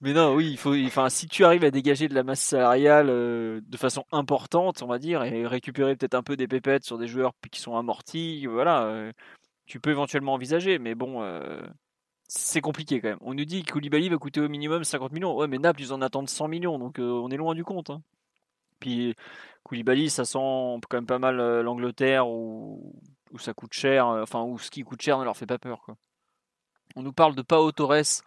mais non, oui, il faut. Enfin, si tu arrives à dégager de la masse salariale euh, de façon importante, on va dire, et récupérer peut-être un peu des pépettes sur des joueurs qui sont amortis, voilà, euh, tu peux éventuellement envisager. Mais bon, euh, c'est compliqué quand même. On nous dit que Koulibaly va coûter au minimum 50 millions. Ouais, mais Naples, ils en attendent 100 millions, donc on est loin du compte. Hein. Puis Koulibaly, ça sent quand même pas mal l'Angleterre où ça coûte cher, enfin où ce qui coûte cher ne leur fait pas peur. Quoi. On nous parle de Pao Torres,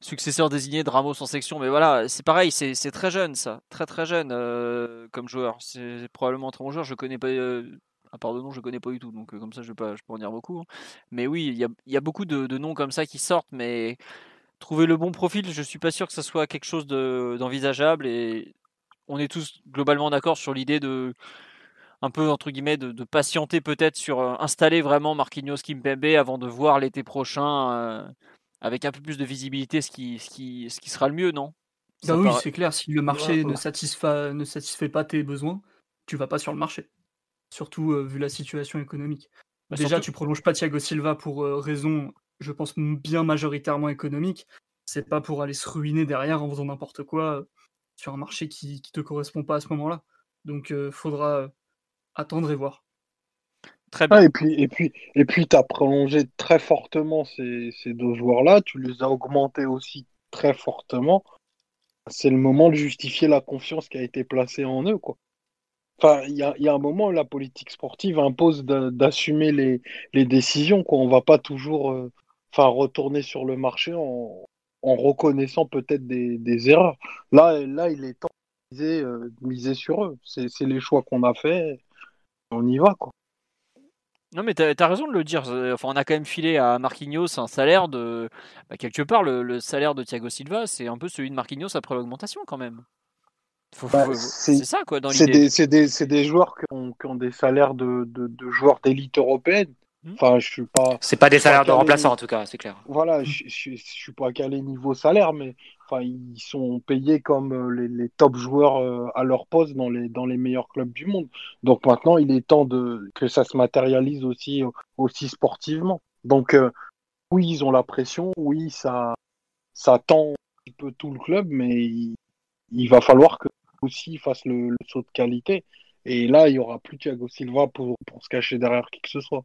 successeur désigné de Ramos en section, mais voilà, c'est pareil, c'est, très jeune ça, très très jeune euh, comme joueur. C'est probablement un très bon joueur, je connais pas, euh, à part de nom, je connais pas du tout, donc comme ça je je peux en dire beaucoup. Hein. Mais oui, il y a, beaucoup de, noms comme ça qui sortent, mais trouver le bon profil, je suis pas sûr que ça soit quelque chose d'envisageable et on est tous globalement d'accord sur l'idée de un peu entre guillemets de, patienter peut-être sur euh, installer vraiment Marquinhos Kimpembe avant de voir l'été prochain euh, avec un peu plus de visibilité ce qui, ce qui, ce qui sera le mieux, non? Bah oui, c'est clair, si le marché ne, satisfait, ne satisfait pas tes besoins, tu vas pas sur le marché. Surtout vu la situation économique. Bah, Déjà, tu prolonges pas Thiago Silva pour raison, je pense, bien majoritairement économique. C'est pas pour aller se ruiner derrière en faisant n'importe quoi sur un marché qui, ne te correspond pas à ce moment-là. Donc, il faudra attendre et voir. Très bien. et puis, et puis, et puis, as prolongé très fortement ces, ces deux joueurs-là. Tu les as augmentés aussi très fortement. C'est le moment de justifier la confiance qui a été placée en eux, quoi. Enfin, il y a, y a, un moment où la politique sportive impose d'assumer les, les, décisions, quoi. On va pas toujours, euh, enfin, retourner sur le marché en, en reconnaissant peut-être des, des, erreurs. Là, là, il est temps de miser, euh, miser sur eux. C'est les choix qu'on a fait. On y va, quoi. Non, mais tu as, raison de le dire. Enfin, on a quand même filé à Marquinhos un salaire de. Bah, quelque part, le, salaire de Thiago Silva, c'est un peu celui de Marquinhos après l'augmentation, quand même. Bah, c'est ça, quoi, dans l'idée. C'est des, des, des, joueurs qui ont, qui ont, des salaires de, de, de joueurs d'élite européenne. Hmm. Enfin, je suis pas. C'est pas des salaires de remplaçants en tout cas, c'est clair. Voilà, je, je, suis pas calé niveau salaire, mais ils sont payés comme euh, les, top joueurs euh, à leur poste dans les meilleurs clubs du monde. Donc maintenant, il est temps que ça se matérialise aussi aussi sportivement. Donc euh, oui, ils ont la pression, oui, ça tend un petit peu tout le club, mais il, va falloir que aussi fasse le, saut de qualité. Et là, il y aura plus Thiago Silva pour se cacher derrière qui que ce soit.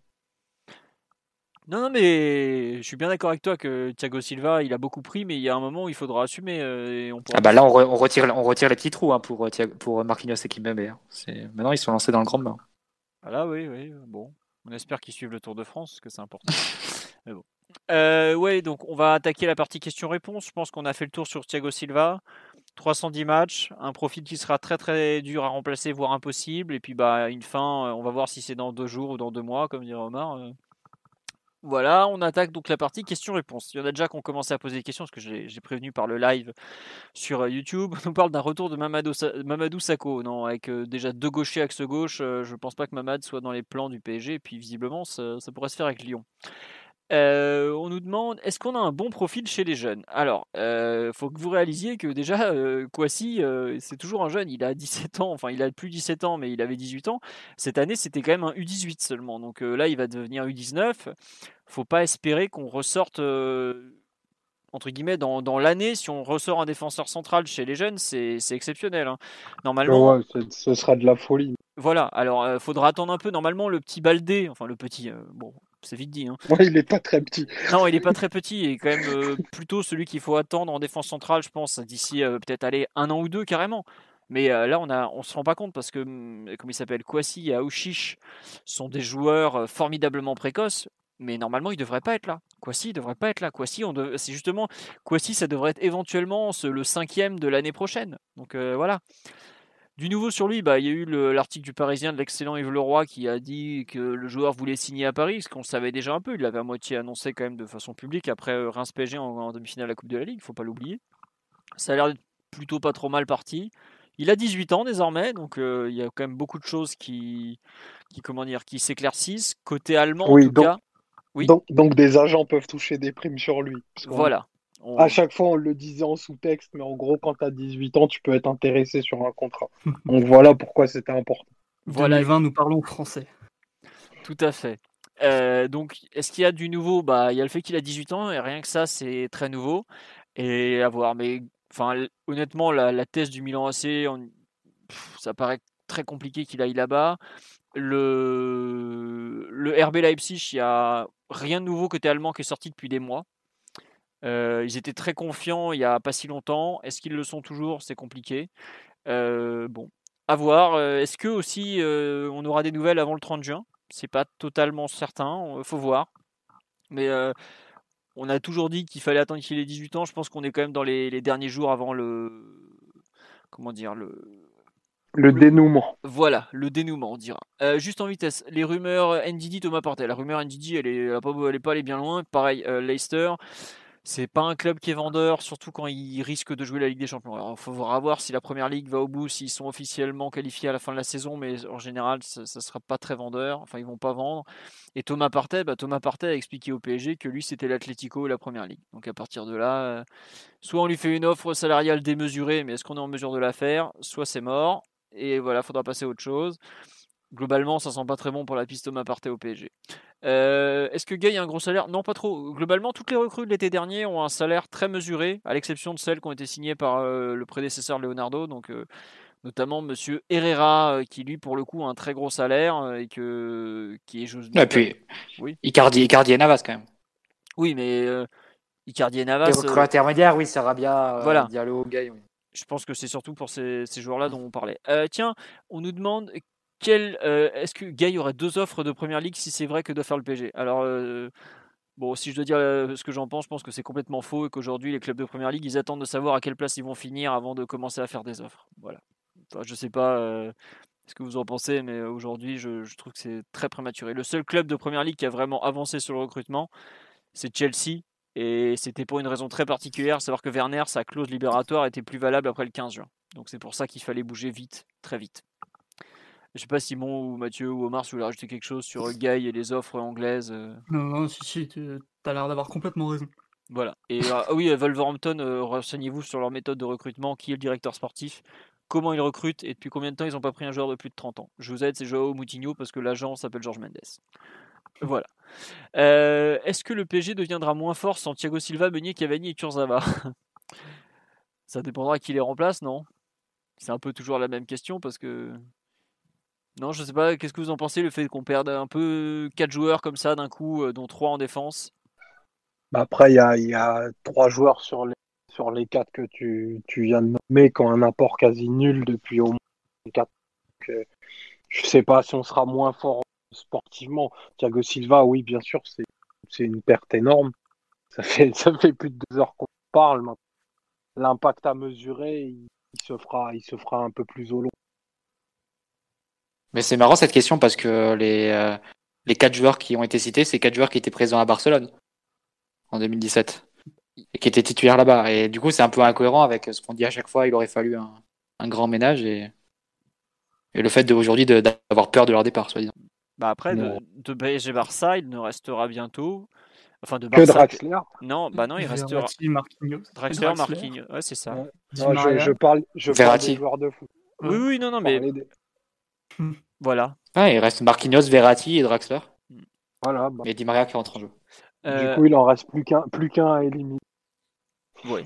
Non, non, mais je suis bien d'accord avec toi que Thiago Silva, il a beaucoup pris, mais il y a un moment où il faudra assumer. Euh, et on Ah bah là, on, retire, on retire les petits trous hein, pour, euh, pour Marquinhos et Kimpembe. Hein. Maintenant, ils sont lancés dans le grand bain. Ah là, oui, oui. Bon, on espère qu'ils suivent le Tour de France, parce que c'est important. mais bon. Euh, ouais, donc on va attaquer la partie questions-réponses. Je pense qu'on a fait le tour sur Thiago Silva. 310 matchs, un profil qui sera très très dur à remplacer, voire impossible. Et puis bah une fin, on va voir si c'est dans deux jours ou dans deux mois, comme dirait Omar. Voilà, on attaque donc la partie questions-réponses. Il y en a déjà qui ont commencé à poser des questions, parce que j'ai prévenu par le live sur euh, YouTube. On parle d'un retour de Mamadou, Mamadou Sakho. Non, avec euh, déjà deux gauchers axe gauche, euh, je pense pas que Mamad soit dans les plans du PSG. Et puis visiblement, ça pourrait se faire avec Lyon. Euh, on nous demande est-ce qu'on a un bon profil chez les jeunes? Alors, il euh, faut que vous réalisiez que déjà, euh, Kwasi, c'est toujours un jeune. Il a 17 ans, enfin, il a plus 17 ans, mais il avait 18 ans. Cette année, c'était quand même un U18 seulement. Donc là, il va devenir U19. Faut pas espérer qu'on ressorte. entre guillemets, dans, l'année, si on ressort un défenseur central chez les jeunes, c'est exceptionnel. Hein. Normalement. ce sera de la folie. Voilà, alors il faudra attendre un peu. Normalement, le petit Baldé, enfin le petit, bon, c'est vite dit. Hein. il n'est pas très petit. Non, il n'est pas très petit. Et quand même euh, plutôt celui qu'il faut attendre en défense centrale, je pense, d'ici euh, peut-être aller un an ou deux carrément. Mais euh, là, on ne on se rend pas compte parce que, hum, comme il s'appelle, Kwasi et Aouchiche sont des joueurs formidablement précoces. Mais normalement, ils ne devraient pas être là. Kwasi ne devrait pas être là. Kwasi, c'est justement. Kwasi, ça devrait être éventuellement le cinquième de l'année prochaine. Donc voilà. Du nouveau sur lui, bah, il y a eu l'article du Parisien de l'excellent Yves Leroy qui a dit que le joueur voulait signer à Paris, ce qu'on savait déjà un peu. Il l'avait à moitié annoncé quand même de façon publique après euh, Reims PSG en, demi-finale de la Coupe de la Ligue, il faut pas l'oublier. Ça a l'air plutôt pas trop mal parti. Il a 18 ans désormais, donc euh, il y a quand même beaucoup de choses qui, qui comment dire, qui s'éclaircissent. Côté allemand, en tout cas. Oui. Donc, donc, des agents peuvent toucher des primes sur lui. Voilà. À chaque fois, on le disait en sous-texte, mais en gros, quand tu as 18 ans, tu peux être intéressé sur un contrat. Donc voilà pourquoi c'était important. Voilà, 20, nous parlons français. Tout à fait. Euh, donc, est-ce qu'il y a du nouveau? Bah, il y a le fait qu'il a 18 ans et rien que ça, c'est très nouveau. Et à voir. Mais enfin, honnêtement, la, thèse du Milan AC, ça paraît très compliqué qu'il aille là-bas. Le, le RB Leipzig, il n'y a rien de nouveau côté allemand qui est sorti depuis des mois. Euh, ils étaient très confiants il n'y a pas si longtemps. Est-ce qu'ils le sont toujours? C'est compliqué. Euh, bon, à voir. Est-ce que aussi on aura des nouvelles avant le 30 juin? C'est pas totalement certain. Faut voir. Mais on a toujours dit qu'il fallait attendre qu'il ait 18 ans. Je pense qu'on est quand même dans les, derniers jours avant le. Comment dire le. Le, dénouement. Voilà, le dénouement, on dira. juste en vitesse, les rumeurs NDD, Thomas Portel. La rumeur NDD, elle est, elle est pas, elle est pas allée bien loin. Pareil, Leicester. C'est pas un club qui est vendeur, surtout quand il risque de jouer la Ligue des Champions. Alors, il faut voir si la première ligue va au bout, s'ils sont officiellement qualifiés à la fin de la saison, mais en général, ça, ne sera pas très vendeur. Enfin, ils vont pas vendre. Et Thomas Partey, bah, Thomas Partey a expliqué au PSG que lui, c'était l'Atlético et la première ligue. Donc, à partir de là, euh, soit on lui fait une offre salariale démesurée, mais est-ce qu'on est en mesure de la faire? Soit c'est mort. Et voilà, faudra passer à autre chose globalement, ça sent pas très bon pour la piste Thomas Partey au PSG. Euh, est-ce que Gay a un gros salaire? Non, pas trop. Globalement, toutes les recrues de l'été dernier ont un salaire très mesuré, à l'exception de celles qui ont été signées par euh, le prédécesseur Leonardo, donc euh, notamment Monsieur Herrera, qui lui, pour le coup, a un très gros salaire et que qui est juste. Et puis, oui. Icardi, Icardi et Navas quand même. Oui, mais Icardi et Navas. Les recrues intermédiaires, oui, Sarabia, voilà. Diallo, Gay. Oui. Je pense que c'est surtout pour ces, ces joueurs-là dont on parlait. tiens, on nous demande euh, est-ce que Gay aurait deux offres de première ligue si c'est vrai que doit faire le PG Alors, euh, bon, si je dois dire euh, ce que j'en pense, je pense que c'est complètement faux et qu'aujourd'hui, les clubs de première ligue, ils attendent de savoir à quelle place ils vont finir avant de commencer à faire des offres. Voilà. Enfin, je sais pas ce que vous en pensez, mais aujourd'hui, je, je, trouve que c'est très prématuré. Le seul club de première ligue qui a vraiment avancé sur le recrutement, c'est Chelsea. Et c'était pour une raison très particulière, savoir que Werner, sa clause libératoire était plus valable après le 15 juin. Donc c'est pour ça qu'il fallait bouger vite, très vite. Je sais pas Simon ou Mathieu ou Omar si vous voulez rajouter quelque chose sur Guy et les offres anglaises. Euh. Non, non, si, si, tu as l'air d'avoir complètement raison. Voilà. Et euh, ah oui, Wolverhampton, euh, renseignez-vous sur leur méthode de recrutement, qui est le directeur sportif, comment ils recrutent et depuis combien de temps ils n'ont pas pris un joueur de plus de 30 ans? Je vous aide, c'est Joao Moutinho parce que l'agent s'appelle Georges Mendes. Voilà. Est-ce que le PG deviendra moins fort sans Thiago Silva, Meunier, Cavani et Kurzawa? Ça dépendra qui les remplace, non? C'est un peu toujours la même question parce que non, je sais pas, qu'est-ce que vous en pensez, le fait qu'on perde un peu 4 joueurs comme ça d'un coup, euh, dont 3 en défense? Bah Après, il y a, y a 3 joueurs sur les, sur les 4 que tu, viens de nommer qui ont un apport quasi nul depuis au moins 4. Donc, je sais pas si on sera moins fort sportivement. Thiago Silva, oui, bien sûr, c'est une perte énorme. Ça fait, plus de 2 heures qu'on parle. L'impact à mesurer, il se fera un peu plus au long. Mais c'est marrant cette question parce que les, euh, les quatre joueurs qui ont été cités, c'est quatre joueurs qui étaient présents à Barcelone en 2017 et qui étaient titulaires là-bas. Et du coup, c'est un peu incohérent avec ce qu'on dit à chaque fois. Il aurait fallu un, un grand ménage et, et le fait d'aujourd'hui d'avoir peur de leur départ, soi-disant. Bah après, de, de PSG Barça, il ne restera bientôt. Enfin, de Barça, que Draxler Non, bah non, il restera. Marquinhos. Draxler, Marquinhos. Ouais, c'est ça. je, je, parle, je parle des joueurs de foot. Oui, oui, non, non, mais. Voilà. Ah, il reste Marquinhos, Verratti et Draxler. Voilà. Bah. Et Di Maria qui rentre en jeu. Du euh, coup, il en reste plus qu'un plus qu'un à éliminer. Oui.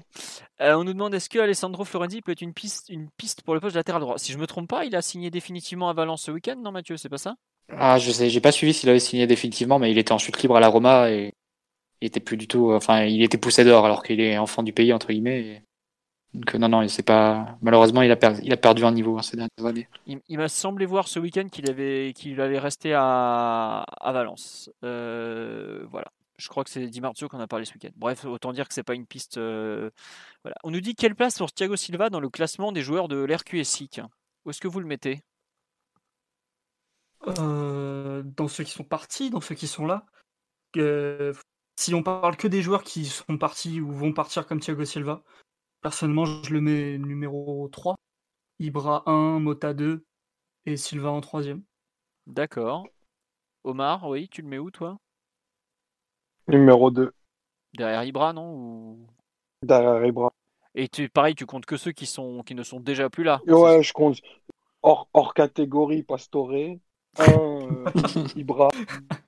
Euh, on nous demande est-ce que Alessandro Florenzi peut être une piste, une piste pour le poste de latéral droit? Si je me trompe pas, il a signé définitivement à Valence ce week-end, non Mathieu C'est pas ça? Ah, je sais, j'ai pas suivi s'il avait signé définitivement, mais il était en chute libre à la Roma et il était plus du tout. Enfin, il était poussé dehors alors qu'il est enfant du pays entre guillemets. Donc non, non, c'est pas. Malheureusement, il a, perdu, il a perdu un niveau hein, ces dernières années. Il, m'a semblé voir ce week-end qu'il avait, qu'il allait rester à, à Valence. Euh, voilà. Je crois que c'est Di Marzio qu'on a parlé ce week-end. Bref, autant dire que c'est pas une piste. Euh, voilà. On nous dit quelle place pour Thiago Silva dans le classement des joueurs de l'RQSI. Où est-ce que vous le mettez? Euh, Dans ceux qui sont partis, dans ceux qui sont là. si on parle que des joueurs qui sont partis ou vont partir comme Thiago Silva, Personnellement, je le mets numéro 3. Ibra 1, Mota 2 et Silva en troisième. D'accord. Omar, oui, tu le mets où toi? Numéro 2. Derrière Ibra, non Ou... Derrière Ibra. Et tu, pareil, tu comptes que ceux qui, sont, qui ne sont déjà plus là Ouais, je compte hors, hors catégorie Pastore. 1 euh, Ibra,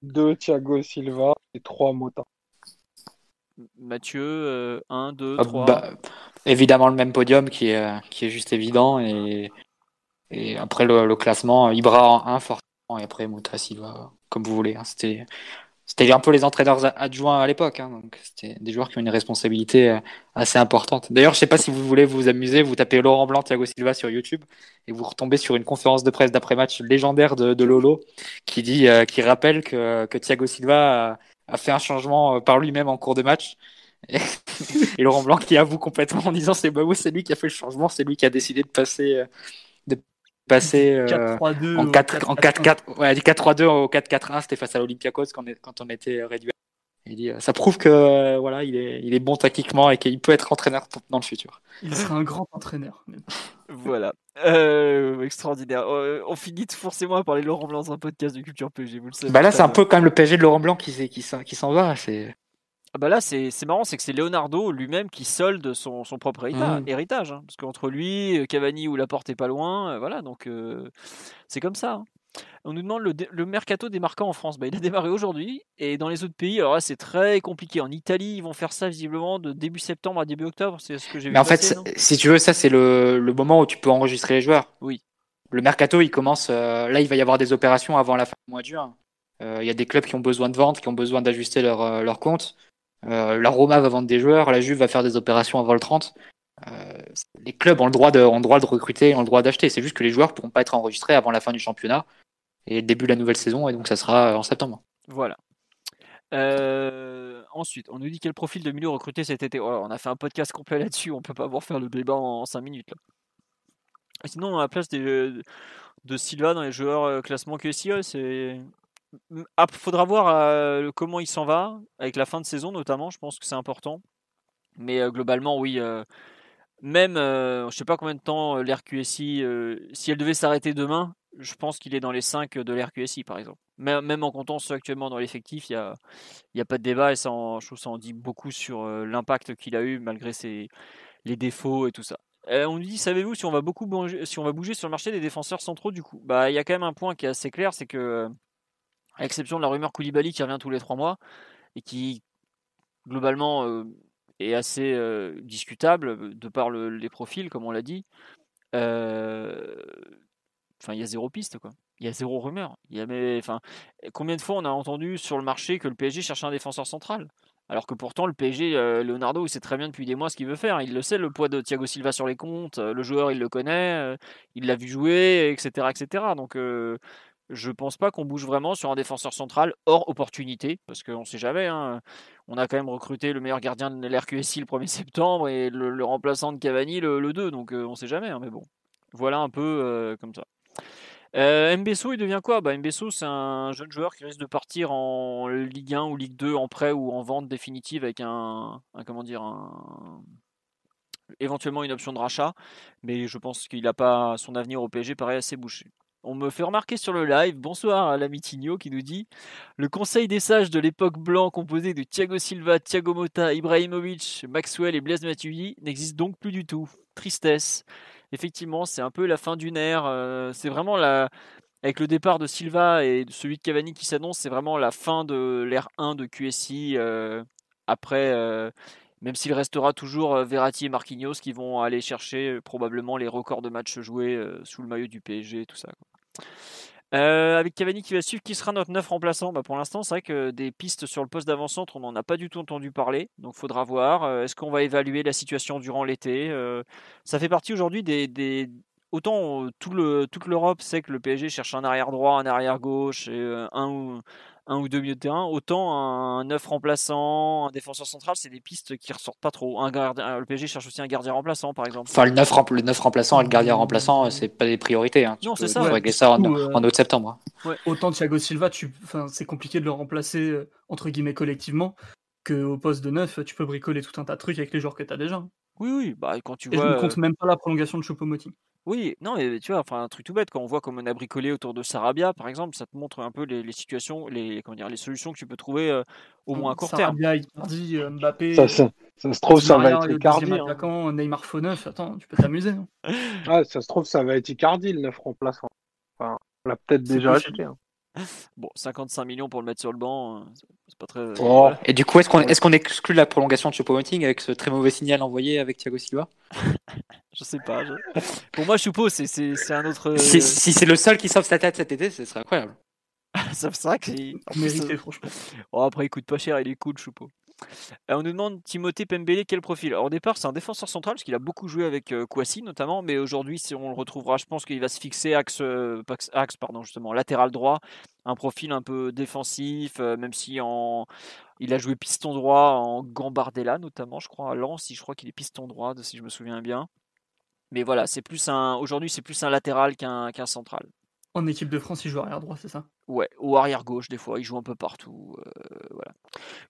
2 Thiago Silva et 3 Mota. Mathieu, 1, 2, 3 Évidemment le même podium qui est, qui est juste évident. Et, et après le, classement, Ibra en 1 forcément, et après Mouta Silva, comme vous voulez. Hein. C'était c'était un peu les entraîneurs adjoints à l'époque, hein. donc c'était des joueurs qui ont une responsabilité euh, assez importante. D'ailleurs, je sais pas si vous voulez vous amuser, vous tapez Laurent Blanc, Thiago Silva sur YouTube et vous retombez sur une conférence de presse d'après-match légendaire de, de, Lolo qui dit, euh, qui rappelle que, que Thiago Silva a, fait un changement euh, par lui-même en cours de match. Et, Laurent Blanc qui avoue complètement en disant c'est bah c'est lui qui a fait le changement, c'est lui qui a décidé de passer euh, de passer euh, en 4 en 4 4 ouais, 4-3-2 au 4-4-1, c'était face à l'Olympiakos quand on était réduit. Il dit, ça prouve que voilà, il est, il est bon tactiquement et qu'il peut être entraîneur dans le futur. Il sera un grand entraîneur. voilà. Euh, extraordinaire. Euh, on finit forcément à parler de Laurent Blanc dans un podcast de Culture PG, vous le savez. Bah là, c'est un peu comme le PSG de Laurent Blanc qui, qui, qui s'en va. C'est. Ah bah là, c'est marrant, c'est que c'est Leonardo lui-même qui solde son, son propre mmh. héritage. Hein, parce qu'entre lui, Cavani ou Laporte est pas loin, euh, voilà, donc c'est comme ça. Hein. On nous demande le, mercato démarquant en France. Bah, il a démarré aujourd'hui et dans les autres pays, alors là c'est très compliqué. En Italie, ils vont faire ça visiblement de début septembre à début octobre. C'est ce que j'ai vu. Mais en fait, si tu veux, ça c'est le, moment où tu peux enregistrer les joueurs. Oui. Le mercato, il commence. Euh, là, il va y avoir des opérations avant la fin du mois de juin. Euh, il y a des clubs qui ont besoin de vendre, qui ont besoin d'ajuster leur, euh, leur compte. la Roma va vendre des joueurs, la Juve va faire des opérations avant le 30. Les clubs ont le droit de, le droit recruter, ont le droit d'acheter. C'est juste que les joueurs pourront pas être enregistrés avant la fin du championnat et le début de la nouvelle saison, et donc ça sera en septembre. Voilà. Euh, ensuite, on nous dit quel profil de milieu recruter cet été. Oh, on a fait un podcast complet là-dessus, on peut pas avoir faire le débat en 5 minutes. Là. Sinon, à la place de Silva dans les joueurs euh, classement QSI, c'est. Ah, faudra voir euh, comment il s'en va, avec la fin de saison notamment, je pense que c'est important. Mais globalement, oui. Même, je sais pas combien de temps l'RQSI, si elle devait s'arrêter demain, je pense qu'il est dans les 5 de l'RQSI, par exemple. Même en comptant ceux actuellement dans l'effectif, il n'y a, a pas de débat et ça en, je trouve ça en dit beaucoup sur euh, l'impact qu'il a eu malgré ses, les défauts et tout ça. Euh, on nous dit, savez-vous si on va beaucoup bouger, si on va bouger sur le marché des défenseurs centraux du coup? Bah, il y a quand même un point qui est assez clair, c'est que, à l'exception de la rumeur Koulibaly qui revient tous les 3 mois et qui globalement euh, est assez discutable de par les profils, comme on l'a dit. Enfin, il y a zéro piste, quoi. Il y a zéro rumeur. Y a mais, combien de fois on a entendu sur le marché que le PSG cherchait un défenseur central? Alors que pourtant, le PSG, Leonardo, il sait très bien depuis des mois ce qu'il veut faire. Il le sait, le poids de Thiago Silva sur les comptes. Le joueur, il le connaît. Il l'a vu jouer, etc. etc. Donc, je pense pas qu'on bouge vraiment sur un défenseur central hors opportunité. Parce qu'on ne sait jamais. Hein. On a quand même recruté le meilleur gardien de l'RQSI le 1er septembre et le, remplaçant de Cavani le, 2. Donc, on ne sait jamais. Hein, mais bon, voilà un peu comme ça. Euh, Mbesso, il devient quoi? Bah, Mbesso, c'est un jeune joueur qui risque de partir en Ligue 1 ou Ligue 2 en prêt ou en vente définitive avec un, comment éventuellement une option de rachat. Mais je pense qu'il n'a pas son avenir au PSG paraît assez bouché. On me fait remarquer sur le live, bonsoir à l'ami Tigno qui nous dit Le conseil des sages de l'époque blanc composé de Thiago Silva, Thiago Motta, Ibrahimovic, Maxwell et Blaise Matuidi n'existe donc plus du tout. Tristesse effectivement, c'est un peu la fin d'une ère. Euh, c'est vraiment la. Avec le départ de Silva et celui de Cavani qui s'annonce, c'est vraiment la fin de l'ère 1 de QSI. Euh, après, euh, même s'il restera toujours Verratti et Marquinhos qui vont aller chercher probablement les records de matchs joués sous le maillot du PSG, tout ça. Euh, avec Cavani qui va suivre, qui sera notre neuf remplaçant? Bah Pour l'instant, c'est vrai que des pistes sur le poste d'avant-centre, on n'en a pas du tout entendu parler. Donc, faudra voir. Euh, est-ce qu'on va évaluer la situation durant l'été euh, Ça fait partie aujourd'hui des, Autant toute l'Europe sait que le PSG cherche un arrière droit, un arrière gauche et un ou un ou deux milieux de terrain, autant un neuf remplaçant, un défenseur central, c'est des pistes qui ressortent pas trop. Un gardien, le PSG cherche aussi un gardien remplaçant, par exemple. Enfin, le neuf, le neuf remplaçant et le gardien remplaçant, c'est pas des priorités. Hein. Non, c'est ça. régler ça en, euh, en septembre. Ouais. Autant Thiago Silva, tu... enfin, c'est compliqué de le remplacer euh, entre guillemets collectivement qu'au poste de neuf, tu peux bricoler tout un tas de trucs avec les joueurs que tu as déjà. Oui, oui, bah quand tu et vois. Je ne compte même pas la prolongation de Choupo-Moting. Oui, non, mais tu vois, enfin, un truc tout bête, quand on voit comme on a bricolé autour de Sarabia, par exemple, ça te montre un peu les, situations, les, comment dire, les solutions que tu peux trouver euh, au moins à court terme. Sarabia, Icardi, euh, Mbappé. Ça, ça, ça, se trouve, ça va être Icardi. Hein. Attaquant, Neymar Foneuf, attends, tu peux t'amuser. Hein. Ah, ça se trouve, ça va être Icardi, le neuf remplaçant. Enfin, on l'a peut-être déjà acheté. Hein. Bon, 55 millions pour le mettre sur le banc, euh, c'est pas très. Oh. Et du coup, est-ce qu'on est qu'on exclut la prolongation de Choupo-Moting avec ce très mauvais signal envoyé avec Thiago Silva? Je sais pas. Pour moi, Choupo, c'est un autre. Si, si c'est le seul qui sauve sa tête cet été, ce serait incroyable. c'est vrai qu'il mérité, franchement. Oh, après, il coûte pas cher, il est cool, Choupo. Euh, on nous demande Timothée Pembele quel profil? Alors, au départ, c'est un défenseur central parce qu'il a beaucoup joué avec euh, Kouassi notamment, mais aujourd'hui, si on le retrouvera, je pense qu'il va se fixer axe, euh, axe pardon, justement, latéral droit, un profil un peu défensif, même si il a joué piston droit en Gambardella notamment, je crois, à Lens, je crois qu'il est piston droit, si je me souviens bien. Mais voilà, c'est plus un aujourd'hui, c'est plus un latéral qu'un central. En équipe de France, il joue arrière droit, c'est ça? Ouais, ou arrière gauche, des fois, il joue un peu partout. Euh, voilà.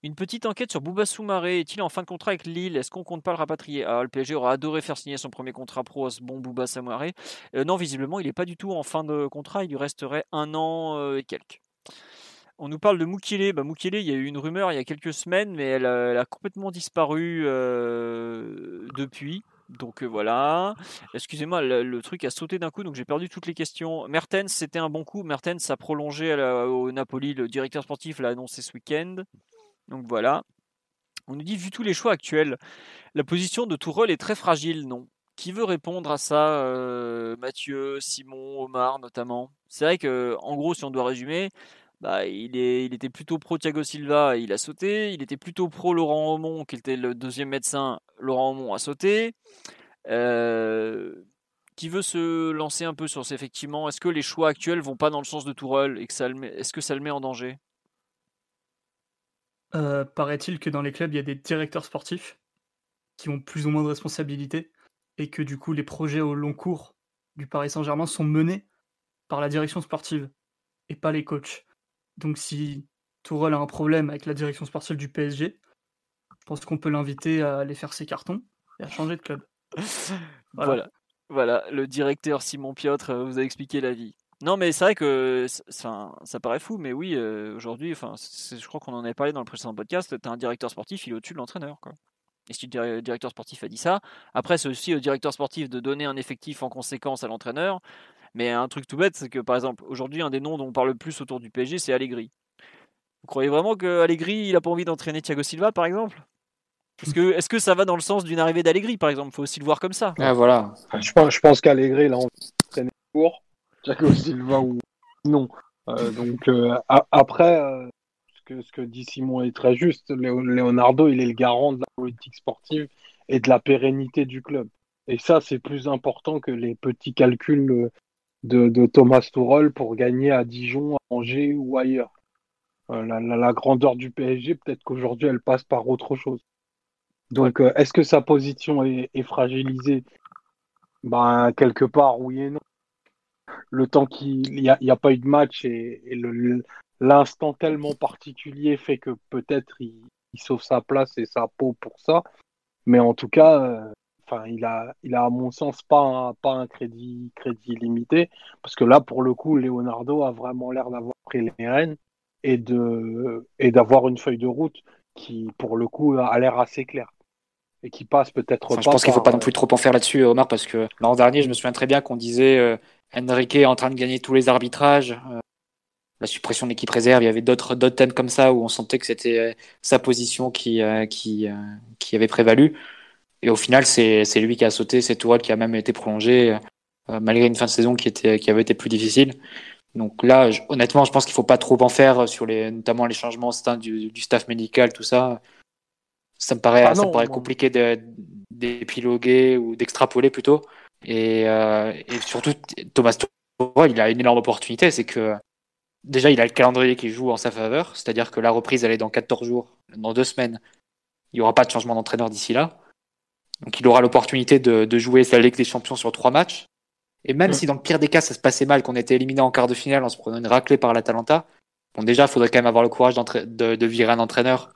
Une petite enquête sur Bouba Soumaré. Est-il en fin de contrat avec Lille? Est-ce qu'on compte pas le rapatrier? Ah, Le PSG aura adoré faire signer son premier contrat pro à ce bon Bouba Soumaré. Euh, non, visiblement, il n'est pas du tout en fin de contrat. Il lui resterait un an euh, et quelques. On nous parle de Mukele. Bah, il y a eu une rumeur il y a quelques semaines, mais elle, a complètement disparu depuis. Donc euh, voilà. Excusez-moi, le, truc a sauté d'un coup, donc j'ai perdu toutes les questions. Mertens, c'était un bon coup. Mertens a prolongé au Napoli. Le directeur sportif l'a annoncé ce week-end. Donc voilà. On nous dit, vu tous les choix actuels, la position de Tourelle est très fragile, non? Qui veut répondre à ça euh, Mathieu, Simon, Omar notamment? C'est vrai que, en gros, si on doit résumer, bah, il, était plutôt pro Thiago Silva, il a sauté. Il était plutôt pro Laurent Aumont, qui était le deuxième médecin. Laurent Aumont a sauté. Euh, qui veut se lancer un peu sur ce effectivement? Est-ce que les choix actuels vont pas dans le sens de Tourelle et que ça est-ce que ça le met en danger? Euh, Paraît-il que dans les clubs, il y a des directeurs sportifs qui ont plus ou moins de responsabilités et que du coup, les projets au long cours du Paris Saint-Germain sont menés par la direction sportive et pas les coachs. Donc si Tourelle a un problème avec la direction sportive du PSG, je pense qu'on peut l'inviter à aller faire ses cartons et à changer de club. voilà. voilà. le directeur Simon Piotr euh, vous a expliqué la vie. Non, mais c'est vrai que ça, ça paraît fou, mais oui, euh, aujourd'hui, enfin, je crois qu'on en avait parlé dans le précédent podcast. Tu as un directeur sportif, il est au-dessus de l'entraîneur. Et si le directeur sportif a dit ça, après, c'est aussi au directeur sportif de donner un effectif en conséquence à l'entraîneur. Mais un truc tout bête, c'est que par exemple, aujourd'hui, un des noms dont on parle le plus autour du PSG, c'est Allegri. Vous croyez vraiment que Allegri, il a pas envie d'entraîner Thiago Silva, par exemple? Est-ce que, est que ça va dans le sens d'une arrivée d'Allegri, par exemple? Il faut aussi le voir comme ça. Ah, voilà. Je pense, je pense qu'Allegri, il a envie d'entraîner pour Thiago Silva ou non. Euh, donc, euh, après, euh, ce, que, ce que dit Simon est très juste. Leonardo, il est le garant de la politique sportive et de la pérennité du club. Et ça, c'est plus important que les petits calculs de, Thomas Tuchel pour gagner à Dijon, à Angers ou ailleurs. Euh, la, grandeur du PSG, peut-être qu'aujourd'hui, elle passe par autre chose. Donc, euh, est-ce que sa position est, fragilisée? Ben, Quelque part, oui et non. Le temps qu'il n'y a, a, pas eu de match et, l'instant tellement particulier fait que peut-être il, sauve sa place et sa peau pour ça. Mais en tout cas, euh, enfin, il a, il a à mon sens pas un, pas un crédit, crédit limité, parce que là, pour le coup, Leonardo a vraiment l'air d'avoir pris les rênes et de, et d'avoir une feuille de route qui, pour le coup, a l'air assez claire et qui passe peut-être pas. Je pense qu'il faut pas non plus trop en faire là-dessus, Omar, parce que l'an dernier, je me souviens très bien qu'on disait euh, Enrique est en train de gagner tous les arbitrages. Euh, la suppression de l'équipe réserve, il y avait d'autres d'autres thèmes comme ça où on sentait que c'était euh, sa position qui qui qui avait prévalu. Et au final, c'est lui qui a sauté, c'est Tourelle qui a même été prolongé, euh, malgré une fin de saison qui, était, qui avait été plus difficile. Donc là, honnêtement, je pense qu'il faut pas trop en faire sur les, notamment les changements du, du staff médical, tout ça. Ça me paraît, ah ça me paraît compliqué d'épiloguer ou d'extrapoler plutôt. Et, euh, et, surtout, Thomas Tourelle, il a une énorme opportunité, c'est que déjà, il a le calendrier qui joue en sa faveur, c'est-à-dire que la reprise, elle est dans 14 jours, dans deux semaines. Il n'y aura pas de changement d'entraîneur d'ici là. Donc il aura l'opportunité de, jouer sa Ligue des Champions sur trois matchs. Et même si dans le pire des cas ça se passait mal, qu'on était éliminé en quart de finale en se prenant une raclée par l'Atalanta, bon déjà il faudrait quand même avoir le courage de, de, virer un entraîneur.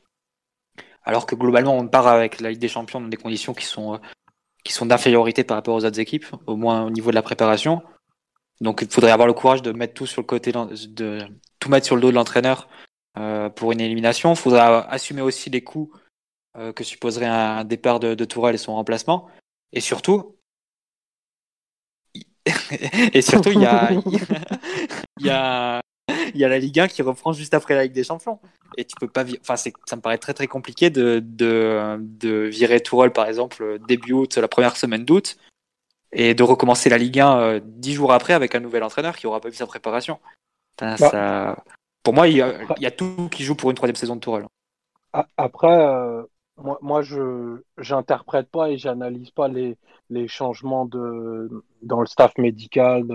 Alors que globalement on part avec la Ligue des Champions dans des conditions qui sont, qui sont d'infériorité par rapport aux autres équipes, au moins au niveau de la préparation. Donc il faudrait avoir le courage de mettre tout sur le côté, de tout mettre sur le dos de l'entraîneur euh, pour une élimination. Il faudra assumer aussi les coûts euh, que supposerait un départ de, de Tourelle et son remplacement. Et surtout, et surtout, il y a, il y a, il y a la Ligue 1 qui reprend juste après la Ligue des Champions. Et tu peux pas, enfin, ça me paraît très très compliqué de, de, de virer Tourelle par exemple début août, la première semaine d'août, et de recommencer la Ligue 1 euh, dix jours après avec un nouvel entraîneur qui aura pas vu sa préparation. Bah. ça... Pour moi, il y, a, il y, a, tout qui joue pour une troisième saison de Tourelle. Après, euh, moi, moi je j'interprète pas et j'analyse pas les, les changements de dans le staff médical,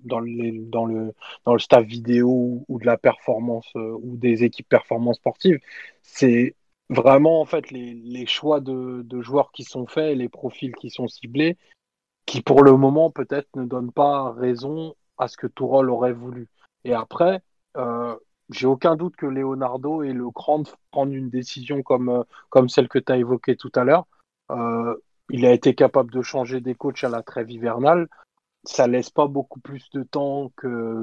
dans, les, dans le dans le staff vidéo ou de la performance euh, ou des équipes performance sportives. C'est vraiment en fait les, les choix de, de, joueurs qui sont faits, les profils qui sont ciblés, qui pour le moment peut-être ne donnent pas raison à ce que Tourol aurait voulu. Et après, euh, j'ai aucun doute que Leonardo ait le cran de prendre une décision comme, euh, comme celle que tu as évoquée tout à l'heure. Euh, il a été capable de changer des coachs à la trêve hivernale. Ça laisse pas beaucoup plus de temps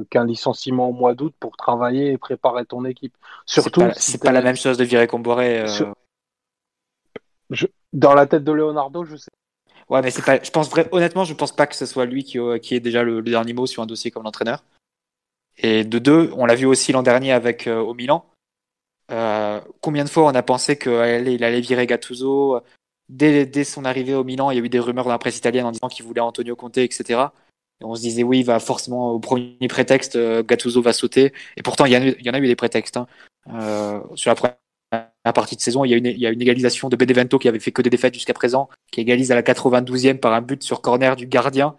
qu'un licenciement au mois d'août pour travailler et préparer ton équipe. Surtout, c'est pas, la même chose de virer Comboiré. Dans la tête de Leonardo, je sais Ouais, mais c'est pas. Je pense vrai, honnêtement, je pense pas que ce soit lui qui, qui ait déjà le, dernier mot sur un dossier comme l'entraîneur. Et de deux, on l'a vu aussi l'an dernier avec euh, au Milan. Euh, combien de fois on a pensé qu'il allait virer Gattuso dès, dès, son arrivée au Milan, il y a eu des rumeurs dans la presse italienne en disant qu'il voulait Antonio Conte, etc. Et on se disait oui, il va forcément au premier prétexte, euh, Gattuso va sauter. Et pourtant, il y, il y en a eu des prétextes. Hein. sur la première partie de saison, il y, a une, il y a une égalisation de Benevento qui avait fait que des défaites jusqu'à présent, qui égalise à la 92e par un but sur corner du gardien.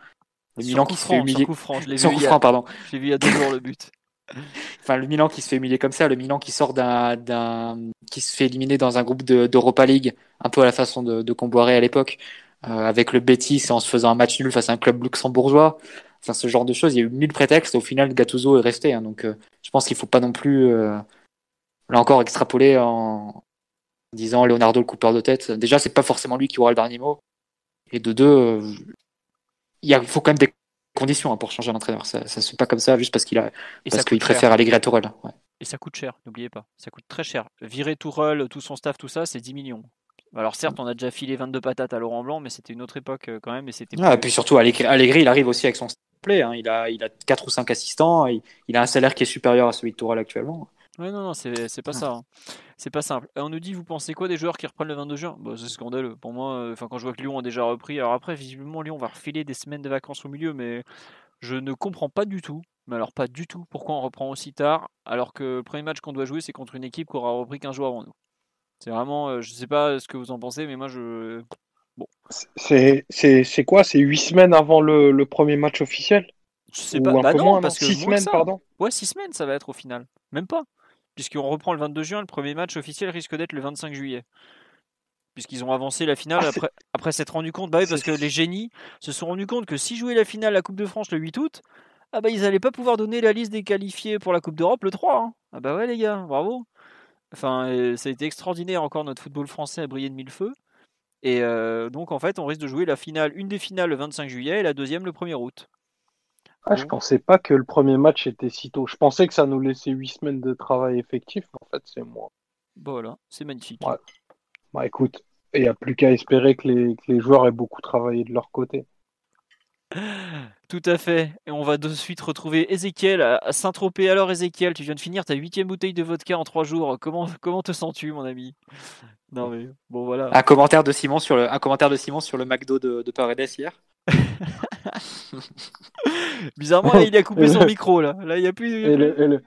Le Milan qui se fait humilier. je l'ai vu, pardon. J'ai vu il y a deux jours le but. enfin, le Milan qui se fait humilier comme ça, le Milan qui sort d'un, qui se fait éliminer dans un groupe d'Europa League, un peu à la façon de, de Comboiré à l'époque, euh, avec le Betis en se faisant un match nul face à un club luxembourgeois. Enfin, ce genre de choses. Il y a eu mille prétextes. Au final, Gattuso est resté. Hein, donc, euh, je pense qu'il faut pas non plus, euh, là encore, extrapoler en disant Leonardo le coupeur de tête. Déjà, c'est pas forcément lui qui aura le dernier mot. Et de deux, il faut quand même des conditions hein, pour changer d'entraîneur. Ça, ça se fait pas comme ça juste parce qu'il a, parce qu'il préfère Allegri à Tourelle. Et ça coûte cher, n'oubliez pas. Ça coûte très cher. Virer Tourelle, tout son staff, tout ça, c'est 10 millions. Alors certes, on a déjà filé 22 patates à Laurent Blanc, mais c'était une autre époque euh, quand même. Et c'était. Ah, et puis surtout, Allegri, il arrive aussi avec son play. Hein. Il a, il a 4 ou 5 assistants. Il, il, a un salaire qui est supérieur à celui de Tourelle actuellement. Ouais, non, non, c'est pas ça. Hein. C'est pas simple. on nous dit, vous pensez quoi des joueurs qui reprennent le 22 juin? Bah, C'est scandaleux. Pour moi, euh, quand je vois que Lyon a déjà repris, alors après, visiblement, Lyon va refiler des semaines de vacances au milieu, mais je ne comprends pas du tout. Mais alors, pas du tout pourquoi on reprend aussi tard, alors que le premier match qu'on doit jouer, c'est contre une équipe qui aura repris 15 jours avant nous. C'est vraiment, euh, je sais pas ce que vous en pensez, mais moi, je. Bon. C'est quoi? C'est 8 semaines avant le, le premier match officiel? Je sais pas. Bah non, parce que 6 semaines, pardon. Ouais, 6 semaines, ça va être au final. Même pas puisqu'on reprend le 22 juin, le premier match officiel risque d'être le 25 juillet. Puisqu'ils ont avancé la finale ah, après, après s'être rendu compte, bah oui, parce que les génies se sont rendus compte que si jouaient la finale la Coupe de France le 8 août, ah bah ils n'allaient pas pouvoir donner la liste des qualifiés pour la Coupe d'Europe le 3. Hein. Ah bah ouais les gars, bravo. Enfin, euh, ça a été extraordinaire encore notre football français a brillé de mille feux. Et euh, donc en fait, on risque de jouer la finale, une des finales le 25 juillet et la deuxième le 1er août. Ah, je pensais pas que le premier match était si tôt. Je pensais que ça nous laissait huit semaines de travail effectif, mais en fait, c'est moi. Voilà, c'est magnifique. Bah écoute, il n'y a plus qu'à espérer que les, que les, joueurs aient beaucoup travaillé de leur côté. Tout à fait. Et on va de suite retrouver Ezekiel à Saint-Tropez. Alors, Ezekiel, tu viens de finir ta huitième bouteille de vodka en trois jours. Comment, comment te sens-tu, mon ami? Non, mais bon, voilà. Un commentaire de Simon sur le, un commentaire de Simon sur le McDo de, de Paredes hier? Bizarrement, il a coupé son micro là. Là, il y a plus. Et le,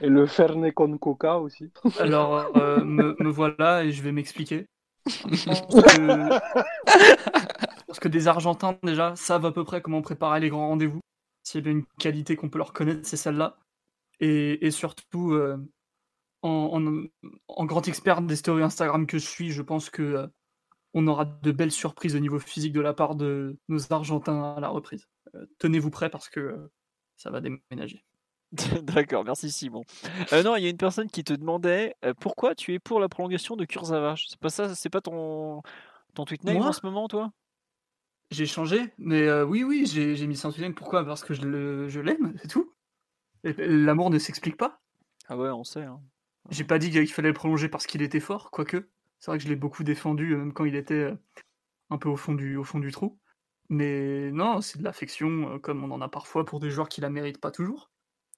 et le, Fernet con Coca aussi. Alors, euh, me, voilà et je vais m'expliquer. Parce que des Argentins, déjà, savent à peu près comment préparer les grands rendez-vous. S'il y a une qualité qu'on peut leur connaître, c'est celle-là. Et, surtout, euh, en, en, grand expert des stories Instagram que je suis, je pense que euh, on aura de belles surprises au niveau physique de la part de nos Argentins à la reprise. Euh, tenez-vous prêts parce que euh, ça va déménager. D'accord, merci Simon. Euh, non, il y a une personne qui te demandait pourquoi tu es pour la prolongation de Kurzawa. C'est pas ça, c'est pas ton ton tweet name en ce moment, toi? J'ai changé, mais oui, oui, j'ai mis ça en tweet Pourquoi? Parce que je l'aime, c'est tout. L'amour ne s'explique pas. Ah ouais, on sait. Hein. J'ai pas dit qu'il fallait le prolonger parce qu'il était fort, quoique. C'est vrai que je l'ai beaucoup défendu, même quand il était un peu au fond du, au fond du trou. Mais non, c'est de l'affection, comme on en a parfois pour des joueurs qui la méritent pas toujours.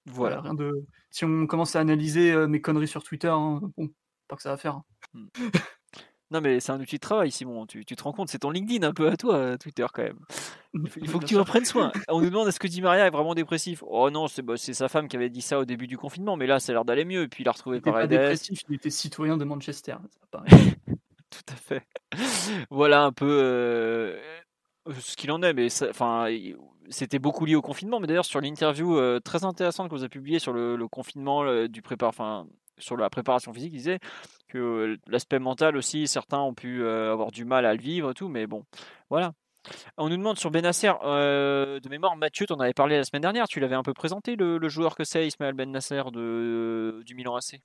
Voilà. rien de... Si on commence à analyser mes conneries sur Twitter, hein, bon, pas que ça va faire. Hein. Non, mais c'est un outil de travail, Simon. Tu, tu te rends compte, c'est ton LinkedIn un peu à toi, Twitter, quand même. Il faut, que tu en prennes soin. On nous demande est-ce que Di Maria est vraiment dépressif? Oh non, c'est bah, sa femme qui avait dit ça au début du confinement, mais là, ça a l'air d'aller mieux. Et puis il a retrouvé il par dépressif, il était citoyen de Manchester. Tout à fait. Voilà un peu euh, ce qu'il en est, mais enfin, c'était beaucoup lié au confinement. Mais d'ailleurs, sur l'interview euh, très intéressante que vous avez publiée sur le, confinement du prépar, enfin, sur la préparation physique, il disait que l'aspect mental aussi, certains ont pu avoir du mal à le vivre et tout, mais bon, voilà. On nous demande sur Benasser, de mémoire, Mathieu, tu en avais parlé la semaine dernière, tu l'avais un peu présenté, le, joueur que c'est, Ismaël Benasser de, du Milan AC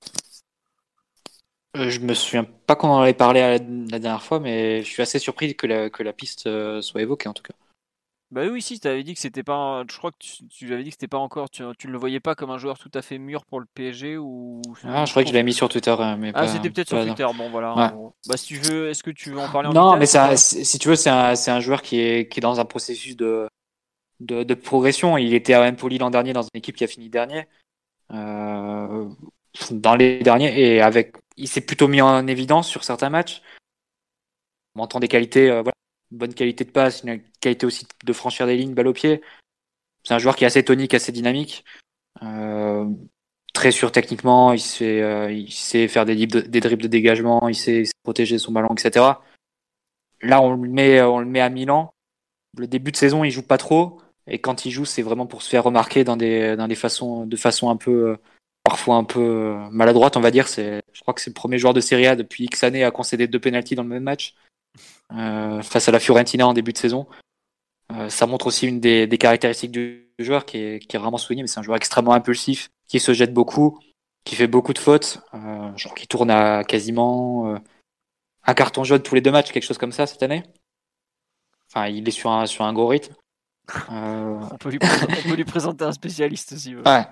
euh, Je me souviens pas qu'on en avait parlé la, dernière fois, mais je suis assez surpris que la, piste soit évoquée en tout cas. Bah oui, si, tu avais dit que c'était pas. Je crois que tu, tu avais dit que c'était pas encore. Tu, tu le voyais pas comme un joueur tout à fait mûr pour le PSG ou. Ah, je crois que je l'avais mis sur Twitter, euh, mais Ah, c'était peut-être sur Twitter. Bon, voilà. Bah, si tu veux, est-ce que tu veux en parler en Non, mais ça, si tu veux, c'est un, un, joueur qui est, qui est dans un processus de, de, de progression. Il était à Empoli l'an dernier dans une équipe qui a fini dernier. Euh, dans les derniers et avec, il s'est plutôt mis en évidence sur certains matchs. On entend des qualités, euh, voilà bonne qualité de passe, une qualité aussi de franchir des lignes, balle au pied. C'est un joueur qui est assez tonique, assez dynamique, euh, très sûr techniquement. Il sait, euh, sait faire des, des dribbles de dégagement, il sait, protéger son ballon, etc. Là, on le met, on le met à Milan. Le début de saison, il joue pas trop, et quand il joue, c'est vraiment pour se faire remarquer dans des, façons, de façon un peu, parfois un peu maladroite, on va dire. Je crois que c'est le premier joueur de Serie A depuis X années à concéder deux pénalties dans le même match. Euh, face à la Fiorentina en début de saison. Euh, ça montre aussi une des, caractéristiques du joueur qui est, qui est vraiment souligné, mais c'est un joueur extrêmement impulsif, qui se jette beaucoup, qui fait beaucoup de fautes, euh, genre qui tourne à quasiment un carton jaune tous les deux matchs, quelque chose comme ça cette année. Enfin, il est sur un, sur un gros rythme. On, peut lui on, peut lui présenter un spécialiste aussi. Ouais.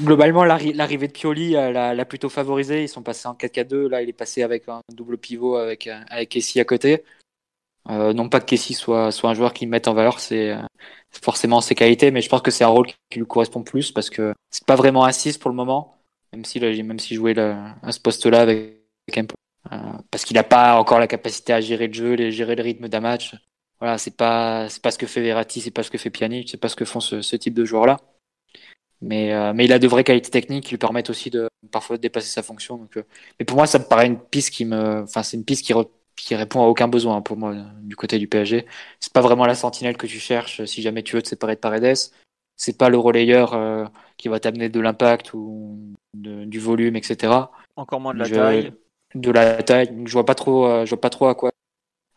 Globalement, l'arrivée de Pioli l'a plutôt favorisé. Ils sont passés en 4-4-2. Là, il est passé avec un double pivot avec, avec Kessie à côté. Euh, non pas que Kessie soit, soit un joueur qui mette en valeur c'est forcément ses qualités, mais je pense que c'est un rôle qui lui correspond plus parce que c'est pas vraiment un 6 pour le moment, même si même si jouait à ce poste-là avec, avec euh, parce qu'il n'a pas encore la capacité à gérer le jeu, à gérer le rythme d'un match. Voilà, c'est pas pas ce que fait Verratti, c'est pas ce que fait Pjanic, c'est pas ce que font ce, ce type de joueurs-là. Mais, euh, mais il a de vraies qualités techniques qui lui permettent aussi de parfois de dépasser sa fonction. Donc, euh, mais pour moi, ça me paraît une piste qui me, enfin, c'est une piste qui, qui répond à aucun besoin hein, pour moi du côté du PSG. C'est pas vraiment la sentinelle que tu cherches si jamais tu veux te séparer de Paredes. C'est pas le relayeur euh, qui va t'amener de l'impact ou du volume, etc. Encore moins de la taille. De la taille. je vois pas trop, je vois pas trop à quoi,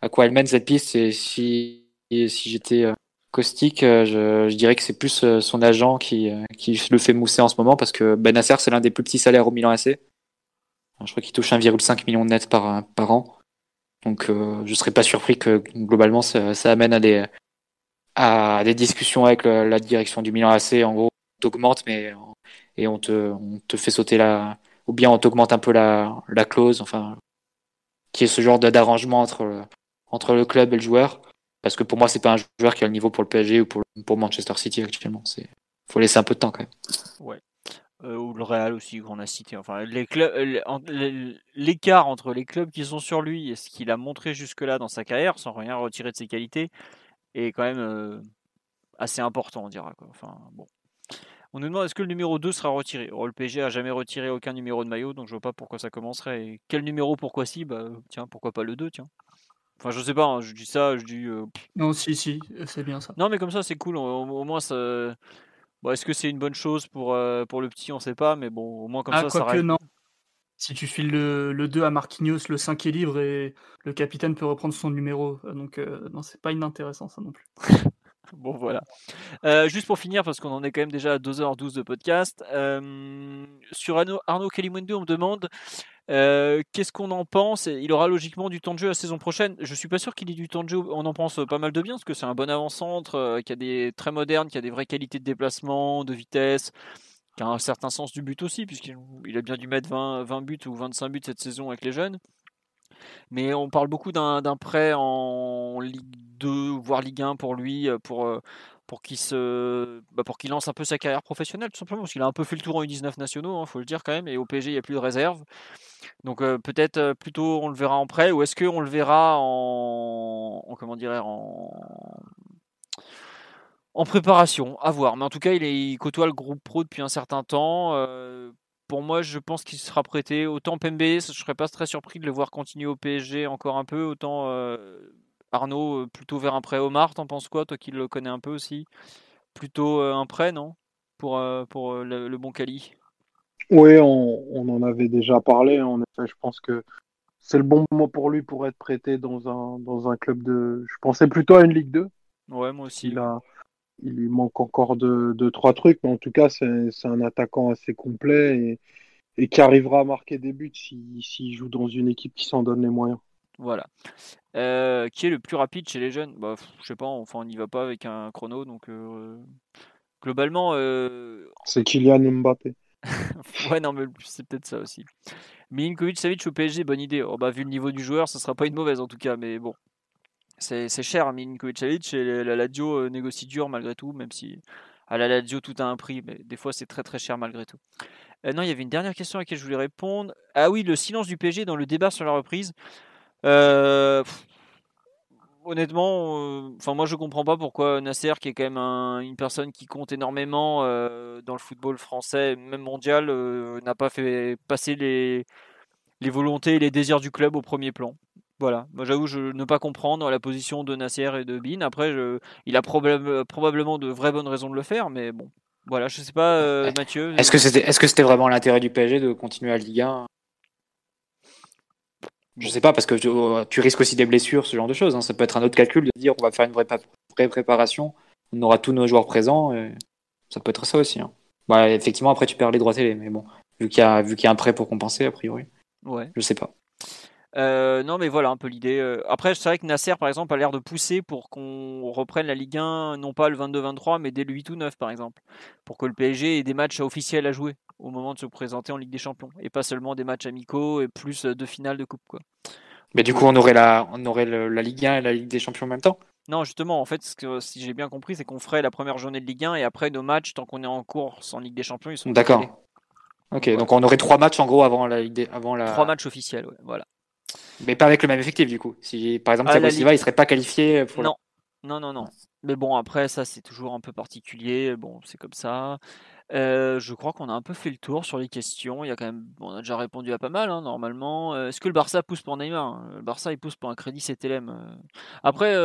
à quoi elle mène cette piste. Et si, si j'étais Caustique, euh, je, dirais que c'est plus euh, son agent qui, euh, qui le fait mousser en ce moment parce que Benasser, c'est l'un des plus petits salaires au Milan AC. Je crois qu'il touche 1,5 million net par, an. Donc je ne serais pas surpris que globalement ça, amène à des, discussions avec la direction du Milan AC. En gros, on t'augmente mais, et on te, on te fait sauter la. Ou bien on t'augmente un peu la, la clause, enfin, qui est ce genre d'arrangement entre, entre le club et le joueur. Parce que pour moi, c'est pas un joueur qui a le niveau pour le PSG ou pour, Manchester City actuellement. C'est faut laisser un peu de temps quand même. Ouais. Euh, ou le Real aussi qu'on a cité. Enfin, l'écart entre les clubs qui sont sur lui et ce qu'il a montré jusque-là dans sa carrière, sans rien retirer de ses qualités, est quand même euh, assez important, on dira. Enfin, bon. On nous demande est-ce que le numéro 2 sera retiré? le PSG a jamais retiré aucun numéro de maillot, donc je vois pas pourquoi ça commencerait. Quel numéro, pourquoi si? Bah tiens, pourquoi pas le 2, tiens. Enfin, je sais pas, hein, je dis ça, je dis. Euh, non, si, si, c'est bien ça. Non, mais comme ça, c'est cool. Au, moins, ça. Bon, Est-ce que c'est une bonne chose pour, euh, pour le petit On sait pas, mais bon, au moins comme ah, ça, ça que non. Si tu files le, le, 2 à Marquinhos, le 5 est libre et le capitaine peut reprendre son numéro. Donc, euh, non, c'est pas inintéressant, ça non plus. bon, voilà. juste pour finir, parce qu'on en est quand même déjà à 2h12 de podcast. sur Arnaud, Arnaud on me demande euh, qu'est-ce qu'on en pense? Il aura logiquement du temps de jeu la saison prochaine. Je suis pas sûr qu'il ait du temps de jeu. On en pense pas mal de bien parce que c'est un bon avant-centre, euh, qui a des très moderne, qui a des vraies qualités de déplacement, de vitesse, qui a un certain sens du but aussi, puisqu'il a bien dû mettre 20, 20 buts ou 25 buts cette saison avec les jeunes. Mais on parle beaucoup d'un prêt en Ligue 2, voire Ligue 1 pour lui, euh, pour, pour qu'il se bah, pour qu'il lance un peu sa carrière professionnelle tout simplement parce qu'il a un peu fait le tour en U19 nationaux il hein, faut le dire quand même et au PSG il n'y a plus de réserve donc euh, peut-être euh, plutôt on le verra en prêt ou est-ce qu'on le verra en, comment dirait en en préparation à voir mais en tout cas il, côtoie le groupe pro depuis un certain temps euh, pour moi, je pense qu'il sera prêté. Autant Pembe, je ne serais pas très surpris de le voir continuer au PSG encore un peu. Autant Arnaud, euh, plutôt vers un prêt Omar, t'en penses quoi, toi qui le connais un peu aussi? Plutôt euh, un prêt, non? Pour, euh, pour le, bon Cali Oui, on, en avait déjà parlé. En effet, je pense que c'est le bon moment pour lui pour être prêté dans un, dans un club de. Je pensais plutôt à une Ligue 2. Ouais, moi aussi. Il, a, il lui manque encore deux, de, trois trucs, mais en tout cas, c'est un attaquant assez complet et, et qui arrivera à marquer des buts s'il joue dans une équipe qui s'en donne les moyens. Voilà. Euh, qui est le plus rapide chez les jeunes? Bah, Je sais pas, enfin on n'y va pas avec un chrono, donc euh, globalement. Euh... C'est Kylian Mbappé. ouais, non, mais c'est peut-être ça aussi. Milinkovic Savic au PSG, bonne idée. Oh, bah, vu le niveau du joueur, ce sera pas une mauvaise en tout cas, mais bon. C'est cher, hein, Milinkovic Savic, et la Lazio négocie dur malgré tout, même si à la Lazio tout a un prix, mais des fois c'est très très cher malgré tout. Euh, non, il y avait une dernière question à laquelle je voulais répondre. Ah oui, le silence du PSG dans le débat sur la reprise. Euh, honnêtement, euh, enfin moi je comprends pas pourquoi Nasser, qui est quand même une personne qui compte énormément euh, dans le football français, même mondial, n'a pas fait passer les, les volontés et les désirs du club au premier plan. Voilà, moi j'avoue je ne pas comprendre la position de Nasser et de Bin. Après, il a probablement de vraies bonnes raisons de le faire, mais bon, voilà, je sais pas, Mathieu. Est-ce que c'était est-ce que c'était vraiment l'intérêt du PSG de continuer à Ligue 1 je sais pas, parce que tu, risques aussi des blessures, ce genre de choses. Hein. Ça peut être un autre calcul de dire on va faire une vraie, préparation, on aura tous nos joueurs présents. Et ça peut être ça aussi. Hein. Bah, effectivement, après, tu perds les droits télé, mais bon, vu qu'il y, a, vu qu'il y a un prêt pour compenser, a priori. Ouais. Je sais pas. Euh, non, mais voilà un peu l'idée. Euh. Après, c'est vrai que Nasser, par exemple, a l'air de pousser pour qu'on reprenne la Ligue 1, non pas le 22-23, mais dès le 8 ou 9, par exemple. Pour que le PSG ait des matchs officiels à jouer au moment de se présenter en Ligue des Champions. Et pas seulement des matchs amicaux et plus deux finales de Coupe. Quoi. Mais du coup, on aurait, la, on aurait la Ligue 1 et la Ligue des Champions en même temps? Non, justement, en fait, ce que, si j'ai bien compris, c'est qu'on ferait la première journée de Ligue 1 et après nos matchs, tant qu'on est en course en Ligue des Champions, ils sont. D'accord. Ok, donc on aurait trois matchs en gros avant la Ligue avant la. Trois matchs officiels, ouais, voilà. Mais pas avec le même effectif du coup. Si par exemple ah, Thiago Silva, il serait pas qualifié pour. Non, non, non, non. Mais bon, après ça, c'est toujours un peu particulier. Bon, c'est comme ça. Euh, je crois qu'on a un peu fait le tour sur les questions. Il y a quand même, on a déjà répondu à pas mal hein, normalement. Euh, est-ce que le Barça pousse pour Neymar? Hein Le Barça pousse pour un crédit CTLM. Euh. Après,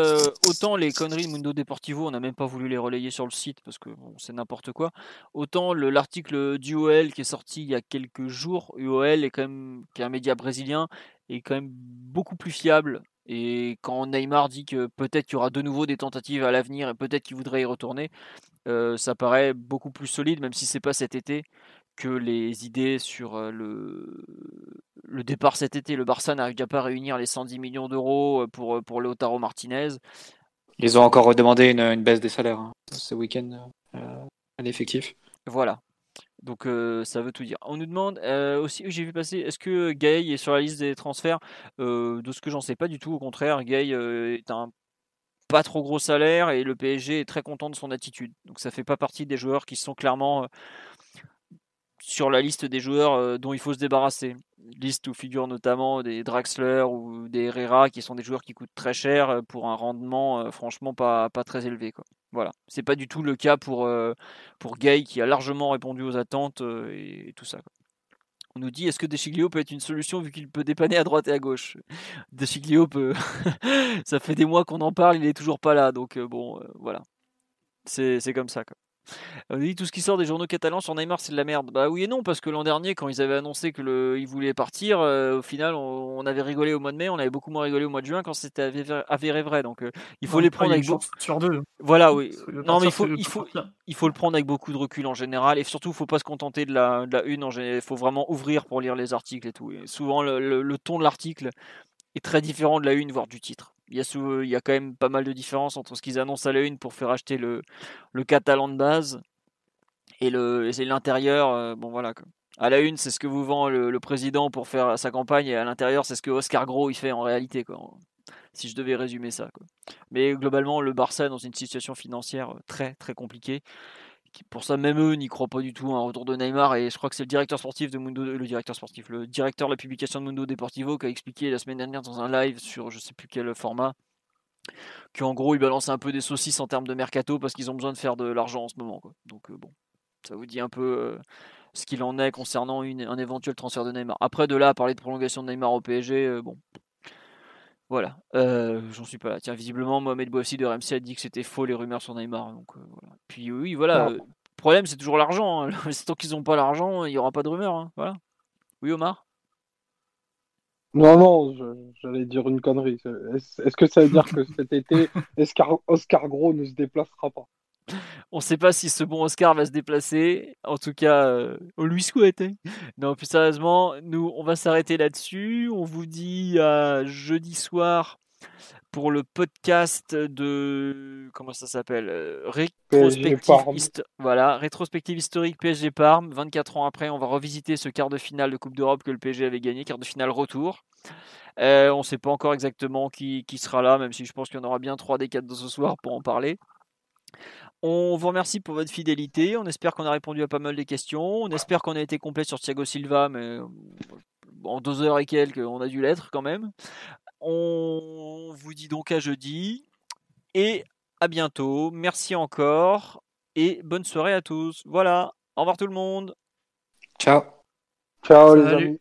autant les conneries de Mundo Deportivo, on n'a même pas voulu les relayer sur le site parce que c'est n'importe quoi. Autant l'article du OL qui est sorti il y a quelques jours, UOL est quand même qui est un média brésilien, est quand même beaucoup plus fiable et quand Neymar dit que peut-être qu'il y aura de nouveau des tentatives à l'avenir et peut-être qu'il voudrait y retourner, euh, ça paraît beaucoup plus solide, même si c'est pas cet été, que les idées sur euh, le, le départ cet été. Le Barça n'arrive pas à réunir les 110 millions d'euros euh, pour, pour Lautaro Martinez. Ils ont encore demandé une, baisse des salaires hein, ce week-end à l'effectif. Voilà. Donc ça veut tout dire. On nous demande aussi, j'ai vu passer, est-ce que Gay est sur la liste des transferts? De ce que j'en sais pas du tout. Au contraire, Gay est un pas trop gros salaire et le PSG est très content de son attitude. Donc ça fait pas partie des joueurs qui sont clairement sur la liste des joueurs dont il faut se débarrasser. Liste où figurent notamment des Draxler ou des Herrera qui sont des joueurs qui coûtent très cher pour un rendement franchement pas, pas très élevé. Quoi. Voilà, c'est pas du tout le cas pour, euh, pour Gay qui a largement répondu aux attentes euh, et, tout ça. On nous dit est-ce que Deschiglio peut être une solution vu qu'il peut dépanner à droite et à gauche? Deschiglio peut. ça fait des mois qu'on en parle, il est toujours pas là, donc euh, bon, voilà. C'est comme ça. Quoi. On dit tout ce qui sort des journaux catalans sur Neymar, c'est de la merde. Bah oui et non, parce que l'an dernier, quand ils avaient annoncé que le, voulait partir, euh, au final, on, avait rigolé au mois de mai, on avait beaucoup moins rigolé au mois de juin quand c'était avéré, vrai. Donc euh, il faut les prendre avec beaucoup. Sur deux. Voilà, oui. Non, mais il faut, il faut, il faut le prendre avec beaucoup de recul en général, et surtout, il faut pas se contenter de la, de la une. Il faut vraiment ouvrir pour lire les articles et tout. souvent, le ton de l'article est très différent de la une, voire du titre il y, a il y a quand même pas mal de différences entre ce qu'ils annoncent à la une pour faire acheter le, le catalan de base et le c'est l'intérieur. Euh, bon voilà. À la une, c'est ce que vous vend le, président pour faire sa campagne, et à l'intérieur, c'est ce que Oscar Gros il fait en réalité, quoi. Si je devais résumer ça. Quoi. Mais globalement, le Barça est dans une situation financière très très compliquée pour ça même eux n'y croient pas du tout un retour de Neymar et je crois que c'est le directeur sportif de Mundo le directeur sportif le directeur de la publication de Mundo Deportivo qui a expliqué la semaine dernière dans un live sur je sais plus quel format qu'en gros ils balancent un peu des saucisses en termes de mercato parce qu'ils ont besoin de faire de l'argent en ce moment donc euh, bon ça vous dit un peu euh, ce qu'il en est concernant un éventuel transfert de Neymar. Après de là parler de prolongation de Neymar au PSG euh, bon voilà, euh, j'en suis pas là. Tiens, visiblement, Mohamed Bouafsi de RMC a dit que c'était faux les rumeurs sur Neymar. Donc, euh, voilà. Puis oui, voilà. Le problème, c'est toujours l'argent. Hein. Tant qu'ils n'ont pas l'argent, il n'y aura pas de rumeurs. Hein. Voilà. Oui, Omar? Non, non, j'allais dire une connerie. Est-ce que ça veut dire que cet été, Oscar, Gros ne se déplacera pas? On ne sait pas si ce bon Oscar va se déplacer. En tout cas, euh, on lui souhaite. Hein. Non, plus sérieusement, nous, on va s'arrêter là-dessus. On vous dit à jeudi soir pour le podcast de comment ça s'appelle euh, rétrospective voilà rétrospective historique PSG Parme 24 ans après on va revisiter ce quart de finale de Coupe d'Europe que le PSG avait gagné quart de finale retour euh, on ne sait pas encore exactement qui, qui, sera là même si je pense qu'il y en aura bien 3 des 4 de ce soir pour en parler on vous remercie pour votre fidélité. On espère qu'on a répondu à pas mal de questions. On espère qu'on a été complet sur Thiago Silva, mais en deux heures et quelques, on a dû l'être quand même. On vous dit donc à jeudi et à bientôt. Merci encore et bonne soirée à tous. Voilà, au revoir tout le monde. Ciao. Ciao les amis.